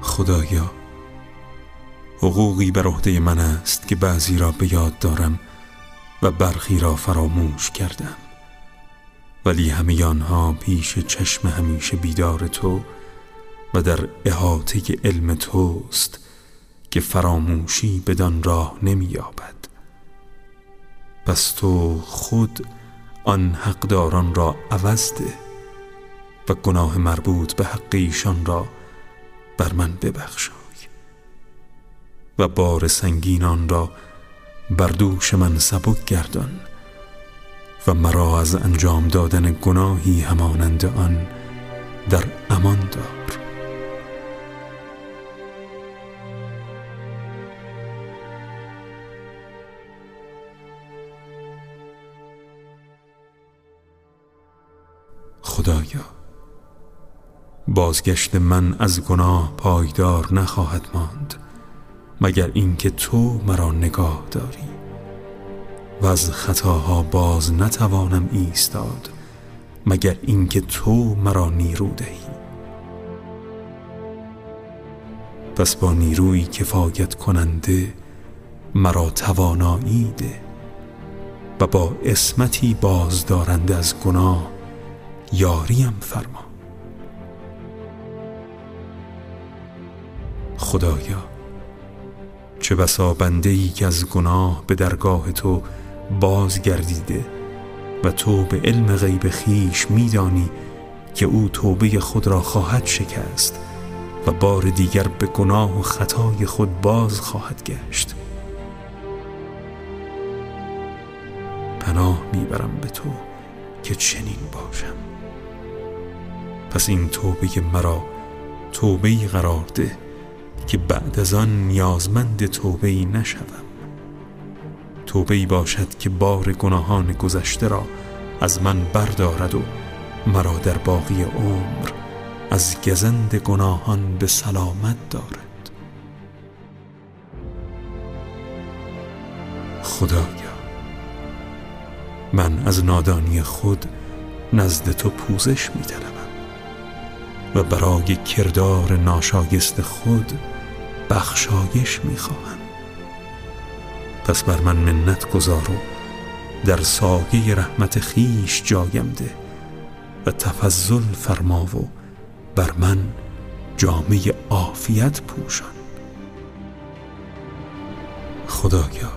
خدایا حقوقی بر عهده من است که بعضی را به یاد دارم. و برخی را فراموش کردم. ولی همه آنها پیش چشم همیشه بیدار تو و در احاطه علم توست که فراموشی بدان راه نمییابد. پس تو خود آن حقداران را عوض ده و گناه مربوط به حق ایشان را بر من ببخشای و بار سنگینان را بر دوش من سبک گردان و مرا از انجام دادن گناهی همانند آن در امان دار. خدایا بازگشت من از گناه پایدار نخواهد ماند. مگر اینکه تو مرا نگاه داری؟ و از خطاها باز نتوانم ایستاد مگر اینکه تو مرا نیرو دهی؟ پس با نیروی کفایت کننده مرا توانایی ده و با اسمتی بازدارنده از گناه یاریم فرما. خدایا چه بسا بنده ای که از گناه به درگاه تو بازگردیده و تو به علم غیب خیش میدانی که او توبه خود را خواهد شکست و بار دیگر به گناه و خطای خود باز خواهد گشت. پناه می‌برم به تو که چنین باشم. پس این توبه مرا توبه قرار ده که بعد از آن نیازمند توبه نشوم. توبه باشد که بار گناهان گذشته را از من بردارد و مرا در باقی عمر از گزند گناهان به سلامت دارد. خدایا من از نادانی خود نزد تو پوزش می و برای کردار ناشایست خود بخشایش می‌خواهم. پس بر من منت گذار در سایه رحمت خیش جایم ده و تفضل فرما و بر من جامعه عافیت پوشان. خدایا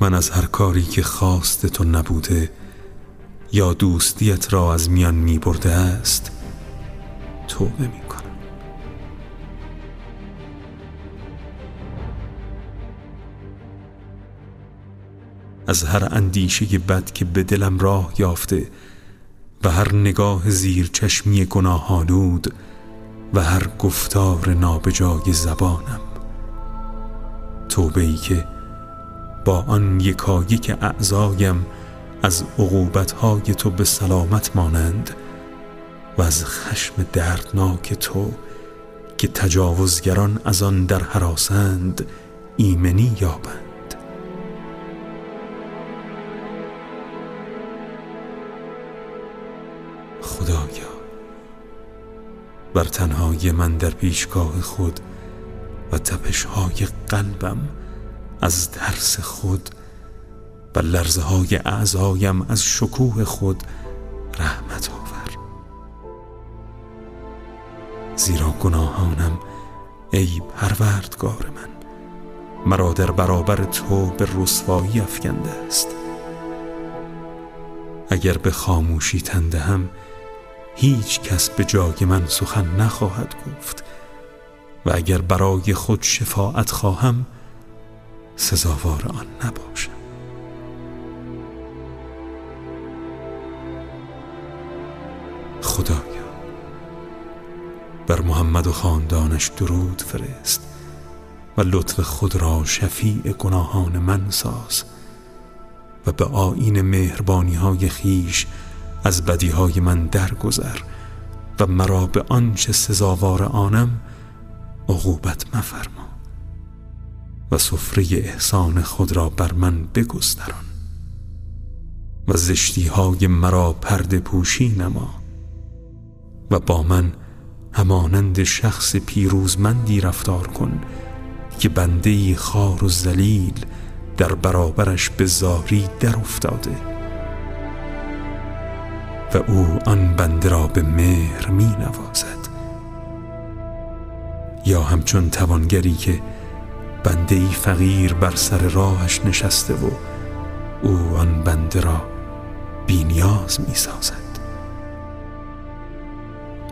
من از هر کاری که خواست تو نبوده یا دوستیت را از میان می برده است توبه می از هر اندیشه بد که به دلم راه یافته و هر نگاه زیر چشمی گناه آلود و هر گفتار نابجای زبانم. توبه ای که با آن یکایک اعضایم از عقوبتهای تو به سلامت مانند و از خشم دردناک تو که تجاوزگران از آن در حراسند ایمنی یابند. خدایا. بر تنهای من در پیشگاه خود و تپشهای قلبم از درس خود و لرزه های اعضایم از شکوه خود رحمت زیرا گناهانم ای پروردگار من مرا در برابر تو به رسوایی افکنده است. اگر به خاموشی تنده هم هیچ کس به جای من سخن نخواهد گفت و اگر برای خود شفاعت خواهم سزاوار آن نباشم. خدایا بر محمد و خاندانش درود فرست و لطف خود را شفیع گناهان من ساز و به آین مهربانی های خیش از بدی های من درگذر و مرا به آنچه سزاوار آنم عقوبت مفرما و سفره احسان خود را بر من بگستران و زشتی های مرا پرده پوشی نما و با من همانند شخص پیروزمندی رفتار کن که بنده خار و زلیل در برابرش به زاری در افتاده. و او آن بنده را به مهر می نوازد یا همچون توانگری که بنده ای فقیر بر سر راهش نشسته و او آن بنده را بینیاز می سازد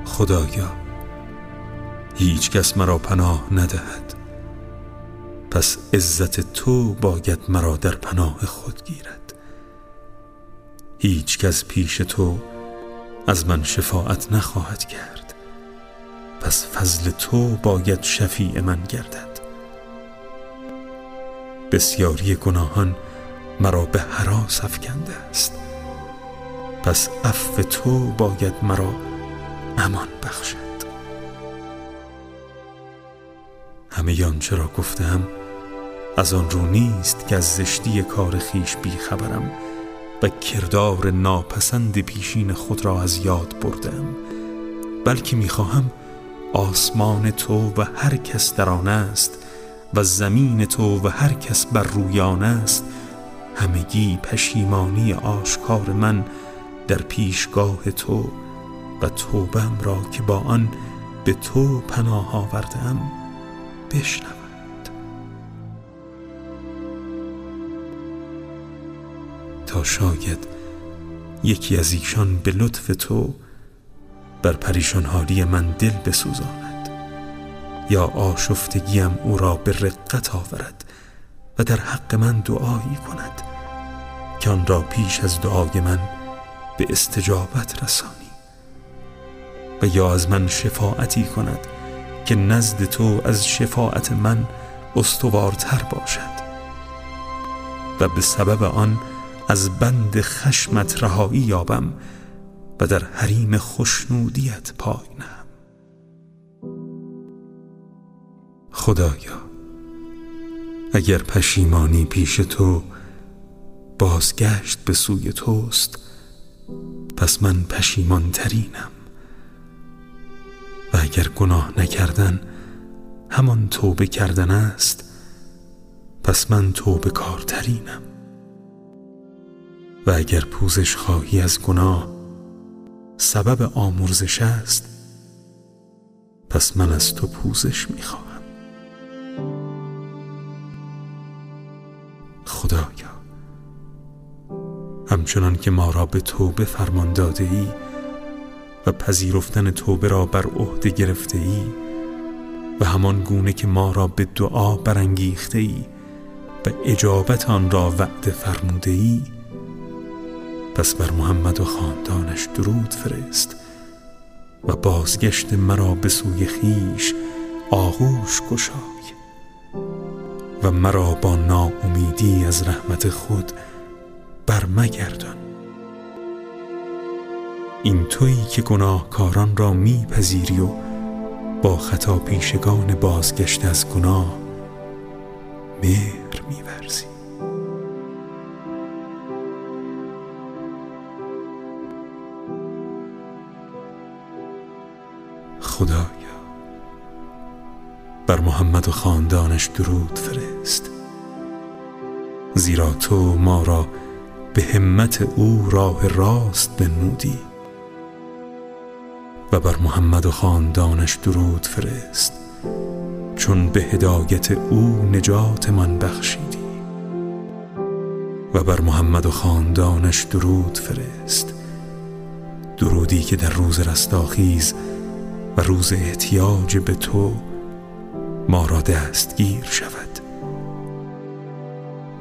خدایا هیچ کس مرا پناه ندهد. پس عزت تو باید مرا در پناه خود گیرد. هیچ کس پیش تو از من شفاعت نخواهد کرد. پس فضل تو باید شفیع من گردد. بسیاری گناهان مرا به حراس افکنده است. پس عفو تو باید مرا امان بخشد. همه آنچه را گفتم از آن رو نیست که از زشتی کار خیش بیخبرم. و کردار ناپسند پیشین خود را از یاد بردم بلکه می‌خواهم آسمان تو و هر کس در آن است و زمین تو و هر کس بر روی آن است. همگی پشیمانی آشکار من در پیشگاه تو و توبم را که با آن به تو پناه آوردم بشنوند تا شاید یکی از ایشان به لطف تو بر پریشان حالی من دل بسوزاند یا آشفتگیم او را به رقت آورد و در حق من دعایی کند که آن را پیش از دعای من به استجابت رسانی و یا از من شفاعتی کند که نزد تو از شفاعت من استوارتر باشد و به سبب آن از بند خشمت رهایی یابم و در حریم خوشنودیت پای نهم. خدایا اگر پشیمانی پیش تو بازگشت به سوی توست پس من پشیمان ترینم و اگر گناه نکردن همان توبه کردن است پس من توبه کارترینم و اگر پوزش خواهی از گناه سبب آمرزش است. پس من از تو پوزش می‌خواهم. خدایا همچنان که ما را به توبه فرمان داده ای و پذیرفتن توبه را بر عهده گرفته ای و همان گونه که ما را به دعا برانگیخته ای و اجابت آن را وعده فرموده ای پس بر محمد و خاندانش درود فرست و بازگشت مرا به سوی خیش آغوش گشای و مرا با ناامیدی از رحمت خود برمگردان. این تویی که گناهکاران را میپذیری و با خطا پیشگان بازگشت از گناه مهر میورزی. خدایا. بر محمد و خاندانش درود فرست. زیرا تو ما را به همت او راه راست بنمودی. و بر محمد و خاندانش درود فرست. چون به هدایت او نجات من بخشیدی. و بر محمد و خاندانش درود فرست. درودی که در روز رستاخیز روز احتیاج به تو ما را دستگیر شود.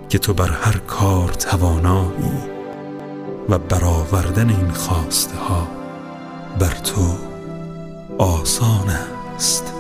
که تو بر هر کار توانایی و برآوردن این خواسته ها بر تو آسان است.